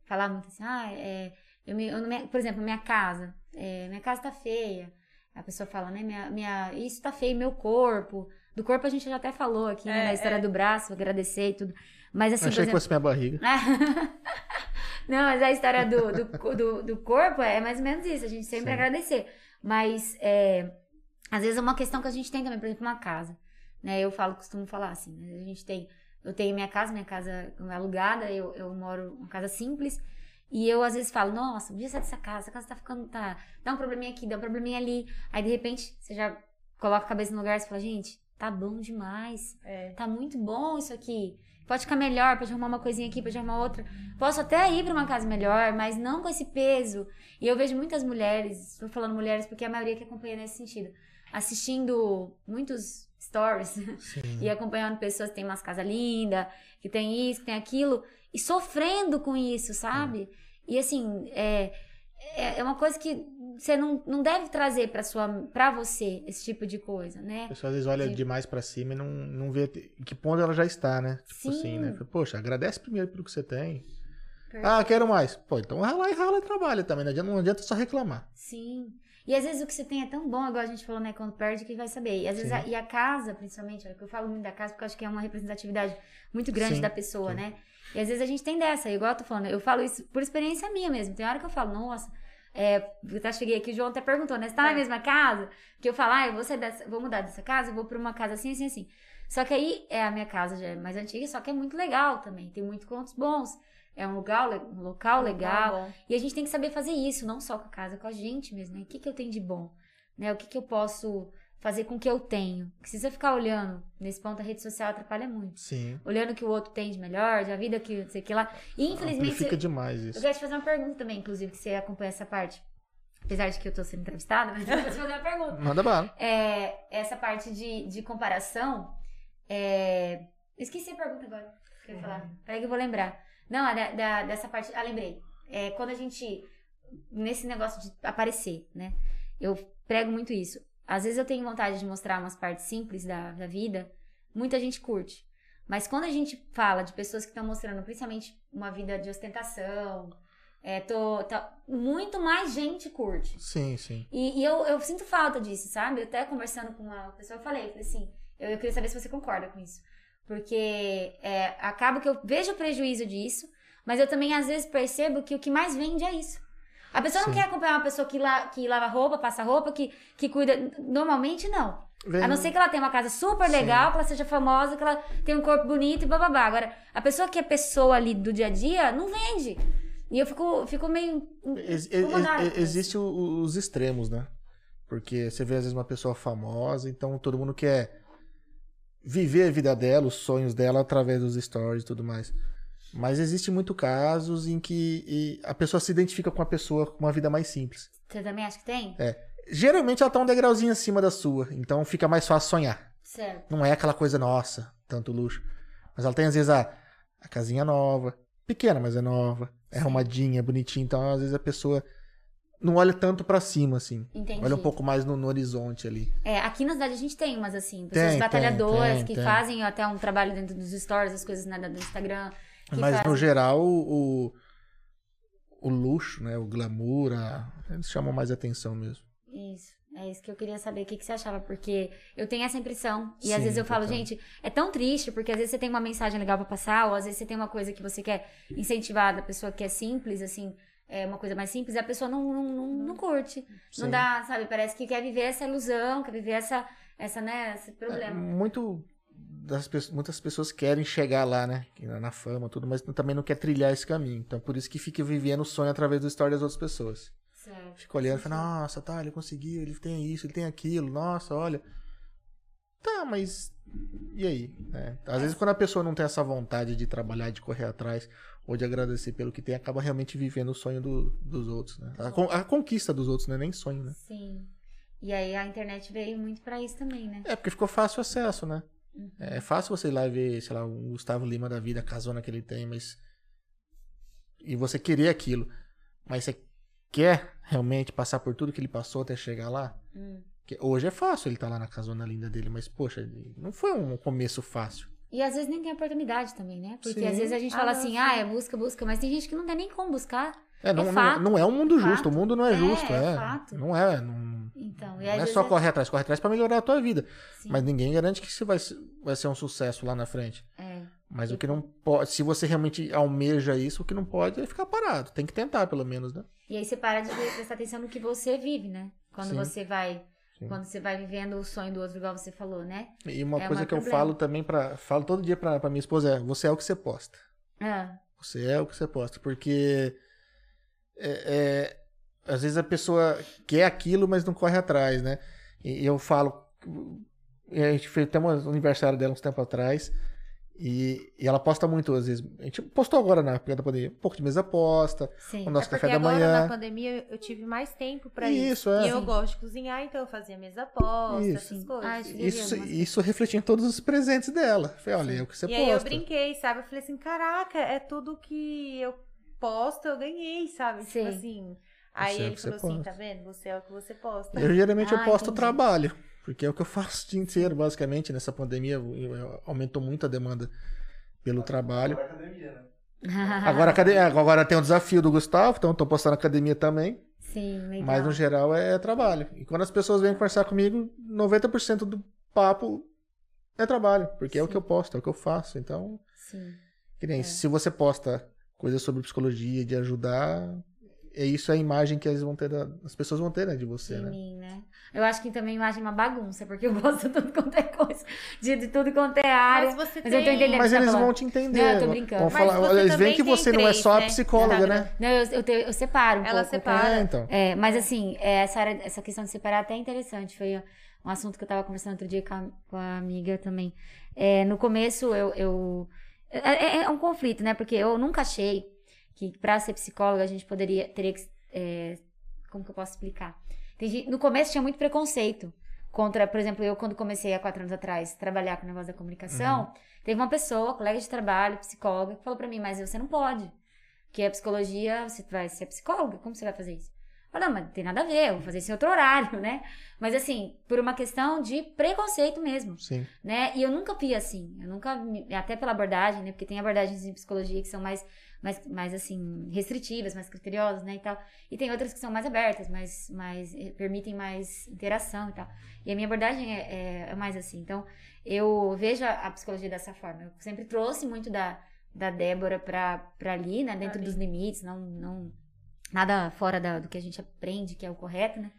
S3: falar muito assim, ah, é, eu me, eu por exemplo, minha casa, é, minha casa tá feia. A pessoa fala, né, minha, minha, isso tá feio, meu corpo. Do corpo a gente já até falou aqui, né,
S1: É,
S3: na história
S1: é.
S3: do braço, agradecer e tudo. Mas assim,
S2: Achei
S3: por
S2: que
S3: exemplo,
S2: fosse minha barriga.
S3: não, mas a história do, do, do, do corpo é mais ou menos isso, a gente sempre
S2: Sim.
S3: agradecer. Mas é, às vezes é uma questão que a gente tem também, por exemplo, uma casa. Né? Eu falo, costumo falar assim, né? a gente tem. Eu tenho minha casa, minha casa é alugada, eu, eu moro uma casa simples. E eu às vezes falo, nossa, podia sair dessa casa, essa casa tá ficando. Tá, dá um probleminha aqui, dá um probleminha ali. Aí de repente você já coloca a cabeça no lugar e fala, gente, tá bom demais.
S1: É.
S3: Tá muito bom isso aqui. Pode ficar melhor, pode arrumar uma coisinha aqui, pode arrumar outra. Posso até ir pra uma casa melhor, mas não com esse peso. E eu vejo muitas mulheres, tô falando mulheres porque é a maioria que acompanha nesse sentido, assistindo muitos stories
S2: Sim.
S3: e acompanhando pessoas que têm umas casas lindas, que tem isso, que tem aquilo, e sofrendo com isso, sabe? E assim, é, é é uma coisa que você não, não deve trazer pra, sua, pra você esse tipo de coisa, né?
S2: A pessoa às vezes olha demais pra cima e não, não vê que ponto ela já está, né? Tipo
S3: Sim.
S2: assim, né? Poxa, agradece primeiro pelo que você tem. Ah, quero mais. Pô, então rala e rala e trabalha também. Não adianta, não adianta só reclamar.
S3: Sim. E às vezes o que você tem é tão bom, igual a gente falou, né? Quando perde, que vai saber. E às vezes a, e a casa, principalmente, olha, eu falo muito da casa porque eu acho que é uma representatividade muito grande
S2: Sim,
S3: da pessoa,
S2: sim.
S3: né? E às vezes a gente tem dessa, igual eu tô falando, eu falo isso por experiência minha mesmo. Tem hora que eu falo, nossa, é, eu até cheguei aqui, o João até perguntou, né? Você tá na
S1: É.
S3: mesma casa? Que eu falo, ah, eu vou, sair dessa, vou mudar dessa casa, eu vou pra uma casa assim, assim, assim. Só que aí é a minha casa já é mais antiga, só que é muito legal também. Tem muitos pontos bons. É um lugar, um local legal.
S1: Tá bom.
S3: E a gente tem que saber fazer isso, não só com a casa, com a gente mesmo, né? O que, que eu tenho de bom? Né? O que, que eu posso fazer com o que eu tenho? Porque se você ficar olhando, nesse ponto a rede social atrapalha muito.
S2: Sim.
S3: Olhando o que o outro tem de melhor, de a vida que não sei o que lá. E infelizmente. Eu,
S2: demais
S3: eu
S2: isso.
S3: quero te fazer uma pergunta também, inclusive, que você acompanha essa parte. Apesar de que eu tô sendo entrevistada, mas eu vou te fazer uma pergunta.
S2: Manda bala.
S3: É, essa parte de, de comparação. É... Esqueci a pergunta agora. Que eu ia falar. Peraí que eu vou lembrar. Não, é da, da- dessa parte. Ah, lembrei. É, quando a gente. Nesse negócio de aparecer, né? Eu prego muito isso. Às vezes eu tenho vontade de mostrar umas partes simples da, da vida. Muita gente curte. Mas quando a gente fala de pessoas que estão mostrando, principalmente, uma vida de ostentação, é, tô, tá- muito mais gente curte.
S2: Sim, sim.
S3: E, e eu, eu sinto falta disso, sabe? Eu até conversando com uma pessoa, eu falei, falei assim, eu, eu queria saber se você concorda com isso. Porque é, acaba que eu vejo o prejuízo disso, mas eu também às vezes percebo que o que mais vende é isso. A pessoa não
S2: Sim.
S3: quer acompanhar uma pessoa que, la, que lava roupa, passa roupa, que, que cuida. Normalmente não. A não ser que ela tenha uma casa super
S2: Sim.
S3: legal, que ela seja famosa, que ela tenha um corpo bonito e bababá. Agora, a pessoa que é pessoa ali do dia a dia não vende. E eu fico, fico meio.
S2: Ex- ex-
S3: incomodada
S2: ex-
S3: com
S2: existe o- o- os extremos, né? Porque você vê às vezes uma pessoa famosa, então todo mundo quer viver a vida dela, os sonhos dela através dos stories e tudo mais. Mas existe muito casos em que a pessoa se identifica com a pessoa com uma vida mais simples.
S3: Você também acha que tem?
S2: Geralmente ela tá um degrauzinho acima da sua, então fica mais fácil sonhar.
S3: Certo.
S2: Não é aquela coisa nossa, tanto luxo. Mas ela tem às vezes a, a casinha nova, pequena, mas é nova, é arrumadinha, bonitinha, então às vezes a pessoa não olha tanto pra cima assim.
S3: Entendi.
S2: Olha um pouco mais no, no horizonte ali.
S3: É, aqui na cidade a gente tem umas assim, pessoas
S2: Tem,
S3: batalhadoras
S2: tem,
S3: que
S2: tem.
S3: fazem até um trabalho dentro dos stories, as coisas né, do Instagram. Que
S2: Mas no geral o, o, luxo, né, o glamour, a- eles chamam mais atenção mesmo.
S3: Isso. É isso que eu queria saber. O que, que você achava? Porque eu tenho essa impressão. E às
S2: Sim,
S3: vezes eu falo, gente, é tão triste, porque às vezes você tem uma mensagem legal pra passar, ou às vezes você tem uma coisa que você quer incentivar da pessoa que é simples, assim, é uma coisa mais simples, e a pessoa não, não, não, não curte. Não
S2: Sim.
S3: dá, sabe? Parece que quer viver essa ilusão, quer viver essa, essa né, esse
S2: É,
S3: problema.
S2: muito das pessoas, muitas pessoas querem chegar lá, né, na fama, tudo, mas também não quer trilhar esse caminho. Então por isso que fica vivendo o sonho através da história das outras pessoas.
S3: Certo.
S2: Fica olhando e fala, nossa, tá, ele conseguiu, ele tem isso, ele tem aquilo, nossa, olha. Tá, mas e aí? né? Às vezes quando a pessoa não tem essa vontade de trabalhar, de correr atrás, ou de agradecer pelo que tem, acaba realmente vivendo o sonho do- dos outros, né? A, con- a conquista dos outros, não é nem sonho, né?
S3: Sim. E aí a internet veio muito pra isso também, né?
S2: É, porque ficou fácil o acesso, né?
S3: Uhum.
S2: É fácil você ir lá e ver, sei lá, o Gustavo Lima da vida, a casona que ele tem, mas. E você querer aquilo. Mas você quer realmente passar por tudo que ele passou até chegar lá?
S3: Hum.
S2: Porque hoje é fácil ele estar lá na casona linda dele, mas, poxa, não foi um começo fácil.
S3: E às vezes nem tem oportunidade também, né? Porque
S2: Sim.
S3: às vezes a gente
S1: Ah,
S3: fala assim,
S1: sim.
S3: ah, é busca, busca, mas tem gente que não tem nem como buscar.
S2: É, não, não,
S3: fato.
S2: não é um mundo
S3: Fato.
S2: justo, o mundo não é,
S3: É,
S2: justo,
S3: é
S2: é.
S3: fato.
S2: Não é, não,
S3: Então,
S2: não é só correr atrás, corre atrás pra melhorar a tua vida.
S3: Sim.
S2: Mas ninguém garante que você vai, vai ser um sucesso lá na frente.
S3: É.
S2: Mas o que não pode, se você realmente almeja isso, o que não pode é ficar parado. Tem que tentar, pelo menos, né?
S3: E aí você para de prestar atenção no que você vive, né? Quando
S2: Sim.
S3: você vai.
S2: Sim.
S3: Quando você vai vivendo o sonho do outro, igual você falou, né?
S2: E uma
S3: É,
S2: coisa que eu
S3: problema.
S2: falo também para falo todo dia pra, pra minha esposa é: você é o que você posta.
S3: Ah,
S2: Você é o que você posta, porque é, é, às vezes a pessoa quer aquilo, mas não corre atrás, né? E eu falo, E a gente fez até um aniversário dela uns tempo atrás. E, e ela posta muito, às vezes. A gente postou agora na época da pandemia, um pouco de mesa posta,
S3: Sim.
S2: o nosso
S1: é
S2: café da
S1: agora,
S2: manhã.
S1: na pandemia, eu tive mais tempo pra
S2: Isso,
S1: isso.
S2: é.
S1: E eu
S3: Sim.
S1: gosto de cozinhar, então eu fazia mesa posta,
S2: Isso.
S1: essas coisas.
S3: Ah,
S2: Isso, isso refletia em todos os presentes dela. Falei, olha, é o que você
S1: e aí eu
S2: posta.
S1: brinquei, sabe? Eu falei assim, caraca, é tudo que eu posto, eu ganhei, sabe?
S3: Sim.
S1: Tipo assim. Aí
S2: Você é
S1: ele falou assim,
S2: posta.
S1: tá vendo? Você é o que você posta.
S2: Eu geralmente eu
S3: Ah,
S2: posto o
S3: entendi.
S2: trabalho, porque é o que eu faço o dia inteiro, basicamente, nessa pandemia. eu- eu- aumentou muito a demanda pelo trabalho.
S4: Agora é academia, né?
S2: Agora, academia- agora tem o desafio do Gustavo, então eu tô postando academia também.
S3: Sim, legal.
S2: Mas no geral é trabalho. E quando as pessoas vêm conversar comigo, 90% do papo é trabalho, porque é o
S3: Sim.
S2: que eu posto, é o que eu faço. Então,
S3: Sim.
S2: que nem,
S3: É.
S2: se você posta coisas sobre psicologia, de ajudar, é isso a imagem que eles vão ter da- as pessoas vão ter né, de você,
S3: de
S2: né?
S3: mim, né? Eu acho que também imagem é uma bagunça, porque eu gosto de tudo quanto é coisa, de, de tudo quanto é área.
S1: Mas você
S3: Mas eu tô
S1: tem...
S3: entendendo.
S2: Mas
S3: tá
S2: eles
S3: falando.
S2: vão te entender.
S3: Não, eu tô brincando.
S2: Vão falar,
S1: você
S2: eles veem que
S1: tem
S2: você não é
S1: três,
S2: só a
S1: né?
S2: psicóloga, né?
S3: Não, eu, eu, te- eu separo um
S1: Ela
S3: pouco.
S1: separa.
S2: É, então.
S3: É, mas assim, é, essa, área, essa questão de separar é até interessante. Foi um assunto que eu tava conversando outro dia com a, com a amiga também. É, no começo, eu. eu é, é- é um conflito, né? Porque eu nunca achei que pra ser psicóloga a gente poderia. Teria que. é, como que eu posso explicar? Gente- no começo tinha muito preconceito contra, por exemplo, eu quando comecei há quatro anos atrás trabalhar com o negócio da comunicação, teve uma pessoa, colega de trabalho, psicóloga, que falou pra mim, mas você não pode. Porque a psicologia, você vai ser psicóloga, como você vai fazer isso? Falei, não, mas não tem nada a ver, eu vou fazer isso em outro horário, né? Mas assim, por uma questão de preconceito mesmo,
S2: Sim.
S3: né? E eu nunca vi assim, eu nunca, até pela abordagem, né? Porque tem abordagens em psicologia que são mais, mais, mais assim, restritivas, mais criteriosas, né? E tal. E tem outras que são mais abertas, mais, mais eh, permitem mais interação e tal. E a minha abordagem é, é, é mais assim. Então, eu vejo a, a psicologia dessa forma. Eu sempre trouxe muito da, da Débora pra, pra ali, né? Dentro dos limites, não, não nada fora da- do que a gente aprende, que é o correto, né?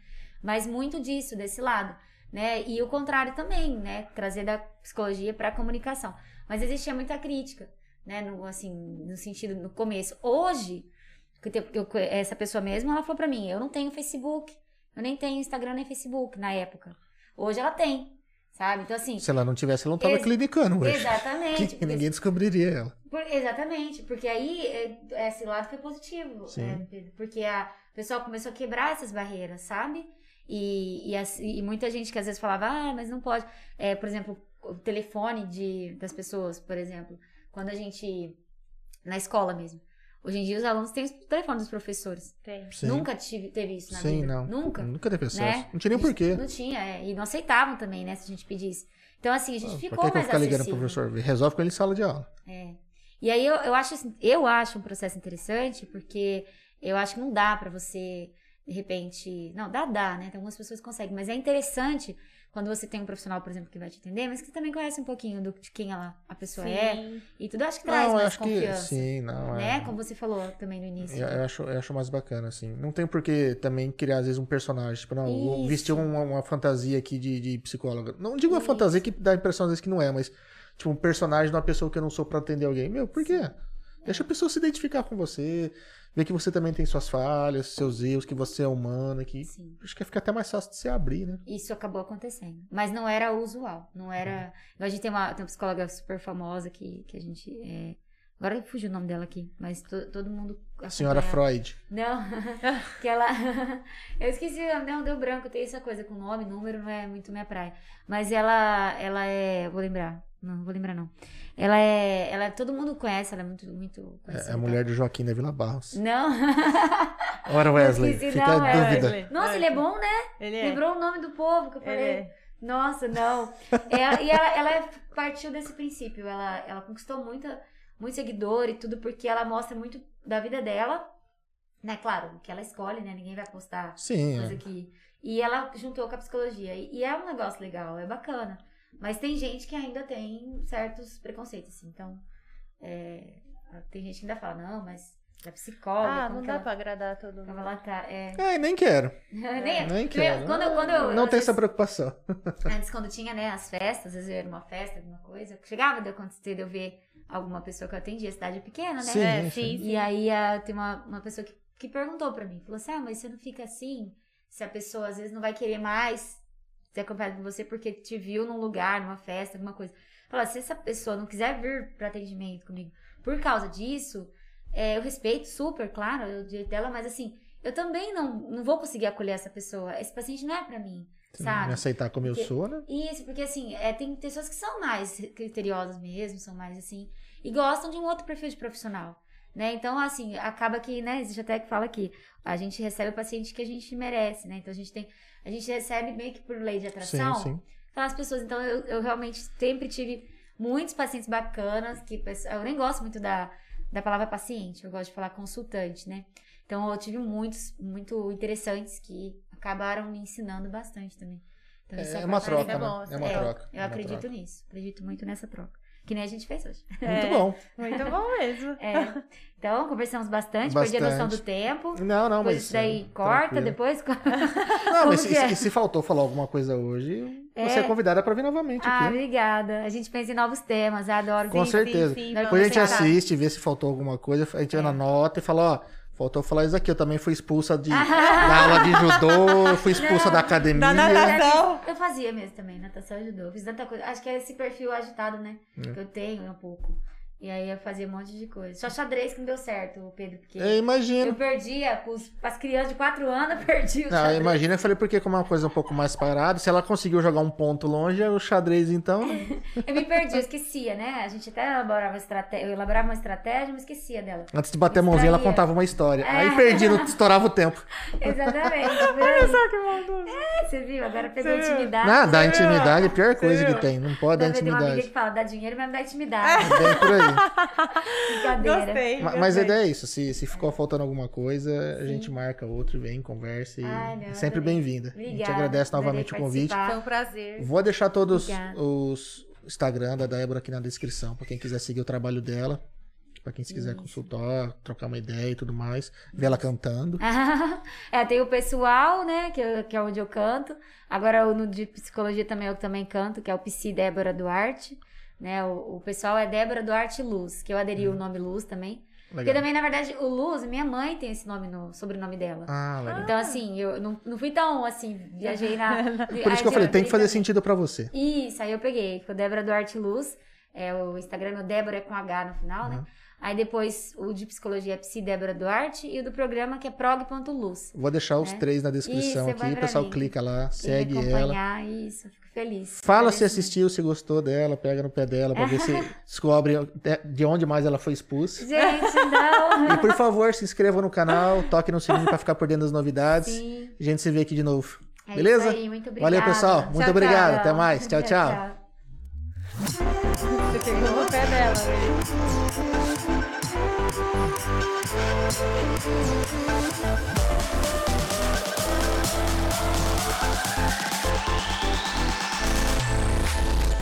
S3: Mas muito disso, desse lado, né? E o contrário também, né? Trazer da psicologia pra comunicação. Mas existia muita crítica, né? No, assim, no sentido, no começo. Hoje, eu essa pessoa mesmo, ela falou pra mim, eu não tenho Facebook, eu nem tenho Instagram nem Facebook na época. Hoje ela tem, sabe? Então, assim,
S2: Se ela não tivesse, ela não tava clinicando hoje.
S3: exatamente.
S2: Que ninguém descobriria ela.
S3: Por- exatamente, porque aí é, esse lado foi positivo,
S2: Sim.
S3: Pedro? Porque a o pessoal começou a quebrar essas barreiras, sabe? E, e, e muita gente que às vezes falava, ah, mas não pode. É, por exemplo, o telefone de, das pessoas, por exemplo, quando a gente. Na escola mesmo. Hoje em dia os alunos têm os telefones dos professores.
S1: Tem.
S2: Sim.
S3: Nunca tive, teve isso na
S2: Sim,
S3: vida.
S2: não.
S3: Nunca.
S2: Nunca teve acesso.
S3: Né?
S2: Não tinha nem porquê.
S3: Não tinha, é, e não aceitavam também, né, se a gente pedisse. Então, assim, a gente
S2: Ah,
S3: ficou mais
S2: ficar ligando pro
S3: acessível.
S2: professor? Resolve com ele em sala de aula.
S3: É. E aí eu, eu acho assim, eu acho um processo interessante, porque eu acho que não dá pra você, de repente. Não, dá, dá, né? Tem algumas pessoas que conseguem, mas é interessante quando você tem um profissional, por exemplo, que vai te atender, mas que também conhece um pouquinho do, de quem ela, a pessoa é.
S1: Sim.
S3: E tudo acho que traz
S2: Não,
S3: mais
S2: acho que.
S3: confiança.
S2: Sim, não.
S3: Né?
S2: É.
S3: Como você falou também no início.
S2: Eu, eu acho, eu acho mais bacana, assim. Não tem por que também criar, às vezes, um personagem. Tipo, não, vou
S3: Isso.
S2: vestir uma, uma fantasia aqui de, de psicóloga. Não digo uma
S3: Isso.
S2: fantasia que dá a impressão, às vezes, que não é, mas, tipo, um personagem de uma pessoa que eu não sou pra atender alguém. Meu, por quê? Deixa a pessoa se identificar com você, ver que você também tem suas falhas, seus erros, que você é humana, que
S3: Sim.
S2: acho que fica até mais fácil de se abrir, né?
S3: Isso acabou acontecendo. Mas não era usual. Não era. A gente tem uma, tem uma psicóloga super famosa que, que a gente. é, Agora fugiu o nome dela aqui, mas to- todo mundo.
S2: A senhora
S3: acompanha
S2: Freud.
S3: Não, que ela. eu esqueci, não, deu branco, tem essa coisa com nome, número, não é muito minha praia. Mas ela, ela é. Vou lembrar. Não, vou lembrar, não. Ela é. Ela, todo mundo conhece, ela é muito, muito
S2: É
S3: conhecida.
S2: a mulher do Joaquim da Vila Barros.
S3: Não.
S2: Ora, Wesley,
S3: esqueci,
S2: fica
S3: não,
S2: a
S3: é
S2: dúvida.
S1: Wesley.
S3: Nossa, ele é bom, né?
S1: Ele é.
S3: Lembrou o nome do povo que eu
S1: Ele
S3: falei.
S1: é.
S3: Nossa, não. É, e ela, ela partiu desse princípio. Ela, ela conquistou muita, muito seguidor e tudo, porque ela mostra muito da vida dela. Né, claro, o que ela escolhe, né? Ninguém vai postar
S2: Sim,
S3: coisa
S2: é.
S3: que. E ela juntou com a psicologia. E, e é um negócio legal, é bacana. Mas tem gente que ainda tem certos preconceitos, assim. Então, é, tem gente que ainda fala, não, mas é psicóloga.
S1: Ah,
S3: como
S1: não dá
S3: ela,
S1: pra agradar todo
S3: como
S1: mundo.
S3: ela tá. É.
S2: É, nem quero.
S3: Nem,
S2: Nem quero.
S3: Quando, eu- quando eu,
S2: não tem
S3: vezes-
S2: essa preocupação.
S3: Antes, quando tinha, né, as festas, às vezes eu era uma festa, alguma coisa, chegava de acontecer de eu ver alguma pessoa que eu atendia, cidade pequena, né?
S2: Sim,
S1: É,
S2: sim.
S1: sim.
S3: E aí tem uma, uma pessoa que, que perguntou pra mim, falou assim, ah, mas você não fica assim, se a pessoa às vezes não vai querer mais ser acompanhado por você porque te viu num lugar, numa festa, alguma coisa. Fala, se essa pessoa não quiser vir para atendimento comigo por causa disso, é, eu respeito super, claro, o direito dela, mas assim, eu também não, não vou conseguir acolher essa pessoa. Esse paciente não é para mim,
S2: Sim,
S3: sabe?
S2: Me aceitar como
S3: Porque-
S2: eu sou, né?
S3: Isso, porque assim, é, tem pessoas que são mais criteriosas mesmo, são mais assim, e gostam de um outro perfil de profissional, né? Então, assim, acaba que, né, existe até que fala aqui, a gente recebe o paciente que a gente merece, né? Então a gente tem, a gente recebe meio que por lei de atração,
S2: Sim, sim.
S3: aquelas pessoas. Então, eu, eu realmente sempre tive muitos pacientes bacanas, que eu nem gosto muito da, da palavra paciente, eu gosto de falar consultante, né? Então, eu tive muitos, muito interessantes que acabaram me ensinando bastante também. Então, isso
S2: É uma troca,
S1: é
S2: né? É uma
S3: É,
S2: troca.
S3: Eu
S2: é uma
S3: acredito
S2: troca.
S3: nisso, acredito muito nessa troca. Que nem a gente fez hoje.
S2: Muito
S1: É.
S2: bom.
S1: Muito bom mesmo.
S3: É. Então, conversamos bastante, perdi a noção
S2: Bastante.
S3: do tempo.
S2: Não, não,
S3: Depois
S2: mas.
S3: isso daí
S2: é,
S3: corta,
S2: tranquilo.
S3: depois.
S2: Não,
S3: Como
S2: mas se,
S3: é?
S2: se- faltou falar alguma coisa hoje, você é
S3: É.
S2: convidada pra vir novamente
S3: Ah,
S2: aqui.
S3: obrigada. A gente pensa em novos temas, adoro.
S2: Com
S3: Sim,
S2: certeza.
S1: sim,
S3: Depois
S2: Depois a gente assiste, vê se faltou alguma coisa, a gente
S3: É.
S2: anota e fala, ó, faltou falar isso aqui. Eu também fui expulsa de, da aula de judô, fui expulsa da academia.
S1: Da natação.
S3: Eu fazia mesmo também, natação e ajudou. Fiz tanta coisa. Acho que é esse perfil agitado, né?
S2: É.
S3: Que eu tenho um pouco. E aí eu fazia um monte de coisa. Só xadrez que não deu certo, Pedro, porque
S2: Eu imagino.
S3: eu perdia com os, as crianças de 4 anos, eu perdi o
S2: Não,
S3: xadrez.
S2: imagino, eu falei, porque como é uma coisa um pouco mais parada, se ela conseguiu jogar um ponto longe, o xadrez, então.
S3: Eu me perdi, eu esquecia, né? A gente até elaborava estratégia, eu elaborava uma estratégia, mas esquecia dela.
S2: Antes de bater a mãozinha, ela contava uma história.
S3: É.
S2: Aí perdi, não estourava o tempo.
S3: Exatamente. Olha
S1: Só que maldoso.
S3: Você viu? Agora pegou intimidade.
S2: Ah, dá intimidade é a pior coisa que tem. Não pode dar
S3: Deve ter uma amiga
S2: intimidade.
S3: que fala, dá dinheiro, mas não dá intimidade.
S2: Bem por aí.
S1: Gostei.
S2: Ma-
S1: gostei.
S2: Mas a ideia é isso. Se, se ficou faltando alguma coisa, a gente marca outro, vem, conversa e
S3: Ai, não,
S2: sempre
S3: adorei.
S2: bem-vinda. A gente agradece novamente o convite.
S1: Foi um prazer.
S2: Vou deixar todos
S3: Obrigada.
S2: os Instagram da Débora aqui na descrição, pra quem quiser seguir o trabalho dela. Pra quem se quiser
S3: Isso.
S2: consultar, trocar uma ideia e tudo mais. Ver ela cantando.
S3: é, tem o pessoal, né, que, eu- que é onde eu canto. Agora o no de psicologia também eu também canto, que é o Psi Débora Duarte. Né, o, o pessoal é Débora Duarte Luz, que eu aderi o nome Luz também. Porque
S2: Legal.
S3: também, na verdade, o Luz, minha mãe tem esse nome no sobrenome dela.
S2: Ah, legal.
S3: Então, assim, eu não, não fui tão, assim, viajei na...
S2: Por isso que eu falei, tem que fazer sentido pra você.
S3: Isso, aí eu peguei. Ficou Débora Duarte Luz. É, o Instagram, o Débora é com H no final, né? Aí depois o de psicologia é Psi Débora Duarte e o do programa que é prog.luz.
S2: Vou deixar os
S3: Né?
S2: três na descrição
S3: Isso,
S2: aqui. O pessoal
S3: mim.
S2: clica lá,
S3: Quem
S2: segue
S3: me
S2: ela.
S3: acompanhar, isso, fico feliz.
S2: Fala se assistiu, se gostou dela, pega no pé dela pra ver se descobre de onde mais ela foi expulsa.
S3: Gente, não.
S2: E por favor, se inscreva no canal, toque no sininho pra ficar por dentro das novidades.
S3: Sim.
S2: A gente se vê aqui de novo.
S3: É
S2: Beleza?
S3: aí, muito obrigada.
S2: Valeu, pessoal. Muito
S1: Tchau,
S2: obrigado.
S1: tchau.
S2: Até mais. Tchau, tchau.
S1: Você pegou pé dela, Thank you.